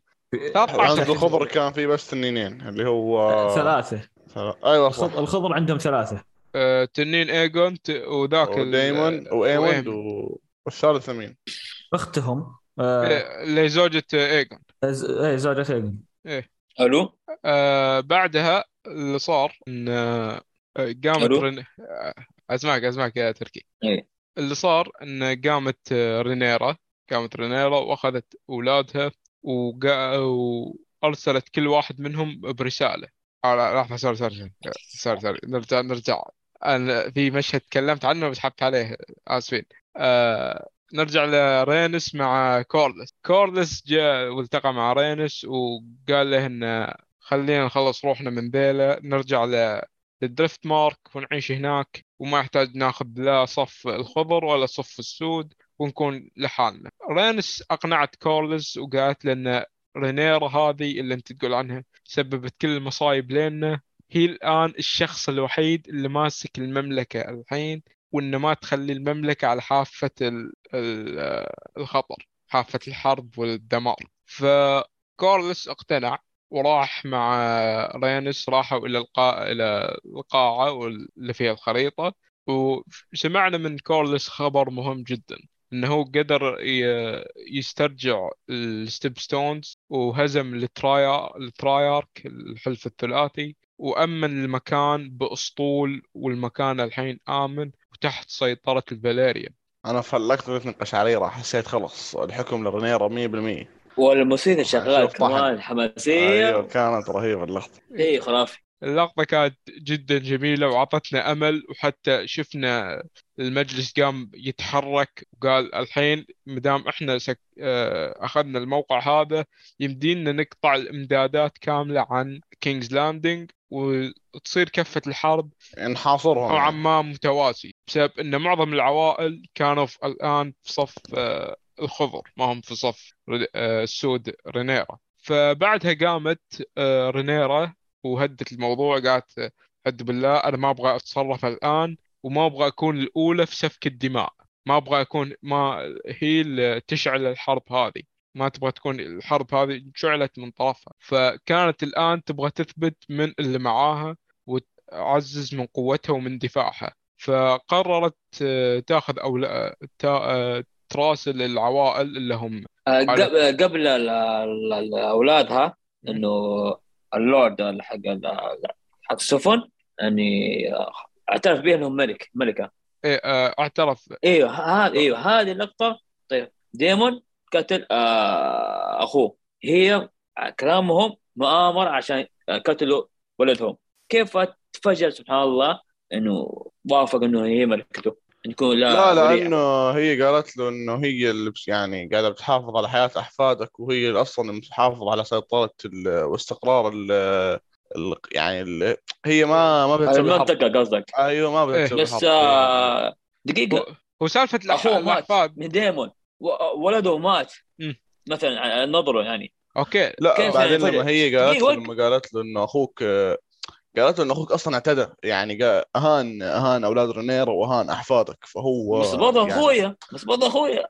[SPEAKER 1] 13
[SPEAKER 2] عند الخضر كان في بس تنينين اللي هو
[SPEAKER 3] ثلاثة.
[SPEAKER 2] ثلاث-
[SPEAKER 3] أيوه
[SPEAKER 2] صح.
[SPEAKER 3] الخضر عندهم ثلاثة.
[SPEAKER 1] آه، تنين ايجون ت- وذاك
[SPEAKER 2] ودايمون وايموند و- والثالث مين؟
[SPEAKER 3] أختهم آه
[SPEAKER 1] آه، اللي زوجة ايجون
[SPEAKER 3] ز- إيه زوجة ايجون
[SPEAKER 4] ألو؟
[SPEAKER 1] آه بعدها اللي صار إن آه قامت؟ رن... آه، أسمعك أسمعك يا تركي.
[SPEAKER 4] إيه.
[SPEAKER 1] اللي صار إن قامت آه، رينيرا قامت رينيرا وأخذت أولادها وقا... وأرسلت كل واحد منهم برسالة. آه لا لحظة sorry sorry sorry sorry نرجع نرجع. أنا في مشهد تكلمت عنه بس حبت عليه آسفين. آه نرجع لرينس مع كورلس. كورلس جاء والتقى مع رينس وقال له إن خلينا نخلص روحنا من ذيلا نرجع ل للدريفت مارك ونعيش هناك وما يحتاج ناخذ لا صف الخضر ولا صف السود ونكون لحالنا. رينس أقنعت كورلس وقالت له إن رينيرا هذه اللي أنت تقول عنها سببت كل المصايب لنا هي الآن الشخص الوحيد اللي ماسك المملكة الحين وإنه ما تخلي المملكة على حافة ال- ال- الخطر حافة الحرب والدمار. فكورلس اقتنع وراح مع رينس راحوا إلى القاعة إلى القاعة اللي فيها الخريطة. وسمعنا من كورلس خبر مهم جدا إنه قدر ي- يسترجع الستيب ستونز وهزم الترايا الترايارك الحلف الثلاثي. وأمن المكان بأسطول والمكان الحين آمن وتحت سيطرة الفاليريا.
[SPEAKER 2] أنا في اللقطه اللي قشعريره حسيت خلص الحكم لرينيرا 100%
[SPEAKER 4] والموسيقى شغال. كمان حماسية.
[SPEAKER 2] أيوه كانت رهيبة اللقطة.
[SPEAKER 4] اي خرافي.
[SPEAKER 1] اللقطة كانت جدا جميلة وعطتنا أمل وحتى شفنا المجلس قام يتحرك وقال الحين مدام إحنا سك... آه، أخذنا الموقع هذا يمدينا نقطع الإمدادات كاملة عن كينجز لاندنج وتصير كفة الحرب
[SPEAKER 2] نحاصرهم
[SPEAKER 1] نوعا. ما متوازي بسبب إن معظم العوائل كانوا في الآن في صف آه، الخضر ما هم في صف آه، السود رينيرا فبعدها قامت رينيرا وهدت الموضوع قالت هدوا بالله أنا ما أبغى أتصرف الآن وما أبغى أكون الأولى في سفك الدماء. ما أبغى أكون ما هي اللي تشعل الحرب هذه. ما تبغى تكون الحرب هذه شعلت من طرفها. فكانت الآن تبغى تثبت من اللي معاها وتعزز من قوتها ومن دفاعها. فقررت آه، تاخذ أولا تا... آه، تراسل العوائل اللي هم
[SPEAKER 4] آه، قبل اولادها إنه اللورد حق حق السفن يعني أعترف بها إنه ملك ملكة.
[SPEAKER 1] إيه، آه، أعترف.
[SPEAKER 4] إيوه هذا إيوه هذه اللقطة. طيب ديمون قتل آه أخوه. هي كلامهم مؤامرة عشان قتلوا ولدهم. كيف فجاه سبحان الله إنه وافق إنه هي ملكته. يكون لا
[SPEAKER 2] لا لأنه هي قالت له إنه هي اللي بس- يعني قاعدة بتحافظ على حياة أحفادك وهي أصلا اللي بتحافظ على سيطرة ال- واستقرار ال ال- يعني ال هي ما ما بتسوي
[SPEAKER 4] المنطقة قصدك.
[SPEAKER 2] أيوه ما
[SPEAKER 1] إيه.
[SPEAKER 2] بتسوي
[SPEAKER 4] بس آه دقيقة.
[SPEAKER 1] هو- هو سالفة الأح-
[SPEAKER 4] أخوه مات. من ديمون. ولده مات. مثلا على نظره يعني.
[SPEAKER 1] أوكي.
[SPEAKER 2] لا
[SPEAKER 4] كيف
[SPEAKER 2] بعدين
[SPEAKER 4] يعني
[SPEAKER 2] لما
[SPEAKER 4] فجأة؟
[SPEAKER 2] هي قالت له لما قالت له إنه أخوك قالت له انه أخوك أصلا اعتدى. يعني قا- أهان أهان أولاد رينيرا وأهان أحفادك. فهو
[SPEAKER 4] بس برضه
[SPEAKER 2] يعني
[SPEAKER 4] أخويا بس برضه أخويا.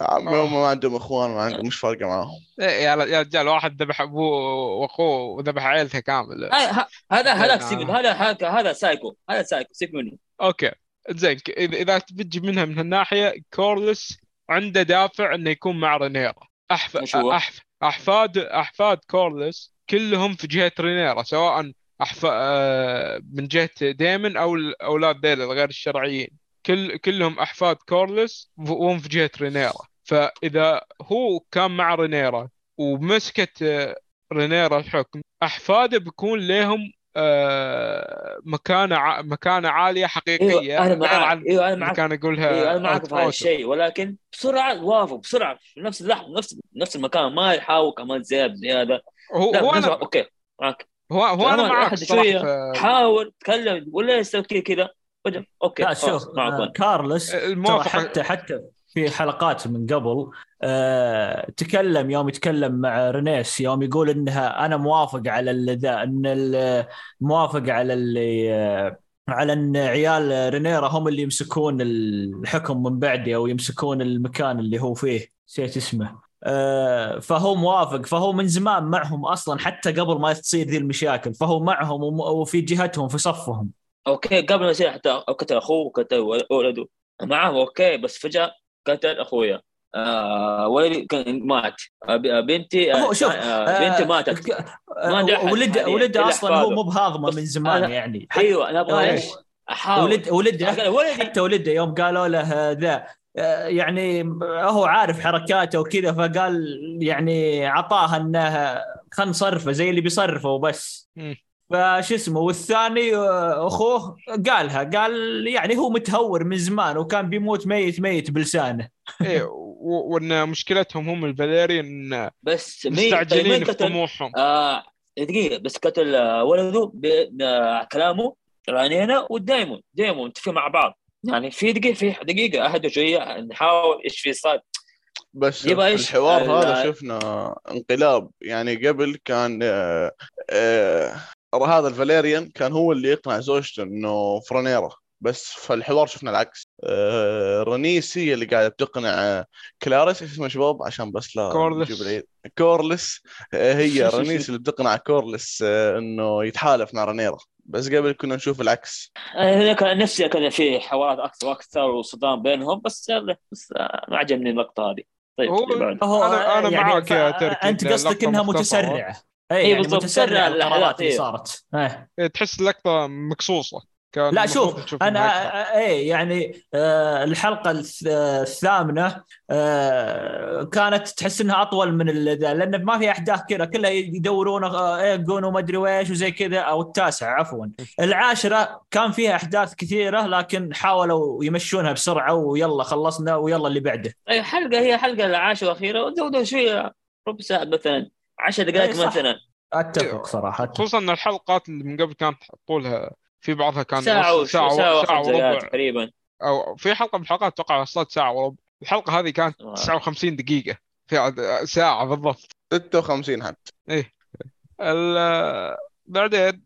[SPEAKER 2] عمي هم ما عندهم إخوان ما عندهم مش فارقة معاهم.
[SPEAKER 1] إيه، يا يا رجال واحد ذبح أبوه وأخوه وذبح عيلته كامل.
[SPEAKER 4] هاي- ه- هذا هذاك
[SPEAKER 1] آه.
[SPEAKER 4] سيب هذا هذا هذا سايكو هذا سايكو سيب منه
[SPEAKER 1] okay. زين إذا إذا بتجي منها من هالناحية كورلس عنده دافع إنه يكون مع رينيرا أحف... أحف... أحفاد أحفاد كورلس كلهم في جهة رينيرا سواء أحف... آه، من جهة ديمن أو الاولاد ذيل الغير الشرعيين. كل كلهم أحفاد كورلس وهم في جهة رينيرا. فإذا هو كان مع رينيرا ومسكت آه، رينيرا الحكم أحفاده بيكون لهم آه، مكانة ع... مكانة
[SPEAKER 4] عالية حقيقية.
[SPEAKER 1] أيوه
[SPEAKER 4] أنا
[SPEAKER 1] عن
[SPEAKER 4] أيوه
[SPEAKER 1] أنا
[SPEAKER 4] معاك.
[SPEAKER 1] كان يقولها
[SPEAKER 4] أيوه أنا معاك في هذا. الشيء. ولكن بسرعة وافق بسرعة. في نفس اللحظة نفس نفس المكان. ما يحاول كمان زيادة. زياده
[SPEAKER 1] هو هو أنا
[SPEAKER 4] أوكي معاك.
[SPEAKER 1] هو هو
[SPEAKER 4] أنا
[SPEAKER 1] معك في
[SPEAKER 4] حاول تكلم ولا يسوي كذا؟ كذا فجاه okay
[SPEAKER 3] لا شوف آه،.
[SPEAKER 1] كورلس
[SPEAKER 3] حتى حتى في حلقات من قبل آه تكلم يوم يتكلم مع رينيس يوم يقول إنها أنا موافق على ذا إن ال- موافق على اللي آه على إن عيال رينيرا هم اللي يمسكون الحكم من بعدي أو يمسكون المكان اللي هو فيه نسيت اسمه. فهو موافق. فهو من زمان معهم أصلا حتى قبل ما تصير ذي المشاكل. فهو معهم وفي جهتهم في صفهم.
[SPEAKER 4] أوكي قبل ما يصير حتى قتل أخوه وقتل ولده. معاه أوكي بس فجأة قتل أخويا. آه ولدي مات. آه بنتي آه
[SPEAKER 3] شوف
[SPEAKER 4] آه بنتي ماتت.
[SPEAKER 3] ك-
[SPEAKER 4] ما أحد
[SPEAKER 3] ولد
[SPEAKER 4] حالياً
[SPEAKER 3] ولد أصلا هو. مو
[SPEAKER 4] بهاضمة
[SPEAKER 3] من زمان
[SPEAKER 4] أنا-
[SPEAKER 3] يعني. حتى
[SPEAKER 4] أيوه أنا أبغى؟
[SPEAKER 3] إيش؟
[SPEAKER 4] أحاول.
[SPEAKER 3] ولد
[SPEAKER 4] ولدي
[SPEAKER 3] حتى ولده يوم قالوا له ذا آه، يعني هو عارف حركاته وكذا فقال يعني عطاها انها خلينا نصرفه زي اللي بيصرفه وبس.
[SPEAKER 1] مم.
[SPEAKER 3] فش اسمه والثاني آه، أخوه قالها قال يعني هو متهور من زمان وكان بيموت ميت ميت بلسانه.
[SPEAKER 1] إيه وإن مشكلتهم هم الفاليريان
[SPEAKER 4] بس مين طيب
[SPEAKER 1] مستعجلين في؟ طموحهم.
[SPEAKER 4] آه دقيقة بس قتل آه، ولده بكلامه رانينا والدايمون دايمون متفقين مع بعض. يعني في دقيقة في دقيقة اهدوا شوية نحاول إيش في صار؟
[SPEAKER 2] بس؟ الحوار
[SPEAKER 4] ال-
[SPEAKER 2] هذا شفنا انقلاب. يعني قبل كان آه، آه، هذا الفاليريان كان هو اللي يقنع زوجته إنه فرانيرا بس في الحوار شفنا العكس. آه رنيس هي اللي قاعدة تقنع آه، كلاريس. إيش اسمه شباب؟ عشان بس لا
[SPEAKER 1] كورلس.
[SPEAKER 2] العيد. كورلس. آه هي رنيس اللي بتقنع كورلس آه إنه يتحالف مع رانيرا بس قبل كنا نشوف العكس
[SPEAKER 4] هنا كان نفسي كان في حوارات أكثر وأكثر وصدام بينهم بس بس ما عجبني اللقطة هذه طيب
[SPEAKER 1] هو-.
[SPEAKER 3] هو
[SPEAKER 1] أنا- أنا
[SPEAKER 3] يعني
[SPEAKER 1] معاك يا
[SPEAKER 3] ف-
[SPEAKER 1] تركي، أنت
[SPEAKER 3] قصدك
[SPEAKER 1] إنها.
[SPEAKER 3] متسرعة
[SPEAKER 4] إيه
[SPEAKER 3] اي يعني
[SPEAKER 4] بالضبط،
[SPEAKER 3] متسرعة
[SPEAKER 4] تسرع
[SPEAKER 3] القرارات اللي
[SPEAKER 4] إيه.
[SPEAKER 3] صارت إيه.
[SPEAKER 1] إيه، تحس اللقطة مقصوصة كان
[SPEAKER 3] لا شوف أنا
[SPEAKER 1] إنها
[SPEAKER 3] إيه يعني آه الحلقة الث- الثامنة آه كانت تحس إنها أطول من لأن ما في أحداث كذا كلها يدورون آه، إيه يقولوا ما أدري ويش وزي كذا أو التاسعه عفوا. العاشرة كان فيها أحداث كثيرة لكن حاولوا يمشونها بسرعة ويلا خلصنا ويلا اللي بعده.
[SPEAKER 4] أي حلقة هي حلقة العاشرة والاخيره زودوا شوية ربع ساعة مثلا 10
[SPEAKER 3] إيه،
[SPEAKER 4] دقائق
[SPEAKER 3] صح.
[SPEAKER 4] مثلا.
[SPEAKER 3] أتفق صراحة أتفق.
[SPEAKER 1] خصوصا ان الحلقات اللي من قبل كانت طولها في بعضها كان
[SPEAKER 4] ساعة
[SPEAKER 1] يوصل
[SPEAKER 4] وش-
[SPEAKER 1] ساعة
[SPEAKER 4] وخمس دقائق
[SPEAKER 1] وربع.
[SPEAKER 4] تقريبا.
[SPEAKER 1] أو في حلقة من الحلقات أتوقع وصلت ساعة وربع. الحلقة هذه كانت
[SPEAKER 4] آه.
[SPEAKER 1] 59 دقيقة. في عد- ساعة بالضبط.
[SPEAKER 2] 56 حتى.
[SPEAKER 1] ال- بعدين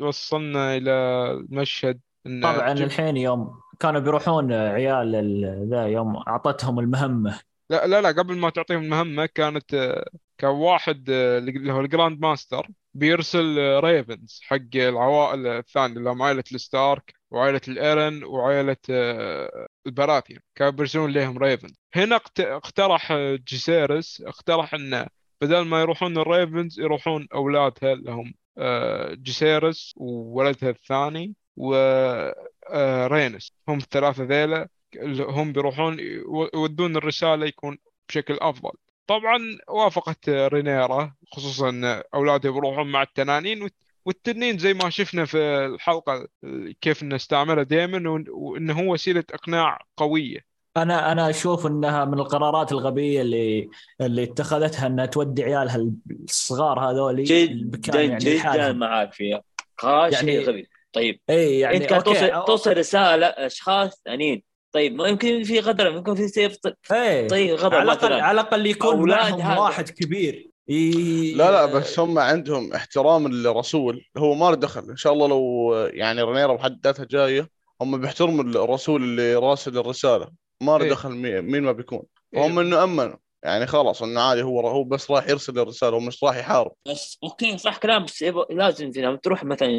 [SPEAKER 1] وصلنا إلى المشهد إن
[SPEAKER 3] طبعا
[SPEAKER 1] جيب-
[SPEAKER 3] الحين يوم كانوا بيروحون عيال ال- ذا يوم أعطتهم المهمة.
[SPEAKER 1] لا لا لا قبل ما تعطيهم المهمة كانت آه، كان واحد آه، اللي هو ال grand maester. بيرسل آه، ravens حق العوائل الثانية اللي هم عائلة الستارك وعائلة الإيرن وعائلة آه، البراثيون كانوا بيرسلون لهم ravens. هنا اقت- اقترح آه، جيسيرس اقترح إنه بدل ما يروحون ال ravens يروحون أولادها اللي هم آه، جيسيرس وولدها الثاني ورينس هم الثلاثة ذيلا هم بيروحون يو- يودون الرسالة يكون بشكل أفضل. طبعا وافقت رينيرا خصوصا ان اولادها بيروحون مع التنانين والت- والتنين زي ما شفنا في الحلقة كيف انه استعمله دائما وإنه هو وسيلة إقناع قوية.
[SPEAKER 3] أنا أنا أشوف إنها من القرارات الغبية اللي اللي اتخذتها إنها تودي عيالها الصغار هذولي
[SPEAKER 4] جدا
[SPEAKER 3] يعني
[SPEAKER 4] جدا. معاك فيها. قرار
[SPEAKER 3] يعني-
[SPEAKER 4] غبي. طيب.
[SPEAKER 3] اي يعني إنت.
[SPEAKER 4] توصل توصل رسالة أشخاص ثانيين طيب ما يمكن في غدر يمكن في سيف
[SPEAKER 3] إيه
[SPEAKER 4] طيب غدر
[SPEAKER 3] على الاقل على الأقل يكون معهم. واحد كبير ي...
[SPEAKER 2] لا لا بس هم عندهم احترام للرسول هو ما له دخل إن شاء الله لو يعني رينيرا بحد ذاتها جاية هم بيحترموا الرسول اللي راسل الرسالة ما له
[SPEAKER 1] إيه.
[SPEAKER 2] دخل مي- مين ما بيكون
[SPEAKER 1] إيه.
[SPEAKER 2] هم إنه أمنوا يعني خلاص إنه عادي هو هو بس راح يرسل الرسالة هو مش راح يحارب
[SPEAKER 4] بس أوكي صح كلام بس يبغى- لازم لما تروح مثلا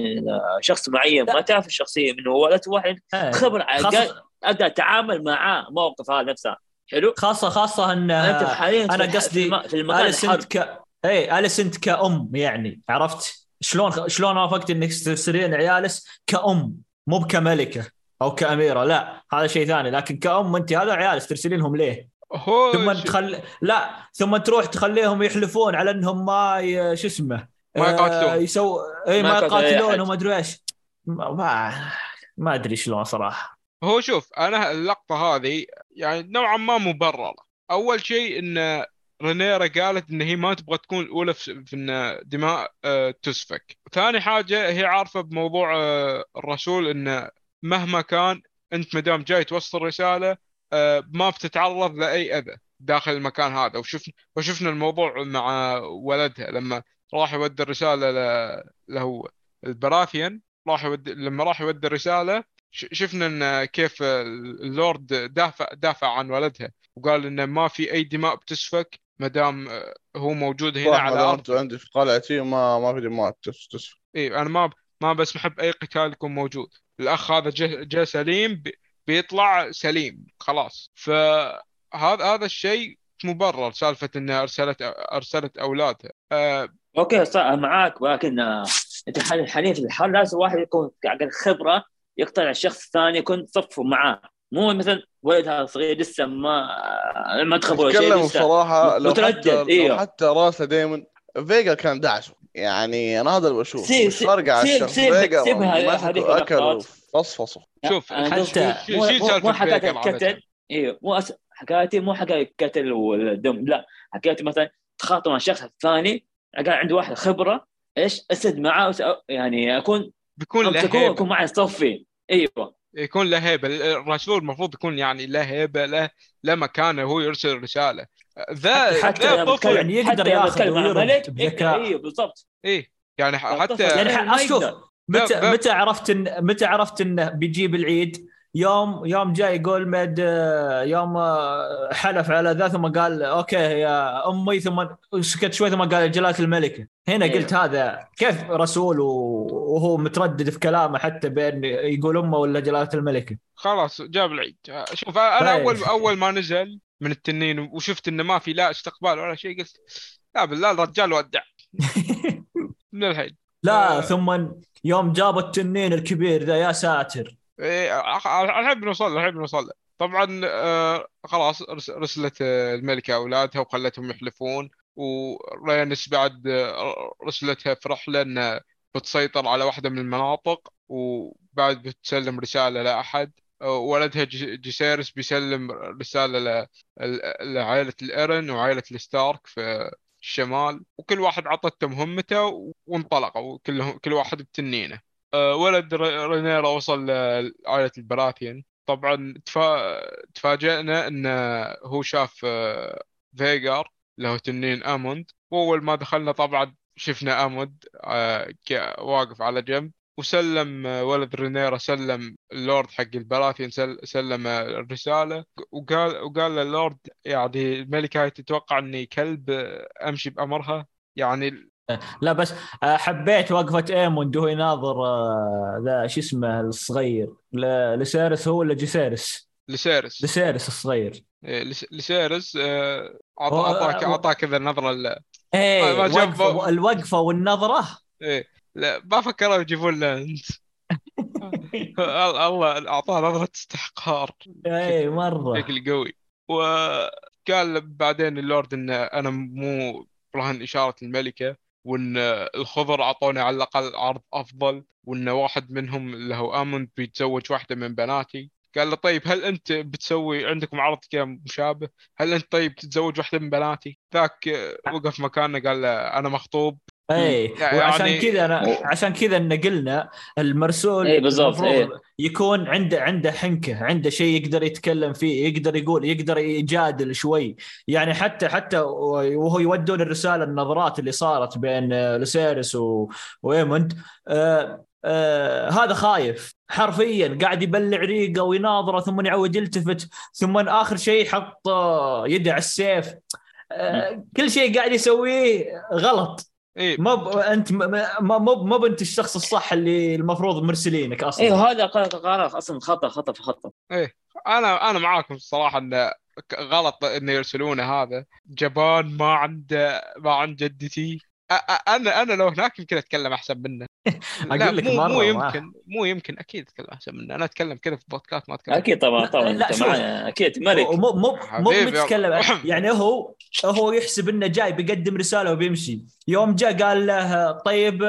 [SPEAKER 4] شخص معين. ما تعرف الشخصية منه هو لا واحد
[SPEAKER 3] إيه.
[SPEAKER 4] خبره
[SPEAKER 3] خاصة,
[SPEAKER 4] أقدر أتعامل معاه موقف هذا نفسه. حلو؟
[SPEAKER 3] خاصه خاصة إن
[SPEAKER 4] أنت حاليا الح-
[SPEAKER 3] قصدي
[SPEAKER 4] في الم- في المكان الحرب
[SPEAKER 3] اليسنت ك اي اليسنت كأم يعني عرفت؟ شلون شلون وافقت إنك ترسلين عيالس كأم مو كملكة أو كأميرة لا هذا شيء ثاني. لكن كأم انت هذا عيالس ترسلينهم ليه؟ ثم تخل لا ثم تروح تخليهم يحلفون على إنهم ما ي... شو اسمه
[SPEAKER 1] ما يقاتلون.
[SPEAKER 3] آه يسو اي
[SPEAKER 4] ما
[SPEAKER 3] ما
[SPEAKER 4] يقاتلون.
[SPEAKER 3] يقاتلون. وما أدري إيش. ما ما, ما أدري شلون صراحة.
[SPEAKER 1] هو شوف أنا اللقطة هذه يعني نوعا ما مبررة. أول شيء إن رينيرا قالت إن هي ما تبغى تكون الاولى في إن دماء آه، تسفك. ثاني حاجة هي عارفة بموضوع آه، الرسول انه مهما كان أنت ما دام جاي توصل رسالة آه، ما بتتعرض لأي أذى داخل المكان هذا. وشفنا وشفنا الموضوع مع ولدها. لما راح يودي الرسالة له البراثيان راح يودي لما راح يودي الرسالة شفنا إن كيف اللورد دافع دافع عن ولدها وقال انه ما في أي دماء بتسفك ما دام هو موجود هنا على
[SPEAKER 2] الأرض. عندي في قلعتي ما ما في دماء تس- تسفك.
[SPEAKER 1] اي أنا ما ما بسمح باي قتال يكون موجود. الأخ هذا جاء جا سليم بي- بيطلع سليم خلاص. فهذا هذا الشيء مبرر سالفة انها أرسلت أرسلت اولادها آه
[SPEAKER 4] أوكي صح معاك ولكن آه، أنت حاليا في الحرب لازم واحد يكون على خبرة يقتنع الشخص الثاني يكون صفه معاه. مو مثلا ولد هذا صغير لسه ما ما ولا شيء
[SPEAKER 2] اتكلم
[SPEAKER 4] لسه
[SPEAKER 2] بصراحة لو
[SPEAKER 4] متردد،
[SPEAKER 2] حتى لو
[SPEAKER 4] إيوه.
[SPEAKER 2] حتى راسه دائما فيجا كان دعسه يعني أنا هذا اللي بشوف
[SPEAKER 4] سيب-
[SPEAKER 2] مش فارقه على الشخص. فيجا
[SPEAKER 4] أكل.
[SPEAKER 2] وفصفصه.
[SPEAKER 1] شوف
[SPEAKER 3] حتى-
[SPEAKER 4] مو-
[SPEAKER 1] حكاية.
[SPEAKER 4] القتل. إيوه مو أس... حكايتي مو حكاية القتل والدم لا. حكايتي مثلا تخاطب مع الشخص الثاني قال عندي واحد خبرة إيش أسد معاه يعني أكون
[SPEAKER 1] بيكون له هيبة.
[SPEAKER 4] اكون معي صفي. أيوه.
[SPEAKER 1] يكون له هيبة. الرسول المفروض يكون يعني له هيبة له له مكانة وهو يرسل رسالة. ذا
[SPEAKER 4] حتى
[SPEAKER 1] ذا طفل.
[SPEAKER 3] يعني يقدر ياخذ بذكاء.
[SPEAKER 4] أيوه بالضبط.
[SPEAKER 1] إيه. يعني حتى.
[SPEAKER 3] يعني شوف. متى متى عرفت ان متى عرفت إنه بيجيب العيد؟ يوم يوم جاي يقول مد آه، يوم آه، حلف على ذا ثم قال أوكي يا أمي ثم سكت شوي ثم قال جلالة الملكه هنا
[SPEAKER 4] إيه.
[SPEAKER 3] قلت هذا كيف رسول وهو متردد في كلامه حتى بين يقول أمه ولا جلالة الملكه
[SPEAKER 1] خلاص جاب العيد شوف أنا
[SPEAKER 3] طيب.
[SPEAKER 1] أول أول ما نزل من التنين وشفت إنه ما في لا استقبال ولا شيء قلت لا بالله الرجال ودع من الحين
[SPEAKER 3] لا
[SPEAKER 1] آه.
[SPEAKER 3] ثم يوم جاب التنين الكبير ذا يا ساتر
[SPEAKER 1] الحين بنوصل الحين بنوصل. طبعا آه، خلاص رس- رسلت آه، الملكة أولادها وخلتهم يحلفون ورينس بعد آه، رسلتها في رحلة أن بتسيطر على واحدة من المناطق وبعد بتسلم رسالة لأحد آه، ولدها جيسيرس بيسلم رسالة ل- ل- لعائلة الإيرن وعائلة الستارك في الشمال وكل واحد عطته مهمته وانطلقوا كلهم كل واحد بتنينه. ولد ر- رينيرا وصل لعائلة البراثيان طبعا تفا... تفاجئنا انه هو شاف آه، فيجار اللي هو تنين آموند. وأول ما دخلنا طبعا شفنا آموند آه، واقف على جنب. وسلم آه، ولد رينيرا سلم اللورد حق البراثيان سل... سلم آه، الرسالة. وقال وقال للورد يعني الملكة هاي تتوقع إني كلب آه، أمشي بأمرها. يعني
[SPEAKER 3] لا بس آه، حبيت وقفة إيموند وهو يناظر آه، ذا شو اسمه الصغير. لسيرس هو ولا جيسيرس؟
[SPEAKER 1] لسيرس.
[SPEAKER 3] لسيرس الصغير.
[SPEAKER 1] إيه، لس- لسيرس آه،
[SPEAKER 3] أعطاك
[SPEAKER 1] أعطاك كذا ل-
[SPEAKER 3] إيه
[SPEAKER 1] ما
[SPEAKER 3] الوقفة والنظرة؟
[SPEAKER 1] إيه لا ما فكروا يجيبون له أنت. الله أعطاه نظرة استحقار.
[SPEAKER 3] إيه مرة.
[SPEAKER 1] بشكل قوي. وقال بعدين اللورد ان أنا مو رهن إشارة الملكة. وإن الخضر أعطوني على الأقل عرض أفضل وإن واحد منهم اللي هو آموند بيتزوج واحدة من بناتي قال له طيب هل أنت بتسوي عندكم عرض كذا مشابه؟ هل أنت طيب تتزوج واحدة من بناتي؟ ذاك وقف مكانه قال له أنا مخطوب
[SPEAKER 3] إيه
[SPEAKER 1] يعني-
[SPEAKER 3] وعشان كذا أنا
[SPEAKER 4] و-
[SPEAKER 3] عشان كذا نقلنا المرسول
[SPEAKER 4] إيه بالضبط، إيه.
[SPEAKER 3] يكون عنده عنده حنكة عنده شيء يقدر يتكلم فيه يقدر يقول يقدر يجادل شوي. يعني حتى حتى وهو يودون الرسالة النظرات اللي صارت بين لوسيرس و... وإيموند. آه آه هذا خايف. حرفيا قاعد يبلع ريقه ويناظره ثم يعود يلتفت ثم آخر شيء حط يده على السيف. آه كل شيء قاعد يسويه غلط.
[SPEAKER 1] إيه.
[SPEAKER 3] ما ب... أنت ما ما ما ما بنت الشخص الصح اللي المفروض مرسلينك أصلا.
[SPEAKER 4] أيوه هذا قرار أصلا خطا خطا في خطا
[SPEAKER 1] أنا أنا معاكم الصراحة انه غلط انه يرسلونه هذا. جبان ما عنده ما عند جدتي أنا أنا لو هناك يمكن أتكلم أحسن منه. لا
[SPEAKER 3] أقول لك
[SPEAKER 1] مو
[SPEAKER 3] مرة
[SPEAKER 1] مو يمكن مو يمكن أكيد أتكلم أحسن منه. أنا أتكلم كذا في بودكاست ما أتكلم.
[SPEAKER 4] أكيد طبعا
[SPEAKER 3] لا-
[SPEAKER 4] طبعا.
[SPEAKER 3] لا، أنت.
[SPEAKER 4] معنا أكيد ملك.
[SPEAKER 3] مو مو مو متكلم. يعني هو هو يحسب إنه جاي بيقدم رسالة وبيمشي. يوم جاء قال له طيب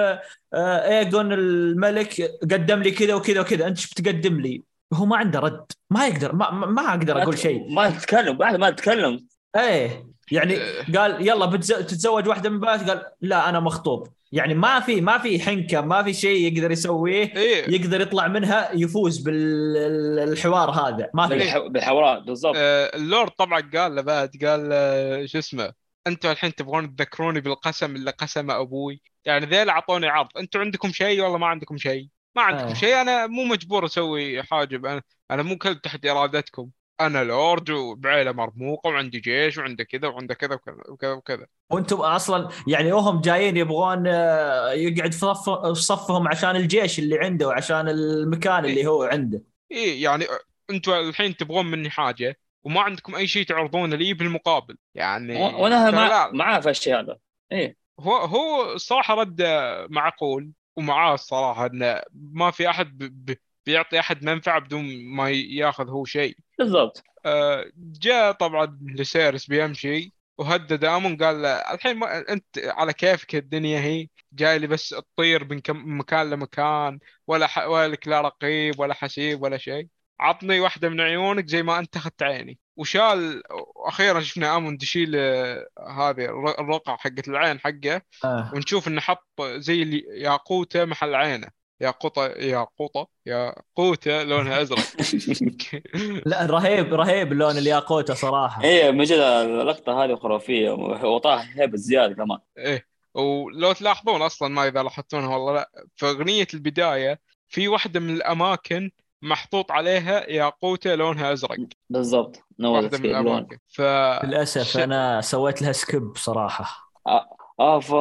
[SPEAKER 3] آه، ايجون الملك قدم لي كذا وكذا وكذا. أنت إيش بتقدم لي؟ هو ما عنده رد. ما يقدر ما, ما ما أقدر أقول شيء.
[SPEAKER 4] ما تتكلم بعد ما تتكلم
[SPEAKER 3] إيه. يعني
[SPEAKER 1] آه.
[SPEAKER 3] قال يلا بتز- تتزوج واحدة من بنات قال لا أنا مخطوب. يعني ما في ما في حنكة ما في شيء يقدر يسويه
[SPEAKER 1] إيه.
[SPEAKER 3] يقدر يطلع منها يفوز بالحوار هذا. ما في.
[SPEAKER 4] بالح- بالحوارات بالضبط.
[SPEAKER 1] آه، اللورد طبعا قال له بعد قال شو اسمه أنتم الحين تبغون تذكروني بالقسم اللي قسمه أبوي؟ يعني ذيل أعطوني عرض. أنتم عندكم شيء والله ما عندكم شيء؟ ما عندكم
[SPEAKER 3] آه.
[SPEAKER 1] شيء أنا مو مجبور أسوي حاجب أنا أنا مو كلب تحت إرادتكم. أنا لورد وبعيله مرموقة وعندي جيش وعنده كذا وعنده كذا وكذا وكذا
[SPEAKER 3] وأنتم أصلا يعني وهم جايين يبغون آه، يقعد في صف في صفهم عشان الجيش اللي عنده وعشان المكان اللي هو عنده.
[SPEAKER 1] إيه يعني أنتم الحين تبغون مني حاجة وما عندكم أي شيء تعرضونه لي بالمقابل. يعني
[SPEAKER 4] وأنا مع... معاه في الشيء هذا. إيه.
[SPEAKER 1] هو هو الصراحة رد معقول ومعاه الصراحة إنه ما في أحد ب... بيعطي أحد منفعة بدون ما ياخذ هو شيء.
[SPEAKER 4] بالضبط.
[SPEAKER 1] آه، جاء طبعا لسيرس بيمشي وهدد آمون قال له الحين ما أنت على كيفك الدنيا هي؟ جاي لي بس تطير من كم مكان لمكان ولا ح... ولا لك لا رقيب ولا حسيب ولا شيء. عطني واحدة من عيونك زي ما أنت أخذت عيني. وشال أخيرا شفنا آمون يشيل آه، هذه الر- الرقعة حقت العين حقه.
[SPEAKER 3] آه.
[SPEAKER 1] ونشوف إنه حط زي الياقوته محل عينه. ياقوطه ياقوطه ياقوته لونها أزرق.
[SPEAKER 3] لا رهيب رهيب لون الياقوتة صراحة.
[SPEAKER 4] إيه من جد اللقطة هذه خرافية وطاح هيبه زيادة كمان.
[SPEAKER 1] إيه ولو تلاحظون أصلا ما إذا لاحظتونها والله لا في أغنية البداية في واحدة من الأماكن محطوط عليها ياقوته لونها أزرق.
[SPEAKER 4] بالضبط
[SPEAKER 1] واحدة من الأماكن. ف
[SPEAKER 3] للأسف
[SPEAKER 1] ش-
[SPEAKER 3] أنا سويت لها skip صراحة.
[SPEAKER 4] آه ف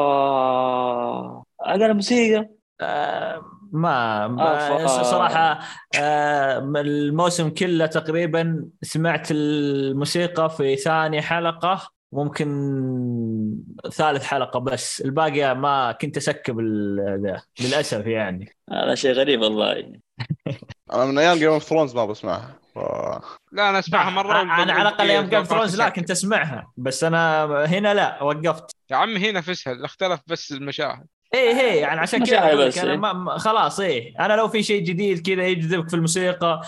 [SPEAKER 4] أقل موسيقى؟
[SPEAKER 3] آه، ما,
[SPEAKER 4] آه،
[SPEAKER 3] ما
[SPEAKER 4] ف-
[SPEAKER 3] صراحة آه، الموسم كله تقريبا سمعت الموسيقى في ثاني حلقة ممكن ثالث حلقة بس. الباقي ما كنت أ skip ال- ذا للأسف يعني.
[SPEAKER 4] هذا شيء غريب والله.
[SPEAKER 2] أنا من أيام Game of Thrones ما بسمعها. ف...
[SPEAKER 1] لا أنا أسمعها مرة
[SPEAKER 3] أنا على الأقل يوم Game Thrones لا كنت أسمعها بس أنا هنا لا وقفت.
[SPEAKER 1] يا عم هنا نفسها اختلف بس المشاهد.
[SPEAKER 3] إيه إيه يعني عشان كذا
[SPEAKER 4] بس،
[SPEAKER 3] أنا
[SPEAKER 4] إيه.
[SPEAKER 3] ما خلاص إيه. أنا لو في شيء جديد كذا يجذبك في الموسيقى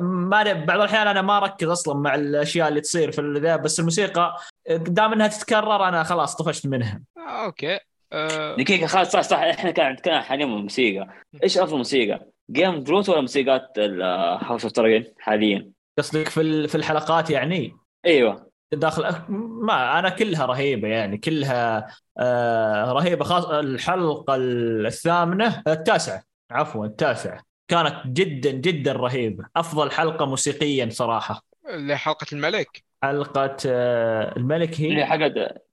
[SPEAKER 3] ما بعض الأحيان أنا ما أركز أصلا مع الأشياء اللي تصير في ذا بس الموسيقى دام إنها تتكرر أنا خلاص طفشت منها.
[SPEAKER 1] آه، أوكي. آه،
[SPEAKER 4] دقيقة خلاص صح صح. إحنا كان عندنا حاليا موسيقى إيش أفضل موسيقى؟ Game of Thrones ولا موسيقات House of حاليا؟
[SPEAKER 3] قصدك في ال- في الحلقات يعني؟
[SPEAKER 4] إيوه.
[SPEAKER 3] داخل ما أنا كلها رهيبة يعني كلها آه رهيبة خاص الحلقة الثامنة التاسعة عفوا التاسعة. كانت جدا جدا رهيبة. أفضل حلقة موسيقيا صراحة.
[SPEAKER 1] اللي حلقه الملك؟
[SPEAKER 3] حلقة آه الملك
[SPEAKER 4] اللي
[SPEAKER 3] هي
[SPEAKER 4] حقت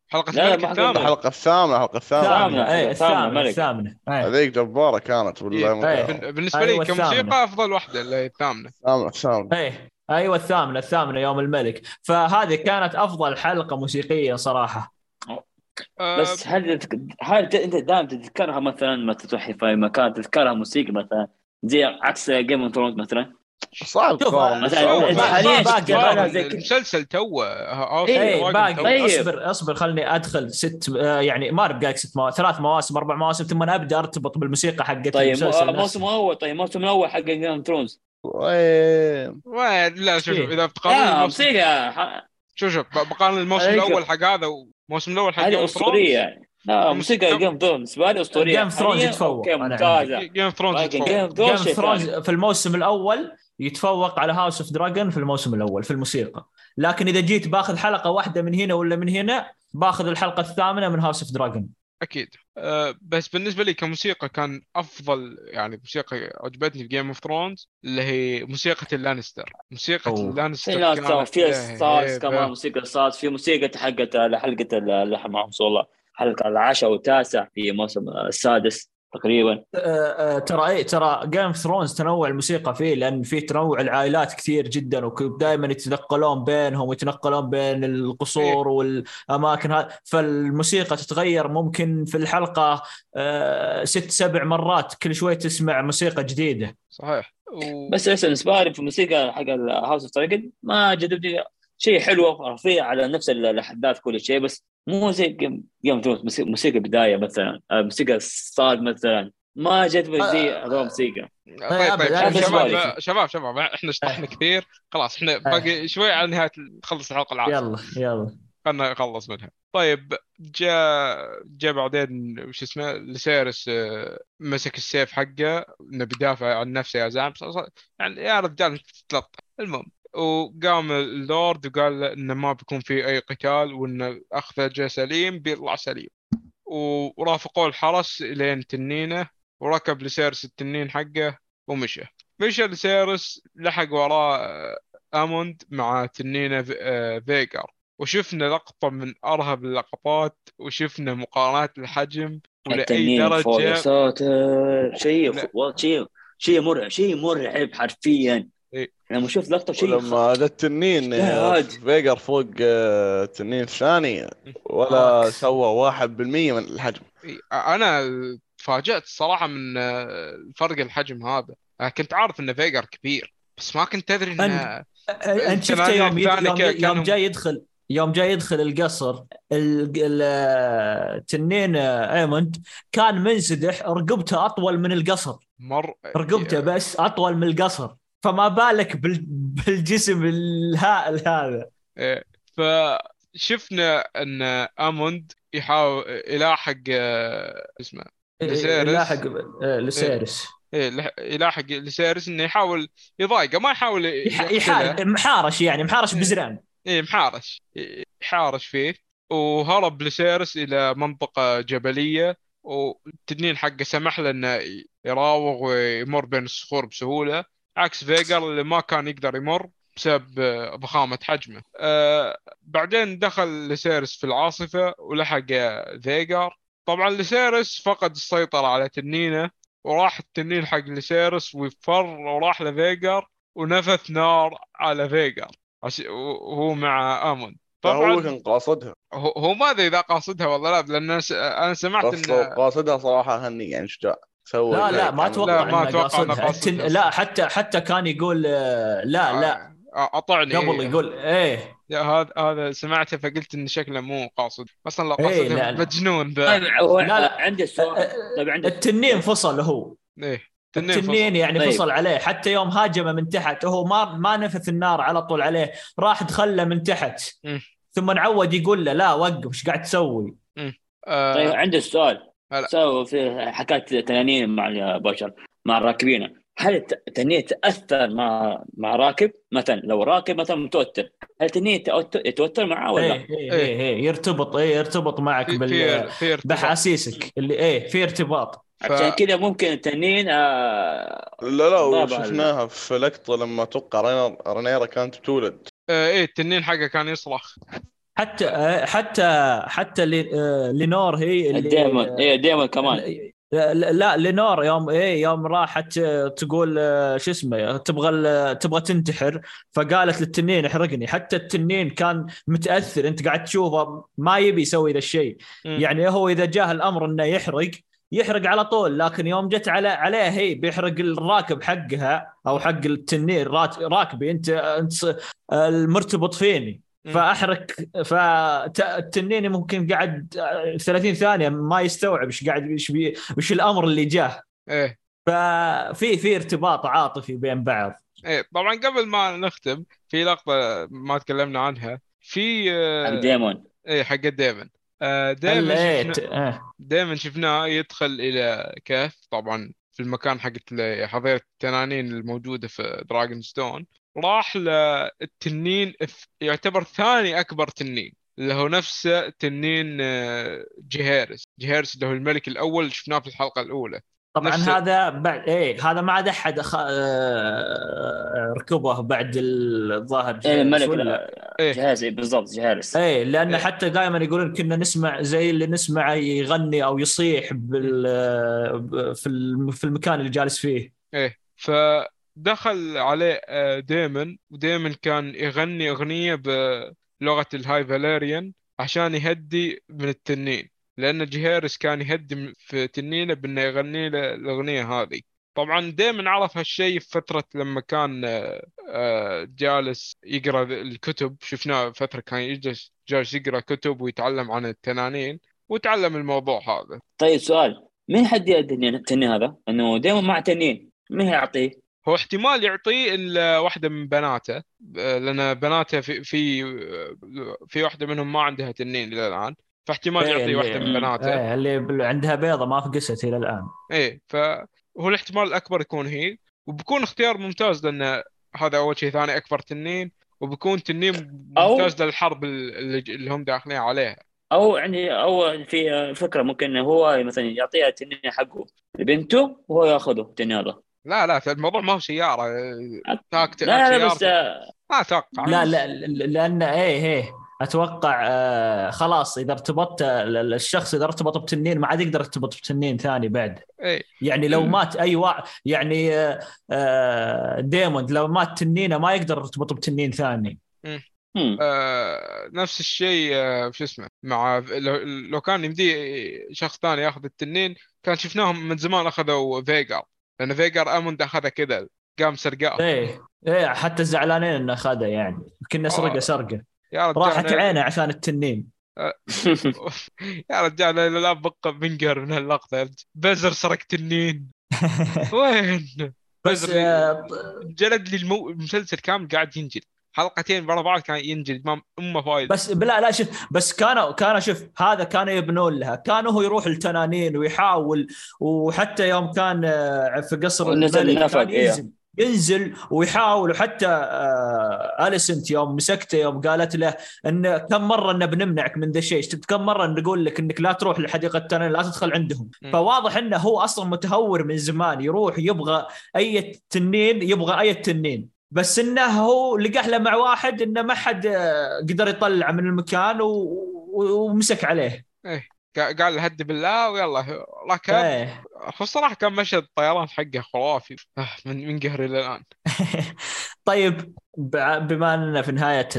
[SPEAKER 1] حلقة
[SPEAKER 4] لا،
[SPEAKER 1] الملك
[SPEAKER 4] حق
[SPEAKER 2] الحلقة الثامنة. الحلقة الثامنة
[SPEAKER 4] الثامنة.
[SPEAKER 3] الثامنة اي
[SPEAKER 4] الثامنة،.
[SPEAKER 2] هذيك جبارة كانت
[SPEAKER 1] إيه.
[SPEAKER 2] ولا
[SPEAKER 3] إيه.
[SPEAKER 1] بن- بالنسبة
[SPEAKER 3] أيوة،
[SPEAKER 1] لي كموسيقى
[SPEAKER 3] الثامنة.
[SPEAKER 1] أفضل واحدة اللي هي الثامنة.
[SPEAKER 2] الثامنة الثامنة.
[SPEAKER 3] إيه. أيوه الثامنة الثامنة يوم الملك. فهذه كانت أفضل حلقة موسيقيا صراحة.
[SPEAKER 1] آه،
[SPEAKER 4] بس هل تك- هل ت- أنت دائما تتذكرها مثلا ما تروح في مكان تتذكرها موسيقى مثلا زي عكس Game of Thrones مثلا؟
[SPEAKER 2] صعب.
[SPEAKER 1] المسلسل توه House
[SPEAKER 4] إيه،
[SPEAKER 3] باقي.
[SPEAKER 4] طيب.
[SPEAKER 3] أصبر أصبر خلني أدخل ست آه، يعني ما ابقى ست مواسم ثلاث مواسم أربع مواسم ثم أنا أبدأ أرتبط بالموسيقى حقت
[SPEAKER 4] طيب
[SPEAKER 3] المسلسل
[SPEAKER 4] مو-
[SPEAKER 3] نفسه.
[SPEAKER 4] موسم أول طيب موسم الأول حق Game of Thrones
[SPEAKER 2] وين
[SPEAKER 1] لا شوف شوف
[SPEAKER 3] إيه.
[SPEAKER 1] إذا بتقارن شوف شوف بقارن الموسم الأول حق هذا والموسم الأول حق
[SPEAKER 4] هذه أسطورية يعني. لا موسيقى Game of Thrones بالنسبة لي
[SPEAKER 3] أسطورية of Thrones
[SPEAKER 4] حالياً.
[SPEAKER 3] يتفوق،
[SPEAKER 1] ممتازة.
[SPEAKER 4] Game of Thrones
[SPEAKER 3] Game
[SPEAKER 4] of
[SPEAKER 3] Game
[SPEAKER 4] Thrones
[SPEAKER 3] of
[SPEAKER 4] Thrones.
[SPEAKER 3] في الموسم الأول يتفوق على House of the Dragon في الموسم الأول في الموسيقى. لكن إذا جيت باخذ حلقة واحدة من هنا ولا من هنا باخذ الحلقة الثامنة من House of the
[SPEAKER 1] Dragon أكيد أه بس بالنسبة لي كموسيقى كان أفضل يعني موسيقى عجبتني في جيم اوف ثرونز اللي هي موسيقى اللانستر موسيقى
[SPEAKER 3] أوه.
[SPEAKER 1] اللانستر
[SPEAKER 4] في ناس
[SPEAKER 1] كانت
[SPEAKER 4] في ستارز. كمان موسيقى ستارز في موسيقى حقت حلقة اللحم معهم والله حلقة العاشر والتاسع في الموسم السادس تقريبا.
[SPEAKER 3] آه، آه، ترى اي ترى جيم اوف ثرونز تنوع الموسيقى فيه لأن فيه تنوع العائلات كثير جدا ودائما يتنقلون بينهم ويتنقلون بين القصور والأماكن هذه فالموسيقى تتغير ممكن في الحلقة آه، ست سبع مرات كل شوي تسمع موسيقى جديدة.
[SPEAKER 1] صحيح. و...
[SPEAKER 4] بس لسه بالنسبة لي في الموسيقى حق ال House of Dragon ما جذبني شيء حلو رفيع على نفس الأحداث كل شيء بس مو زي Game Game Thrones موسيقى بداية مثلا آه، موسيقى sad مثلا. ما جذبني زي هذول الموسيقى
[SPEAKER 1] طيب طيب
[SPEAKER 3] أبد،
[SPEAKER 1] شوف
[SPEAKER 4] بالنسبة
[SPEAKER 1] شباب. شباب شباب إحنا شطحنا كثير. خلاص إحنا باقي شوي على نهاية نخلص الحلقة العاشرة.
[SPEAKER 3] يلا يلا.
[SPEAKER 1] خلنا نخلص منها. طيب جاء جاء بعدين وش اسمه لسيرس آه، مسك السيف حقه انه بيدافع عن نفسه يا زعم يعني يا رجال انت تتلطف. المهم وقام اللورد وقال له إنه ما بيكون في أي قتال وإن اخذه سليم بيطلع سليم. ورافقوه الحرس لين تنينه وركب لسيرس التنين حقه ومشى. مشى لسيرس لحق وراه آه، آموند مع تنينه آه، فيجر. وشفنا لقطة من أرهب اللقطات وشفنا مقارنات الحجم ولأي
[SPEAKER 4] فوق
[SPEAKER 1] درجة
[SPEAKER 4] ساتر شيء
[SPEAKER 1] لا.
[SPEAKER 4] والله شيء شيء مرعب شيء مرعب حرفيا.
[SPEAKER 1] إيه.
[SPEAKER 4] لما شفت لقطة شيء
[SPEAKER 2] لما جا التنين آه،. فيجر فوق آه، التنين الثاني ولا
[SPEAKER 3] آه.
[SPEAKER 2] سوى واحد بالمية من الحجم
[SPEAKER 1] أنا تفاجأت الصراحة من آه، فرق الحجم هذا أنا كنت عارف إن فيجر كبير بس ما كنت أدري إنه
[SPEAKER 3] انت شفته يوم يوم, يوم جاي يدخل يوم جاي يدخل القصر ال- ال- التنين أيموند كان منسدح رقبته أطول من القصر
[SPEAKER 1] مر
[SPEAKER 3] رقبته بس أطول من القصر فما بالك بال... بالجسم الهائل هذا
[SPEAKER 1] إيه. فشفنا إن آموند يحاول يلاحق آه، اسمه لسيرس.
[SPEAKER 3] لاحق آه، لسيرس
[SPEAKER 1] إيه يلاحق لسيرس إنه يحاول يضايقه ما يحاول
[SPEAKER 3] يح-
[SPEAKER 1] يقتله.
[SPEAKER 3] يحارب محارش يعني محارش
[SPEAKER 1] إيه.
[SPEAKER 3] بزران
[SPEAKER 1] إيه محارش يحارش فيه وهرب لسيرس إلى منطقة جبلية والتنين حقه سمح له إنه يراوغ ويمر بين الصخور بسهولة عكس فيجر اللي ما كان يقدر يمر بسبب آه، ضخامة حجمه. آه بعدين دخل لسيرس في العاصفة ولحق فيجر. طبعا لسيرس فقد السيطرة على تنينة وراح التنين حق لسيرس وفر وراح لفيجر ونفث نار على فيجر. وهو مع آموند.
[SPEAKER 2] هو
[SPEAKER 1] طبعا
[SPEAKER 2] كان قاصدها.
[SPEAKER 1] هو هو ما أدري إذا قاصدها ولا لا لأن أنا سمعت إن
[SPEAKER 2] قاصدها صراحة هني يعني شجاع. سوى
[SPEAKER 3] لا لا ما أتوقع
[SPEAKER 1] لا، ما
[SPEAKER 3] انه قاصدها
[SPEAKER 1] قاصدها.
[SPEAKER 3] التن... لا حتى حتى كان يقول آه، لا لا
[SPEAKER 1] آه، أطعني
[SPEAKER 3] قبل يقول إيه
[SPEAKER 1] لا، هذا هذا سمعته فقلت انه شكله مو قاصد أصلا لو
[SPEAKER 3] إيه،
[SPEAKER 1] قاصدها
[SPEAKER 3] لا، لا.
[SPEAKER 1] مجنون ذا
[SPEAKER 4] طيب
[SPEAKER 3] لا، لا.
[SPEAKER 4] عندي سؤال طيب عندي
[SPEAKER 3] التنين فصل هو
[SPEAKER 1] إيه تنين
[SPEAKER 3] التنين. يعني
[SPEAKER 4] طيب.
[SPEAKER 3] فصل عليه حتى يوم هاجمه من تحت هو ما ما نفث النار على طول عليه راح دخله من تحت
[SPEAKER 1] مم.
[SPEAKER 3] ثم نعود يقول له لا وقف إيش قاعد تسوي؟
[SPEAKER 1] آه
[SPEAKER 4] طيب عندي سؤال
[SPEAKER 1] هلا.
[SPEAKER 4] سووا في حكاية تنانين مع البشر مع الراكبين. هل الت- التنين تأثر مع مع راكب؟ مثلا لو راكب مثلا متوتر هل التنين يتوتر- معاه ولا؟
[SPEAKER 3] إيه إيه إيه, إيه يرتبط إيه يرتبط معك
[SPEAKER 1] في
[SPEAKER 3] بال
[SPEAKER 1] في.
[SPEAKER 3] بأحاسيسك. اللي إيه في ارتباط.
[SPEAKER 1] ف-
[SPEAKER 4] عشان كذا ممكن التنين آه
[SPEAKER 2] لا لا وشفناها في لقطة لما أتوقع رينيرا رينيرا كانت بتولد.
[SPEAKER 1] آه إيه التنين حقه كان يصرخ.
[SPEAKER 3] حتى آه، حتى حتى لي- آه، لينور هي اللي
[SPEAKER 4] الديمون إيه ديمون كمان.
[SPEAKER 3] لا, لينور يوم إيه يوم راحت آه، تقول آه، شو اسمه تبغى تبغى تنتحر فقالت للتنين احرقني. حتى التنين كان متأثر أنت قاعد تشوفه ما يبي يسوي ذا الشيء. يعني هو إذا جاه الأمر إنه يحرق يحرق على طول. لكن يوم جت على عليه هي بيحرق الراكب حقها أو حق التنين رات- راكبي أنت أنت ص- المرتبط فيني.
[SPEAKER 1] مم.
[SPEAKER 3] فاحرق فالتنين ممكن قاعد 30 ثانية ما يستوعب إيش قاعد إيش بي- إيش الأمر اللي جاه.
[SPEAKER 1] إيه.
[SPEAKER 3] ففي في ارتباط عاطفي بين بعض.
[SPEAKER 1] إيه. طبعا قبل ما نختم في لقطة ما تكلمنا عنها. في
[SPEAKER 4] حق
[SPEAKER 1] آه
[SPEAKER 4] ديمون.
[SPEAKER 1] إيه حق ديمن آه
[SPEAKER 3] إيه،
[SPEAKER 1] شفنا
[SPEAKER 3] إيه.
[SPEAKER 1] دائما شفناه يدخل إلى كهف طبعا في المكان حق حظيرة التنانين الموجودة في Dragonstone راح للتنين يعتبر ثاني أكبر تنين اللي هو نفسه تنين آه، جهيرس. جهيرس اللي هو الملك الأول شفناه في الحلقة الأولى.
[SPEAKER 3] طبعا
[SPEAKER 1] نفس-
[SPEAKER 3] هذا بعد إيه هذا ما عاد أحد أخ... آه، ركبه بعد الظاهر
[SPEAKER 4] إيه الملك
[SPEAKER 3] ولا-
[SPEAKER 4] لا،
[SPEAKER 1] إيه.
[SPEAKER 4] جهيرس إيه، بالضبط جهيرس
[SPEAKER 3] إيه لأن
[SPEAKER 1] إيه.
[SPEAKER 3] حتى دائما يقولون كنا نسمع زي اللي نسمعه يغني أو يصيح بال في الم- في المكان اللي جالس فيه.
[SPEAKER 1] إيه فدخل عليه آه، ديمن وديمن كان يغني أغنية بلغة ال High Valyrian عشان يهدي من التنين لأن جيهيرس كان يهدي في تنينة بأنه يغني له الأغنية هذه. طبعا ديمن عرف هالشيء في فترة لما كان آه، آه، جالس يقرأ الكتب. شفناه فترة كان يجلس جالس يقرأ كتب ويتعلم عن التنانين وتعلم الموضوع هذا.
[SPEAKER 4] طيب سؤال. مين حد التنين هذا؟ انه دائما مع تنين. مين يعطيه؟
[SPEAKER 1] هو احتمال يعطيه إلا واحدة من بناته. آه، لأن بناته في في في واحدة منهم ما عندها تنين إلى الآن. فاحتمال
[SPEAKER 3] إيه،
[SPEAKER 1] يعطيه
[SPEAKER 3] اللي-
[SPEAKER 1] واحدة من بناته.
[SPEAKER 3] إيه اللي عندها بيضة ما فقست إلى الآن.
[SPEAKER 1] إيه فهو الاحتمال الأكبر يكون هي. وبكون اختيار ممتاز لأن هذا أول شيء. ثاني أكبر تنين. وبيكون تنين
[SPEAKER 4] أو-
[SPEAKER 1] ممتاز للحرب اللي, اللي هم داخلين عليها.
[SPEAKER 4] أو يعني أو في فكرة ممكن هو مثلا يعطيها التنين حقه لبنته وهو يأخذه التنين هذا
[SPEAKER 1] لا لا الموضوع ما هو سيارة. آه، تاك
[SPEAKER 4] لا لا بس
[SPEAKER 1] ما أتوقع.
[SPEAKER 3] لا لا لأن إيه إيه أتوقع آه خلاص إذا ارتبطت ال- الشخص إذا ارتبط بتنين ما عاد يقدر يرتبط بتنين ثاني بعد.
[SPEAKER 1] إيه.
[SPEAKER 3] يعني لو. مات أي واحد يعني آه، آه ديمون لو مات تنينه ما يقدر يرتبط بتنين ثاني.
[SPEAKER 1] آه نفس الشيء آه شو اسمه مع لو, لو كان يمديه شخص ثاني ياخذ التنين كان شفناهم من زمان أخذوا فيجر لأن فيجر آموند أخذه كذا قام سرقاه
[SPEAKER 3] إيه إيه حتى زعلانين إنه أخذه يعني. كنا سرقه
[SPEAKER 1] آه.
[SPEAKER 3] سرقه.
[SPEAKER 1] يا رجال
[SPEAKER 3] راحت عينه عشان التنين.
[SPEAKER 1] يا رجال أنا لا بقى بنقر من هاللقطة. بزر سرق تنين. وين؟
[SPEAKER 3] بس
[SPEAKER 1] بزر
[SPEAKER 3] آه
[SPEAKER 1] جلد لي. المسلسل كامل قاعد ينجلد حلقتين ورا بعض كان ينجلد ما أمه فايده
[SPEAKER 3] بس لا لا شوف بس كانوا كانوا شوف هذا كانوا يبنون لها. كان هو يروح التنانين ويحاول وحتى يوم كان آه، في قصر
[SPEAKER 4] ونزل
[SPEAKER 3] الملك
[SPEAKER 4] نفق،
[SPEAKER 3] كان
[SPEAKER 4] إيه.
[SPEAKER 3] ينزل ينزل ويحاول. وحتى آه أليسنت يوم مسكته يوم قالت له إن كم مرة إن بنمنعك من ذا الشيء؟ كم مرة نقول لك إنك لا تروح لحديقة التنانين لا تدخل عندهم.
[SPEAKER 1] م.
[SPEAKER 3] فواضح إنه هو أصلا متهور من زمان يروح يبغى أي تنين يبغى أي تنين. بس إنه هو لقى له مع واحد إنه ما حد آه، قدر يطلعه من المكان و... و- ومسك عليه.
[SPEAKER 1] قا- قال هدي بالله ويلا. ركب
[SPEAKER 3] إيه.
[SPEAKER 1] هو الصراحه كان مشهد الطيران حقه خرافي. آه، من من قهري للان
[SPEAKER 3] طيب بع- بما أننا في نهاية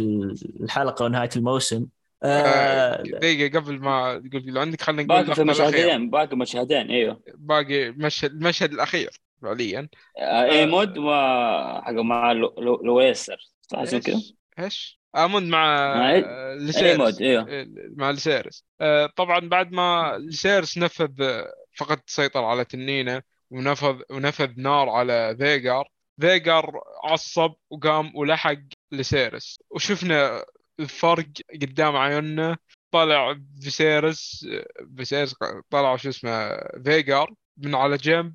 [SPEAKER 3] الحلقة ونهاية الموسم
[SPEAKER 1] آه،
[SPEAKER 3] آه
[SPEAKER 1] دقيقة قبل ما تقول لو عندك خلينا نقول
[SPEAKER 4] باقي مشهدين باقي مشهدين أيوه.
[SPEAKER 1] باقي مشهد المشهد الأخير. فعليا
[SPEAKER 4] آه، إيموند وحق مع لو- لو- لويسر صح؟ اسمه كذا؟
[SPEAKER 1] إيش؟ اموند مع
[SPEAKER 4] إيه؟
[SPEAKER 1] آه، لسيرس
[SPEAKER 4] إيموند إيوه.
[SPEAKER 1] آه، مع لسيرس آه، طبعا بعد ما لسيرس نفذ آه، فقد السيطرة على تنينة ونفذ ونفذ نار على فيجار فيجار عصب وقام ولحق لسيرس وشفنا الفرق قدام عيوننا. طلع فيسيرس فيسيرس طلع شو اسمه فيجار من على جنب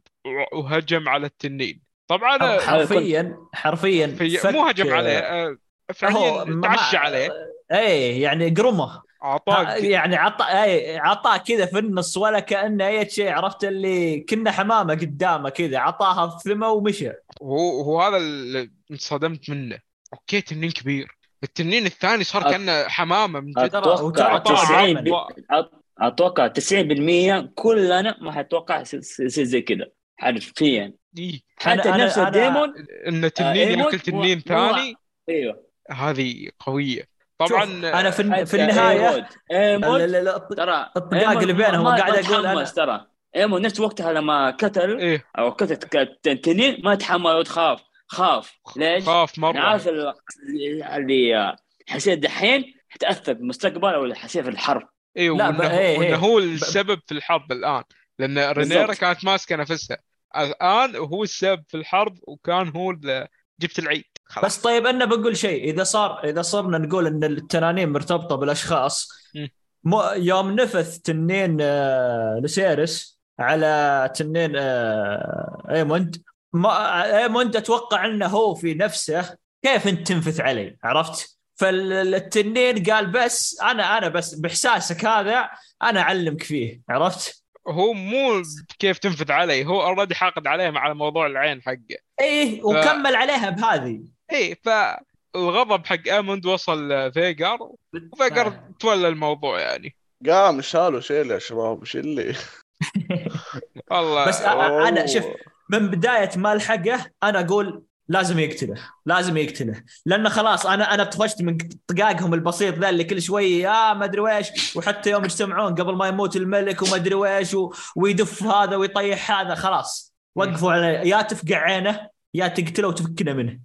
[SPEAKER 1] وهجم على التنين. طبعا
[SPEAKER 3] حر- حرفيا حرفيا
[SPEAKER 1] مو هجم عليه آه، فعليا تعشى عليه.
[SPEAKER 3] إيه يعني قرمه.
[SPEAKER 1] اعطاه
[SPEAKER 3] يعني عطى إيه عطاه كذا في النص ولا كأنه أي شيء عرفت اللي كنا حمامة قدامه كذا عطاها في فمه ومشى
[SPEAKER 1] وهو هو هذا اللي انصدمت منه. okay تنين كبير. التنين الثاني صار كأنه حمامة من جد.
[SPEAKER 3] ترى- وترى
[SPEAKER 4] أتوقع
[SPEAKER 1] طبعاً
[SPEAKER 4] 90
[SPEAKER 1] عامل.
[SPEAKER 4] ب- أت- أتوقع 90% كلنا ما حتوقع يصير زي كذا حرفيا
[SPEAKER 1] إيه.
[SPEAKER 4] حتى
[SPEAKER 3] أنا-
[SPEAKER 4] نفس
[SPEAKER 3] أنا-
[SPEAKER 4] الديمون.
[SPEAKER 1] ان تنين
[SPEAKER 4] إيموند
[SPEAKER 1] يأكل تنين ثاني؟
[SPEAKER 4] أيوه.
[SPEAKER 1] هذه
[SPEAKER 3] قوية.
[SPEAKER 1] طبعا
[SPEAKER 3] أنا في, في النهايه
[SPEAKER 4] ترى
[SPEAKER 3] الطقاق اللي بينهم قاعد أنا-
[SPEAKER 4] تحمس ترى. ايموند نفس وقتها لما قتل
[SPEAKER 1] إيه.
[SPEAKER 4] أو قتل التنين ما تحمل وتخاف خاف. ليش؟
[SPEAKER 1] خاف
[SPEAKER 4] أنا
[SPEAKER 1] مره
[SPEAKER 4] عارف ال- اللي حسيت دحين حتاثر بالمستقبل أو حسيت في الحرب
[SPEAKER 1] إيه
[SPEAKER 3] لا، وإنه, إيه،
[SPEAKER 1] وإنه
[SPEAKER 3] إيه.
[SPEAKER 1] هو السبب في الحرب الآن لأن رينيرا. كانت ماسكة نفسها الآن هو السبب في الحرب وكان هو جبت العيد خلاص
[SPEAKER 3] بس طيب أنا بقول شيء إذا صار إذا صرنا نقول إن التنانين مرتبطة بالأشخاص
[SPEAKER 1] م.
[SPEAKER 3] يوم نفث تنين آه، لسيرس على تنين آه، إيموند ما إيموند أتوقع إنه هو في نفسه كيف أنت تنفث علي عرفت؟ فالتنين قال بس أنا أنا بس بإحساسك هذا أنا أعلمك فيه عرفت؟
[SPEAKER 1] هو مو كيف تنفث عليه هو already حاقد عليه على موضوع العين حقه.
[SPEAKER 3] إيه وكمل عليها بهذه.
[SPEAKER 1] إيه فالغضب حق إيموند وصل فيجر وفيجر تولى الموضوع يعني.
[SPEAKER 2] قام شالوا شيل يا شباب إيش اللي؟
[SPEAKER 1] والله.
[SPEAKER 3] بس أ- أنا
[SPEAKER 2] أوه.
[SPEAKER 3] شوف من بداية ما لحقه أنا أقول لازم يقتله لازم يقتله. لأنه خلاص أنا أنا طفشت من طقاقهم البسيط ذا اللي كل شوي يا ما أدري ويش وحتى يوم يجتمعون قبل ما يموت الملك وما أدري ويش و- ويدف هذا ويطيح هذا خلاص. وقفوا عليه. يا تفقع عينه يا تقتله وتفكنا منه.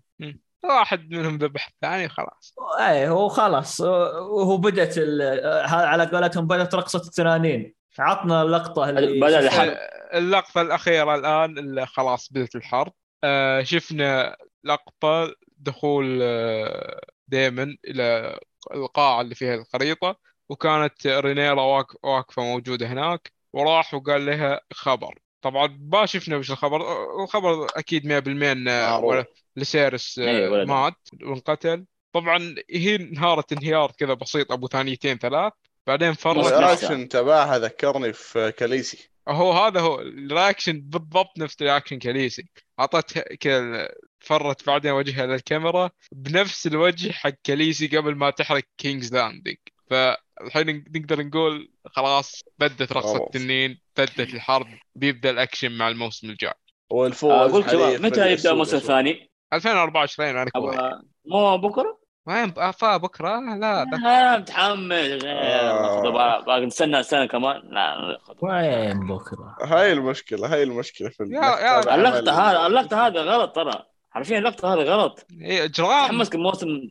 [SPEAKER 1] واحد منهم ذبح الثاني خلاص
[SPEAKER 3] إيه هو خلاص. وهو بدت ال- على قولتهم بدت رقصة التنانين. عطنا اللقطة اللي
[SPEAKER 4] الحرب.
[SPEAKER 1] اللقطة الأخيرة الآن اللي خلاص بدت الحرب. آه شفنا لقطة دخول آه ديمن إلى القاعة اللي فيها الخريطة وكانت رينيرا واق- واقفة موجودة هناك وراح وقال لها خبر طبعا ما شفنا وش الخبر الخبر أكيد 100% إن
[SPEAKER 2] معروف.
[SPEAKER 1] ولا- لسيرس آه،
[SPEAKER 4] أيوة، ولد.
[SPEAKER 1] مات وانقتل طبعا هي انهارت انهيار كذا بسيط أبو ثانيتين ثلاث بعدين فرت.
[SPEAKER 4] ال
[SPEAKER 2] reaction تبعها ذكرني في كاليسي
[SPEAKER 1] هو هذا هو ال reaction بالضبط نفس reaction كاليسي أعطت كذا فرت بعدين وجهها للكاميرا بنفس الوجه حق كاليسي قبل ما تحرق King's Landing فالحين نقدر نقول خلاص بدت
[SPEAKER 2] خلاص.
[SPEAKER 1] التنين بدت الحرب بيبدأ الأكشن مع الموسم الجاي
[SPEAKER 2] والفوز أقول
[SPEAKER 4] شباب متى
[SPEAKER 2] يبدأ
[SPEAKER 4] الموسم. الثاني؟
[SPEAKER 1] 2024 أنا كويس
[SPEAKER 4] مو بكرة؟
[SPEAKER 1] وين افا بكرة لا ده
[SPEAKER 4] أنا متحمس
[SPEAKER 2] آه.
[SPEAKER 4] نستنى سنة كمان لا.
[SPEAKER 3] وين بكرة
[SPEAKER 2] هاي المشكلة هاي المشكلة في
[SPEAKER 1] يا- يا-
[SPEAKER 2] المكتبة.
[SPEAKER 4] اللقطة هذا اللقطة هذا غلط ترى حرفيا اللقطة هذا غلط
[SPEAKER 1] إيه، اجرام
[SPEAKER 4] تحمسك الموسم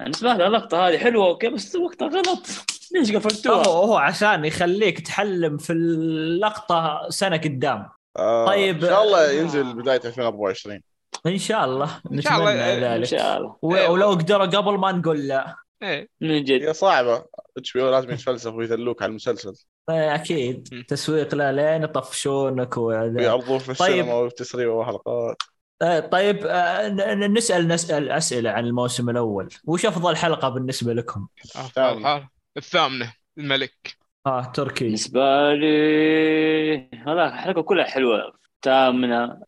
[SPEAKER 4] أنا سمعت اللقطة هذه حلوة أوكي بس وقتها غلط ليش
[SPEAKER 3] هو
[SPEAKER 4] قفلتوها؟
[SPEAKER 3] هو عشان يخليك تحلم في اللقطة سنة قدام
[SPEAKER 2] آه.
[SPEAKER 3] طيب.
[SPEAKER 2] إن شاء الله ينزل بداية 2024
[SPEAKER 3] إن شاء الله.
[SPEAKER 1] إن شاء الله، إيه،
[SPEAKER 4] ان
[SPEAKER 3] ذلك.
[SPEAKER 4] شاء الله.
[SPEAKER 3] و- ولو قدروا قبل ما نقول لا.
[SPEAKER 1] إيه.
[SPEAKER 4] من جد.
[SPEAKER 2] هي صعبة. HBO لازم يتفلسف ويذلوك على المسلسل.
[SPEAKER 3] إيه،
[SPEAKER 1] أكيد.
[SPEAKER 3] تسويق له لين يطفشونك وذا
[SPEAKER 2] ويعرضوه في
[SPEAKER 3] طيب.
[SPEAKER 2] السينما وفي تسريب وحلقات.
[SPEAKER 3] آه، طيب آه، نسأل نسأل أسئلة عن الموسم الأول. وش أفضل حلقة بالنسبة لكم؟
[SPEAKER 1] الثامنة. الثامنة. الملك.
[SPEAKER 3] آه تركي.
[SPEAKER 4] بالنسبة لي هذا الحلقة كلها حلوة. الثامنة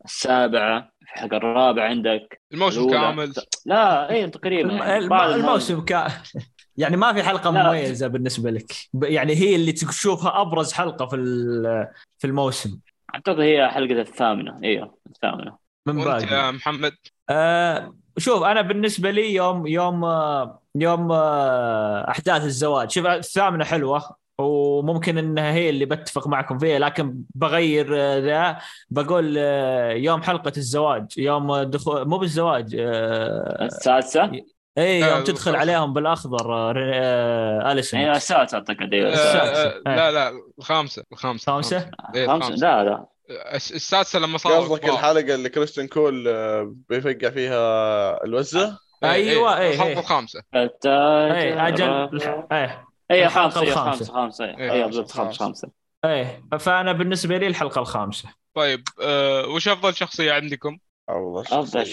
[SPEAKER 4] العاشرة السابعة الحلقة الرابعة عندك.
[SPEAKER 1] الموسم
[SPEAKER 4] الأولى.
[SPEAKER 1] كامل.
[SPEAKER 4] لا اي تقريبا.
[SPEAKER 3] الم-
[SPEAKER 4] يعني
[SPEAKER 3] الموسم كا يعني ما في حلقة
[SPEAKER 4] لا.
[SPEAKER 3] مميزة بالنسبة لك. ب- يعني هي اللي تشوفها أبرز حلقة في ال- في الموسم.
[SPEAKER 4] أعتقد هي حلقة الثامنة. إيوه الثامنة.
[SPEAKER 3] من باقي
[SPEAKER 1] يا محمد؟
[SPEAKER 3] آه شوف أنا بالنسبة لي يوم يوم آه، يوم آه، أحداث الزواج. شوف الثامنة حلوة. وممكن إنها هي اللي بتفق معكم فيها لكن بغير آه، ذا بقول آه، يوم حلقة الزواج يوم دخول مو بالزواج آه،
[SPEAKER 4] السادسة؟
[SPEAKER 3] اي يوم تدخل. عليهم بالأخضر اليسون
[SPEAKER 4] هي السادسة أعتقد أيوه.
[SPEAKER 1] آه، لا لا الخامسة. الخامسة.
[SPEAKER 3] خامسة؟
[SPEAKER 1] إيه،
[SPEAKER 4] لا لا.
[SPEAKER 1] الس- السادسة لما صار
[SPEAKER 2] قصدك الحلقة اللي كريستن كول بيفقع فيها الوزة؟
[SPEAKER 3] أيوة، إيه،
[SPEAKER 1] الحلقة
[SPEAKER 3] إيه. اي
[SPEAKER 4] أجل.
[SPEAKER 3] إيه.
[SPEAKER 4] اي. خمسة خمسة
[SPEAKER 1] إيه،
[SPEAKER 2] إي
[SPEAKER 4] بالضبط خمسة
[SPEAKER 2] خمسة.
[SPEAKER 4] خمسة
[SPEAKER 3] إيه فأنا بالنسبة لي الحلقة الخامسة.
[SPEAKER 1] طيب آه، وش أفضل شخصية عندكم؟
[SPEAKER 2] أفضل
[SPEAKER 4] أفضل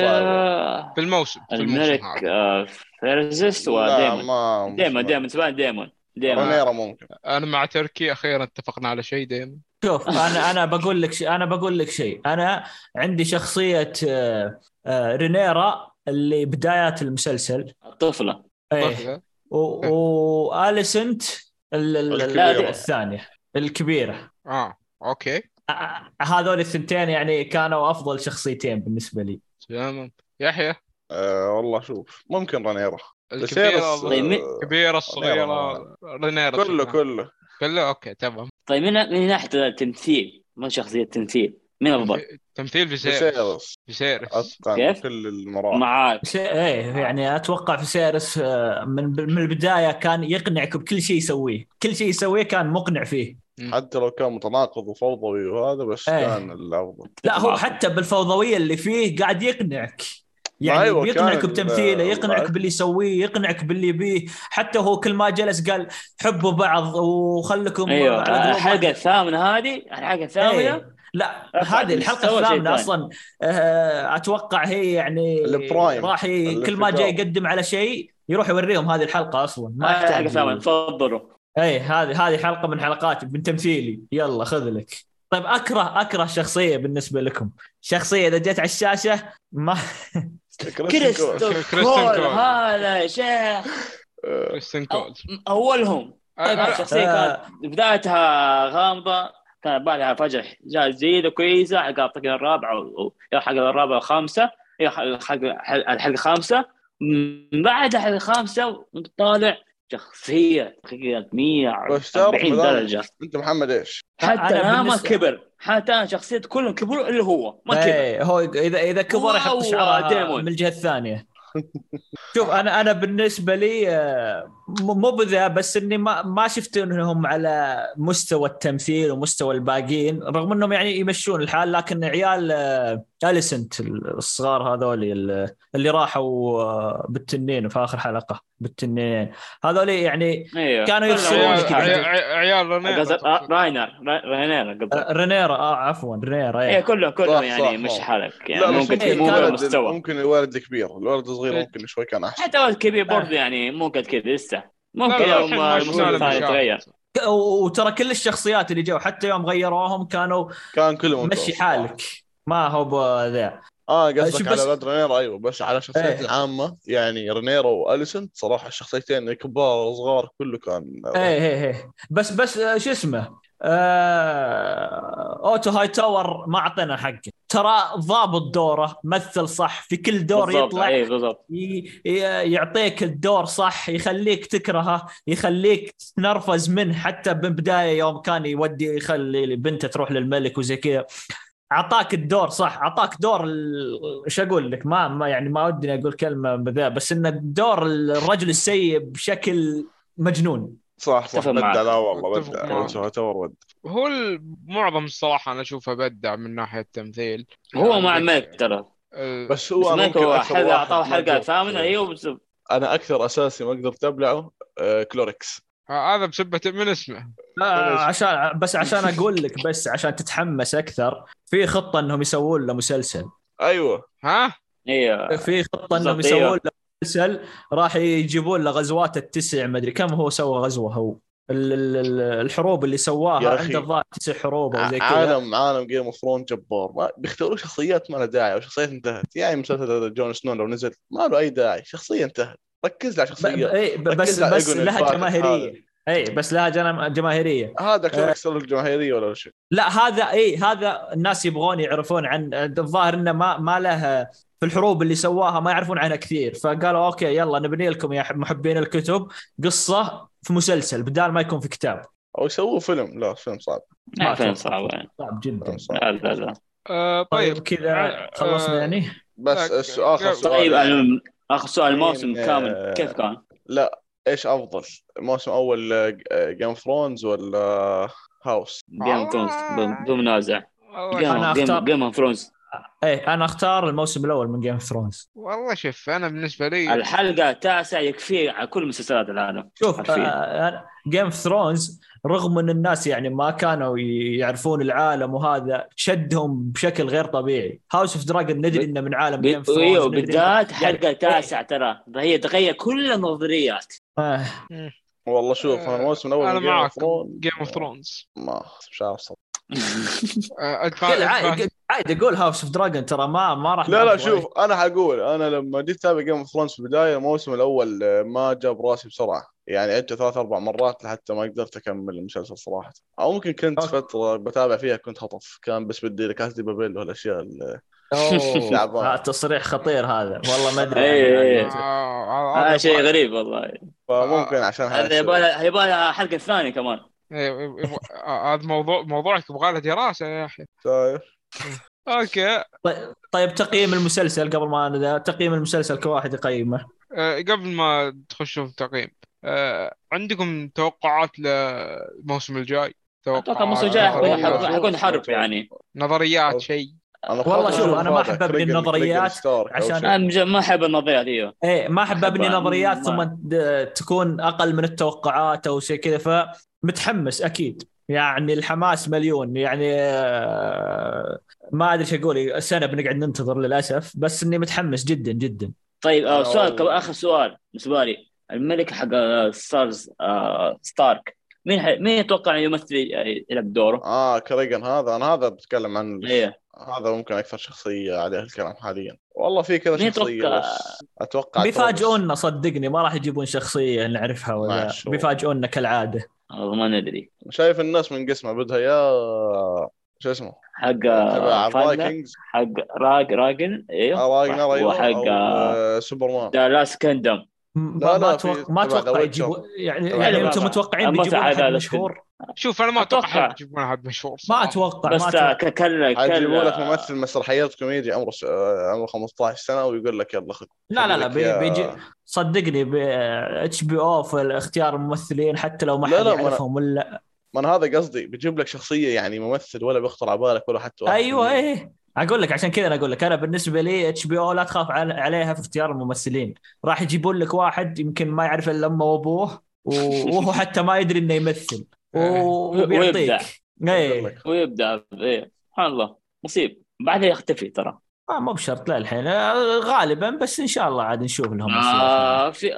[SPEAKER 2] صعب.
[SPEAKER 1] في الموسم في
[SPEAKER 4] الملك آه،
[SPEAKER 2] فيسيرس
[SPEAKER 4] وديمون ديمون؟ ديمون لي ديمون ديمون
[SPEAKER 2] ممكن.
[SPEAKER 1] أنا مع تركي أخيرا اتفقنا على شيء دائما
[SPEAKER 3] شوف أنا أنا بقول لك شيء أنا بقول لك شيء. أنا عندي شخصية آه، آه، رينيرا اللي بدايات المسلسل.
[SPEAKER 4] الطفلة
[SPEAKER 3] إيه. وآليسنت ال- ال-
[SPEAKER 2] الكبيرة.
[SPEAKER 3] الثانية الكبيرة.
[SPEAKER 1] آه أوكي.
[SPEAKER 3] آه، هذول الثنتين يعني كانوا أفضل شخصيتين بالنسبة لي.
[SPEAKER 1] تمام يحيى؟
[SPEAKER 2] آه والله شوف ممكن
[SPEAKER 4] طيب، مين-
[SPEAKER 2] آه،
[SPEAKER 1] الكبيرة الصغيرة رينيرا
[SPEAKER 2] كله كله.
[SPEAKER 1] كله؟ أوكي تمام.
[SPEAKER 4] طيب من من ناحية التمثيل ما شخصية التمثيل. مين افضل؟
[SPEAKER 1] تمثيل فيسيرس فيسيرس
[SPEAKER 2] فيسيرس
[SPEAKER 4] كيف؟
[SPEAKER 2] كل المراحل
[SPEAKER 4] معاك
[SPEAKER 3] س- إيه يعني أتوقع في سيرس آه، من من البداية كان يقنعك بكل شيء يسويه كل شيء يسويه كان مقنع فيه
[SPEAKER 2] حتى لو كان متناقض وفوضوي وهذا بس
[SPEAKER 3] إيه.
[SPEAKER 2] كان الأفضل
[SPEAKER 3] لا هو. حتى بالفوضوية اللي فيه قاعد يقنعك يعني
[SPEAKER 2] أيوة،
[SPEAKER 3] بيقنعك
[SPEAKER 2] كان
[SPEAKER 3] بتمثيله يقنعك. باللي يسويه يقنعك باللي يبيه حتى هو كل ما جلس قال حبوا بعض وخلكم
[SPEAKER 4] أيوه
[SPEAKER 3] بعض.
[SPEAKER 4] الثامنة هذه الحلقة الثامنة
[SPEAKER 3] إيه. لا
[SPEAKER 4] رفع
[SPEAKER 3] هذه
[SPEAKER 4] الحلقة
[SPEAKER 3] الثامنه. أصلا آه، أتوقع هي يعني
[SPEAKER 2] البرايم.
[SPEAKER 3] راح ي... كل ما جاي. يقدم على شيء يروح يوريهم هذه الحلقة أصلا ما
[SPEAKER 4] الحلقة
[SPEAKER 3] يحتاج
[SPEAKER 4] تفضلوا
[SPEAKER 3] اي هذه هذه حلقة من حلقات من تمثيلي يلا خذ لك طيب أكره أكره شخصية بالنسبة لكم شخصية إذا جت على الشاشة ما
[SPEAKER 2] كريستن كول.
[SPEAKER 4] كريستو
[SPEAKER 1] كريستن
[SPEAKER 4] كول
[SPEAKER 1] كول.
[SPEAKER 4] هذا يا شيخ
[SPEAKER 1] كريستن كول
[SPEAKER 4] أولهم
[SPEAKER 3] طيب،
[SPEAKER 4] شخصية
[SPEAKER 3] آه.
[SPEAKER 4] كانت بدايتها غامضة كان بعدها فجأة جاء أعتقد الرابعة أو يا الحلقة الرابعة الخامسة يا الحلقة الحلقة الخامسة. من بعد الحلقة الخامسة طالع
[SPEAKER 2] بس تعرف
[SPEAKER 4] 140
[SPEAKER 2] مدام-
[SPEAKER 4] درجة.
[SPEAKER 2] انت محمد إيش؟
[SPEAKER 4] حتى
[SPEAKER 3] أنا
[SPEAKER 4] أنا ما كبر. حتى أنا شخصية كلهم كبروا إلا هو. ما كبر.
[SPEAKER 3] إيه هو اذا إذا كبر يحط شعره. من الجهة الثانية. شوف أنا أنا بالنسبة لي آه، مو بذا بس إني ما ما شفت إنهم على مستوى التمثيل ومستوى الباقيين رغم إنهم يعني يمشون الحال لكن عيال آه، اليسنت الصغار هذول ال- اللي راحوا آه، بالتنين في آخر حلقة. بالتنين. هذول يعني
[SPEAKER 4] أيوه
[SPEAKER 3] كانوا
[SPEAKER 4] كلهم
[SPEAKER 3] يفصلون
[SPEAKER 1] عيال
[SPEAKER 3] كذا.
[SPEAKER 1] عيال- عيال رينيرا
[SPEAKER 4] آه، راينر را- راينر قصدك
[SPEAKER 3] آه، رينيرا آه عفوا رينيرا
[SPEAKER 4] إيه.
[SPEAKER 3] إيه
[SPEAKER 4] كلهم كلهم يعني
[SPEAKER 2] صح،
[SPEAKER 4] مش. حالك يعني
[SPEAKER 2] لا
[SPEAKER 4] ممكن
[SPEAKER 2] ممكن
[SPEAKER 3] إيه،
[SPEAKER 4] مو
[SPEAKER 3] كان-
[SPEAKER 4] مستوى
[SPEAKER 2] ممكن الولد الكبير الولد الصغير
[SPEAKER 1] إيه.
[SPEAKER 2] ممكن شوي كان أحسن.
[SPEAKER 4] حتى ولد كبير
[SPEAKER 3] آه.
[SPEAKER 4] برضه يعني مو قد كذا لسه. ممكن يوم
[SPEAKER 1] مشاهد.
[SPEAKER 4] يتغير.
[SPEAKER 3] وترى كل الشخصيات اللي جو حتى يوم غيروهم كانوا
[SPEAKER 2] كان كله ممتاز
[SPEAKER 3] مشي حالك. ما هو بذا آه
[SPEAKER 2] قصدك
[SPEAKER 3] بس-
[SPEAKER 2] على ولد رينيرا أيوه بس على الشخصيات
[SPEAKER 3] إيه.
[SPEAKER 2] العامة يعني رينيرا وآليسنت صراحة الشخصيتين كبار وصغار كله كان
[SPEAKER 3] إيه إيه إيه. بس بس آه، شو اسمه؟ آه... أوتو هاي تاور ما أعطينا حقه. ترى ضابط دوره مثل صح في كل دور
[SPEAKER 4] بالضبط
[SPEAKER 3] يطلع
[SPEAKER 4] بالضبط.
[SPEAKER 3] ي... ي- يعطيك الدور صح يخليك تكرهه يخليك تنرفز منه حتى بالبدايه يوم كان يودي يخلي بنته تروح للملك وزي كذا. أعطاك الدور صح أعطاك دور ال- إيش أقول لك؟ ما, ما يعني ما ودي أقول كلمة بذا بس إن دور الرجل السيء بشكل مجنون.
[SPEAKER 2] صح صح. بدع. لا والله بدع. تاور ود.
[SPEAKER 1] هو ال- معظم الصراحة أنا أشوفه بدع من ناحية التمثيل.
[SPEAKER 4] هو مع
[SPEAKER 1] يعني-
[SPEAKER 4] الملك ترى.
[SPEAKER 1] آه،
[SPEAKER 2] بس
[SPEAKER 4] بس
[SPEAKER 2] هو
[SPEAKER 4] أنا
[SPEAKER 2] ممكن
[SPEAKER 4] هو
[SPEAKER 2] أعطاه
[SPEAKER 4] حلقه
[SPEAKER 2] قدرت-
[SPEAKER 4] ثامنة أيوه
[SPEAKER 2] أنا أكثر أساسي ما قدرت أبلعه آه، كلوركس.
[SPEAKER 1] هذا بسبة من اسمه.
[SPEAKER 3] آه عشان بس عشان أقول لك بس عشان تتحمس أكثر في خطة إنهم يسوون له مسلسل.
[SPEAKER 2] أيوه.
[SPEAKER 1] ها؟
[SPEAKER 4] أيوه
[SPEAKER 3] في خطة إنهم
[SPEAKER 4] بالضبط، أيوه.
[SPEAKER 3] يسوون له مسلسل راح يجيبون له غزوات التسع مدري كم هو سوى غزوة هو. ال- ال- ال- الحروب اللي سواها. عنده الظاهر تسع حروب أو زي كذا.
[SPEAKER 2] عالم عالم Game of Thrones جبار. ما بيختاروا شخصيات ما لها داعي أو شخصيات انتهت. يعني مسلسل جون سنو لو نزل ما له أي داعي. شخصية انتهت. ركز على شخصيه
[SPEAKER 3] إيه،
[SPEAKER 2] ركز
[SPEAKER 3] بس بس لها جماهيرية. اي بس لها جنا- جماهيرية.
[SPEAKER 2] هذا كله
[SPEAKER 3] آه.
[SPEAKER 2] يكسر الجماهيرية ولا شيء.
[SPEAKER 3] لا هذا اي هذا الناس يبغون يعرفون عن الظاهر إنه ما ما له في الحروب اللي سواها ما يعرفون عنها كثير. فقالوا أوكي يلا نبني لكم يا محبين الكتب قصة في مسلسل بدال ما يكون في كتاب.
[SPEAKER 2] أو يسووا فيلم. لا فيلم صعب.
[SPEAKER 4] ما
[SPEAKER 3] أتوقع.
[SPEAKER 4] صعب. يعني.
[SPEAKER 3] صعب جدا.
[SPEAKER 2] فيلم صعب.
[SPEAKER 4] لا لا لا.
[SPEAKER 1] آه
[SPEAKER 3] طيب.
[SPEAKER 1] طيب
[SPEAKER 3] كذا
[SPEAKER 1] آه،
[SPEAKER 3] خلصنا يعني؟
[SPEAKER 2] بس السؤال
[SPEAKER 1] طيب،
[SPEAKER 4] آخر سؤال الموسم
[SPEAKER 2] مين،
[SPEAKER 4] كامل
[SPEAKER 2] آه،
[SPEAKER 4] كيف كان؟
[SPEAKER 2] لا إيش أفضل؟ موسم أول Game of Thrones ولا House
[SPEAKER 4] Game of Thrones بدون منازع Game of Thrones
[SPEAKER 3] إيه أنا أختار الموسم الأول من Game of Thrones
[SPEAKER 1] والله شوف أنا بالنسبة لي
[SPEAKER 4] الحلقة التاسعة يكفي على كل مسلسلات العالم
[SPEAKER 3] شوف. Game of Thrones رغم إن الناس يعني ما كانوا يعرفون العالم وهذا شدهم بشكل غير طبيعي. House of Dragon ندري إنه من عالم Game of
[SPEAKER 4] أيوه
[SPEAKER 3] Thrones
[SPEAKER 4] بالذات
[SPEAKER 3] يعني-
[SPEAKER 4] حلقة تاسعة ترى. هي تغير كل النظريات.
[SPEAKER 3] آه.
[SPEAKER 2] والله شوف أنا الموسم الأول
[SPEAKER 1] أنا
[SPEAKER 2] من Game of
[SPEAKER 1] معك
[SPEAKER 2] Thrones.
[SPEAKER 1] Game of Thrones
[SPEAKER 2] ما مش عارف
[SPEAKER 3] عادي أقول هاوس اوف دراجون ترى ما ما راح
[SPEAKER 2] لا لا شوف أنا حقول أنا لما جيت اتابع جيم اوف ثرونز في البداية الموسم الأول آه، ما جاب راسي بسرعة يعني عدته ثلاث أربع مرات لحتى ما قدرت أكمل المسلسل صراحة أو ممكن كنت
[SPEAKER 3] أوكي.
[SPEAKER 2] فترة بتابع فيها كنت هطف كان بس بدي لك دي بابيل والأشياء اللي
[SPEAKER 3] أوه.
[SPEAKER 2] تعبان.
[SPEAKER 3] آه، تصريح خطير هذا والله ما أدري
[SPEAKER 4] إيه، إيه.
[SPEAKER 3] يعني.
[SPEAKER 4] هذا شيء غريب والله
[SPEAKER 2] فممكن عشان
[SPEAKER 4] هذا
[SPEAKER 2] هذا
[SPEAKER 4] يبغى لها يبغى لها حلقة ثانية كمان
[SPEAKER 1] هذا موضوع موضوعك يبغى له دراسة يا أخي
[SPEAKER 2] شايف
[SPEAKER 1] okay.
[SPEAKER 3] طيب- طيب تقييم المسلسل قبل ما تقييم المسلسل كواحد يقيمه.
[SPEAKER 1] آه، قبل ما تخشوا في التقييم آه، عندكم توقعات للموسم الجاي؟
[SPEAKER 4] أتوقع الموسم الجاي حيكون
[SPEAKER 2] والله
[SPEAKER 4] حرب. يعني.
[SPEAKER 1] نظريات شيء.
[SPEAKER 2] أنا
[SPEAKER 3] والله شوف، أنا ما أبني
[SPEAKER 2] كريجن-
[SPEAKER 3] النظريات عشان-.
[SPEAKER 4] أنا ما أحب النظريات أيوه.
[SPEAKER 3] إيه ما
[SPEAKER 4] أحب
[SPEAKER 3] أبني
[SPEAKER 4] نظريات
[SPEAKER 3] ثم تكون أقل من التوقعات أو شيء كذا فمتحمس أكيد. يعني الحماس مليون يعني آه، ما أدري إيش أقول سنة بنقعد ننتظر للأسف بس إني متحمس جدا جدا.
[SPEAKER 4] طيب آه، سؤال آخر سؤال بالنسبة لي. الملك حق آه، ستارز آه، ستارك مين ح... مين يتوقع إنه يمثل يلعب دوره؟
[SPEAKER 2] آه كريجن هذا. أنا هذا بتكلم عنه
[SPEAKER 4] إيه.
[SPEAKER 2] هذا ممكن أكثر شخصية عليه الكلام حاليا. والله في كذا شخصيه
[SPEAKER 4] يتوقع؟
[SPEAKER 2] بس أتوقع
[SPEAKER 3] بيفاجئونا صدقني ما راح يجيبون شخصية نعرفها ولا. بيفاجئونا كالعادة.
[SPEAKER 4] والله ما ندري.
[SPEAKER 2] شايف الناس من قسمه بدها يا شو اسمه؟
[SPEAKER 4] حق آه،
[SPEAKER 2] الفايكنجز
[SPEAKER 4] حق راج راجن إيوه
[SPEAKER 2] راجنر أيوه
[SPEAKER 4] وحق آه،
[SPEAKER 2] آه، سوبرمان.
[SPEAKER 4] ذا لاست كيندم
[SPEAKER 3] ما
[SPEAKER 2] لا،
[SPEAKER 3] ما
[SPEAKER 2] لا،
[SPEAKER 3] ما أتوقع
[SPEAKER 2] The
[SPEAKER 3] يجيبوا يعني يعني
[SPEAKER 4] أنتم.
[SPEAKER 3] متوقعين بيجيبون احد
[SPEAKER 4] هذا
[SPEAKER 3] مشهور.
[SPEAKER 1] شوف أنا ما أتوقع
[SPEAKER 4] أتوقع.
[SPEAKER 1] حد يجيبون احد مشهور
[SPEAKER 3] ما. أتوقع
[SPEAKER 4] بس
[SPEAKER 3] ما
[SPEAKER 4] آه،
[SPEAKER 3] أتوقع.
[SPEAKER 4] ك- كل
[SPEAKER 2] لك ممثل مسرحيات كوميدي عمره. آه، عمره 15 سنة ويقول لك يلا خذ
[SPEAKER 3] لا لا لا بيجي صدقني HBO في اختيار الممثلين حتى لو ما حد يعرفهم ولا
[SPEAKER 2] ما أنا هذا قصدي بيجيب لك شخصية يعني ممثل ولا بيخطر على بالك ولا حتى واحد أيوه المية.
[SPEAKER 3] إيه. أقول لك عشان كذا أنا أقول لك أنا بالنسبة لي HBO لا تخاف عل- عليها في اختيار الممثلين. راح يجيبون لك واحد يمكن ما يعرف إلا أمه وأبوه وهو حتى ما يدري إنه يمثل
[SPEAKER 4] ويبدع.
[SPEAKER 3] وبيعطيك
[SPEAKER 2] أقول
[SPEAKER 3] إيه.
[SPEAKER 2] لك.
[SPEAKER 4] ويبدا إيه. سبحان الله. مصيب. بعدها يختفي ترى.
[SPEAKER 3] آه مو بشرط للحين آه، غالبا بس إن شاء الله عاد نشوف لهم أشياء.
[SPEAKER 4] آه في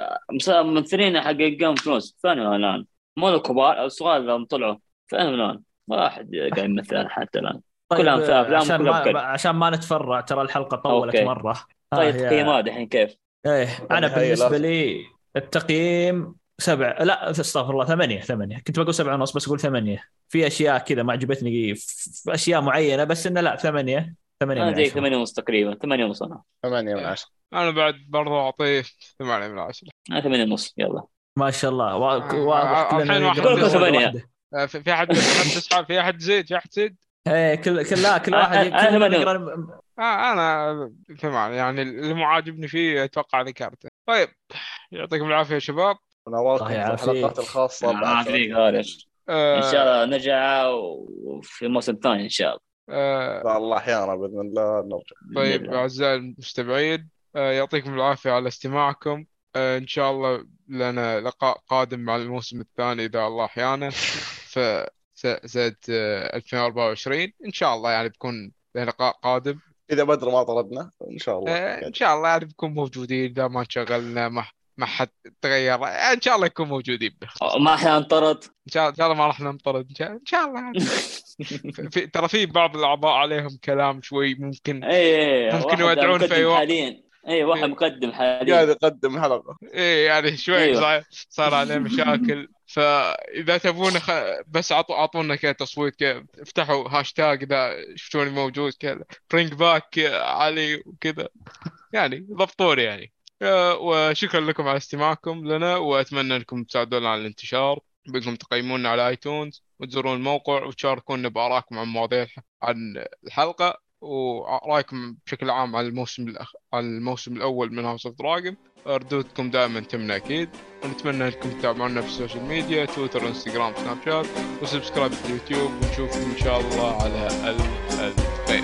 [SPEAKER 4] ممثلين حق Game Thrones فين الآن؟ مو الكبار الصغار اللي طلعوا فين الآن؟ ما احد قاعد يمثل حتى الآن في
[SPEAKER 3] آه،
[SPEAKER 4] أفلام
[SPEAKER 3] عشان
[SPEAKER 4] بكل.
[SPEAKER 3] ما عشان ما نتفرع ترى الحلقة طولت
[SPEAKER 4] okay.
[SPEAKER 3] مرة آه،
[SPEAKER 4] طيب تقييمات الحين كيف؟
[SPEAKER 2] إيه
[SPEAKER 3] أنا
[SPEAKER 2] بالنسبة.
[SPEAKER 3] لي التقييم سبع لا استغفر الله ثمانية ثمانية كنت بقول سبعة ونص بس أقول ثمانية في أشياء كذا ما عجبتني في أشياء معينة بس إنه لا ثمانية ثمانية
[SPEAKER 4] أنا
[SPEAKER 3] من
[SPEAKER 4] زي
[SPEAKER 3] عشرة.
[SPEAKER 4] 8 ونص تقريبا 8 ونص أنا.
[SPEAKER 2] 8 من 10
[SPEAKER 1] أنا بعد برضو أعطيه 8 من 10
[SPEAKER 4] أنا 8 ونص يلا.
[SPEAKER 3] ما شاء الله.
[SPEAKER 1] آه،
[SPEAKER 3] واضح
[SPEAKER 1] الحين
[SPEAKER 3] كلنا
[SPEAKER 1] واحد
[SPEAKER 4] ثمانية.
[SPEAKER 1] آه، في في حد في في أحد زيد؟ في أحد زيد؟
[SPEAKER 3] إيه كل كل لا كل واحد
[SPEAKER 1] آه أنا ثمانية. يعني اللي مو عاجبني فيه أتوقع ذكرته طيب يعطيكم العافية يا شباب.
[SPEAKER 3] الله
[SPEAKER 2] في
[SPEAKER 3] يعافيك.
[SPEAKER 2] الحلقات الخاصة
[SPEAKER 4] ما
[SPEAKER 2] بعد
[SPEAKER 4] فيك غالش
[SPEAKER 1] آه
[SPEAKER 4] إن شاء الله نرجع وفي الموسم الثاني إن شاء الله.
[SPEAKER 1] آه
[SPEAKER 2] الله أحيانا بإذن الله. نرجع
[SPEAKER 1] طيب
[SPEAKER 4] بإذن.
[SPEAKER 1] أعزائي المستمعين آه يعطيكم العافية على استماعكم. آه إن شاء الله لنا لقاء قادم مع الموسم الثاني إذا الله أحيانا سنة آه، 2024 إن شاء الله يعني بكون لقاء قادم.
[SPEAKER 2] إذا بدر ما طردنا. إن شاء الله.
[SPEAKER 1] آه، إن شاء الله يعني بنكون موجودين إذا ما انشغلنا ما ما حد تغير. إن شاء الله نكون موجودين.
[SPEAKER 4] ما حننطرد
[SPEAKER 1] إن شاء إن شاء الله ما راح ننطرد. إن شاء إن شاء الله. في ترى في بعض الأعضاء عليهم كلام شوي ممكن
[SPEAKER 4] إيه
[SPEAKER 1] ممكن
[SPEAKER 4] واحد
[SPEAKER 1] يودعون في أي وقت.
[SPEAKER 4] حاليا. إيه واحد
[SPEAKER 1] إيه.
[SPEAKER 4] مقدم
[SPEAKER 2] قاعد
[SPEAKER 4] حاليا
[SPEAKER 2] يقدم حلقة.
[SPEAKER 1] إيه يعني شوي
[SPEAKER 4] أيوة.
[SPEAKER 1] صار, صار عليه مشاكل. فإذا تبون خ... بس عطوا أعطونا كذا تصويت كذا. افتحوا هاشتاج إذا شفتوني موجود كذا. bring back علي وكذا. يعني ضبطوني يعني. وشكرا لكم على استماعكم لنا وأتمنى انكم تساعدونا على الانتشار. بانكم تقيمونا على iTunes وتزورون الموقع وتشاركونا بآرائكم عن مواضيع عن الحلقة ورأيكم بشكل عام على الموسم الأخ... على الموسم الأول من House of the Dragon. ردودكم دائما تمنى أكيد. ونتمنى انكم تتابعونا في ال social media تويتر إنستغرام سناب شات و subscribe في اليوتيوب. ونشوفكم إن شاء الله على الف الف خير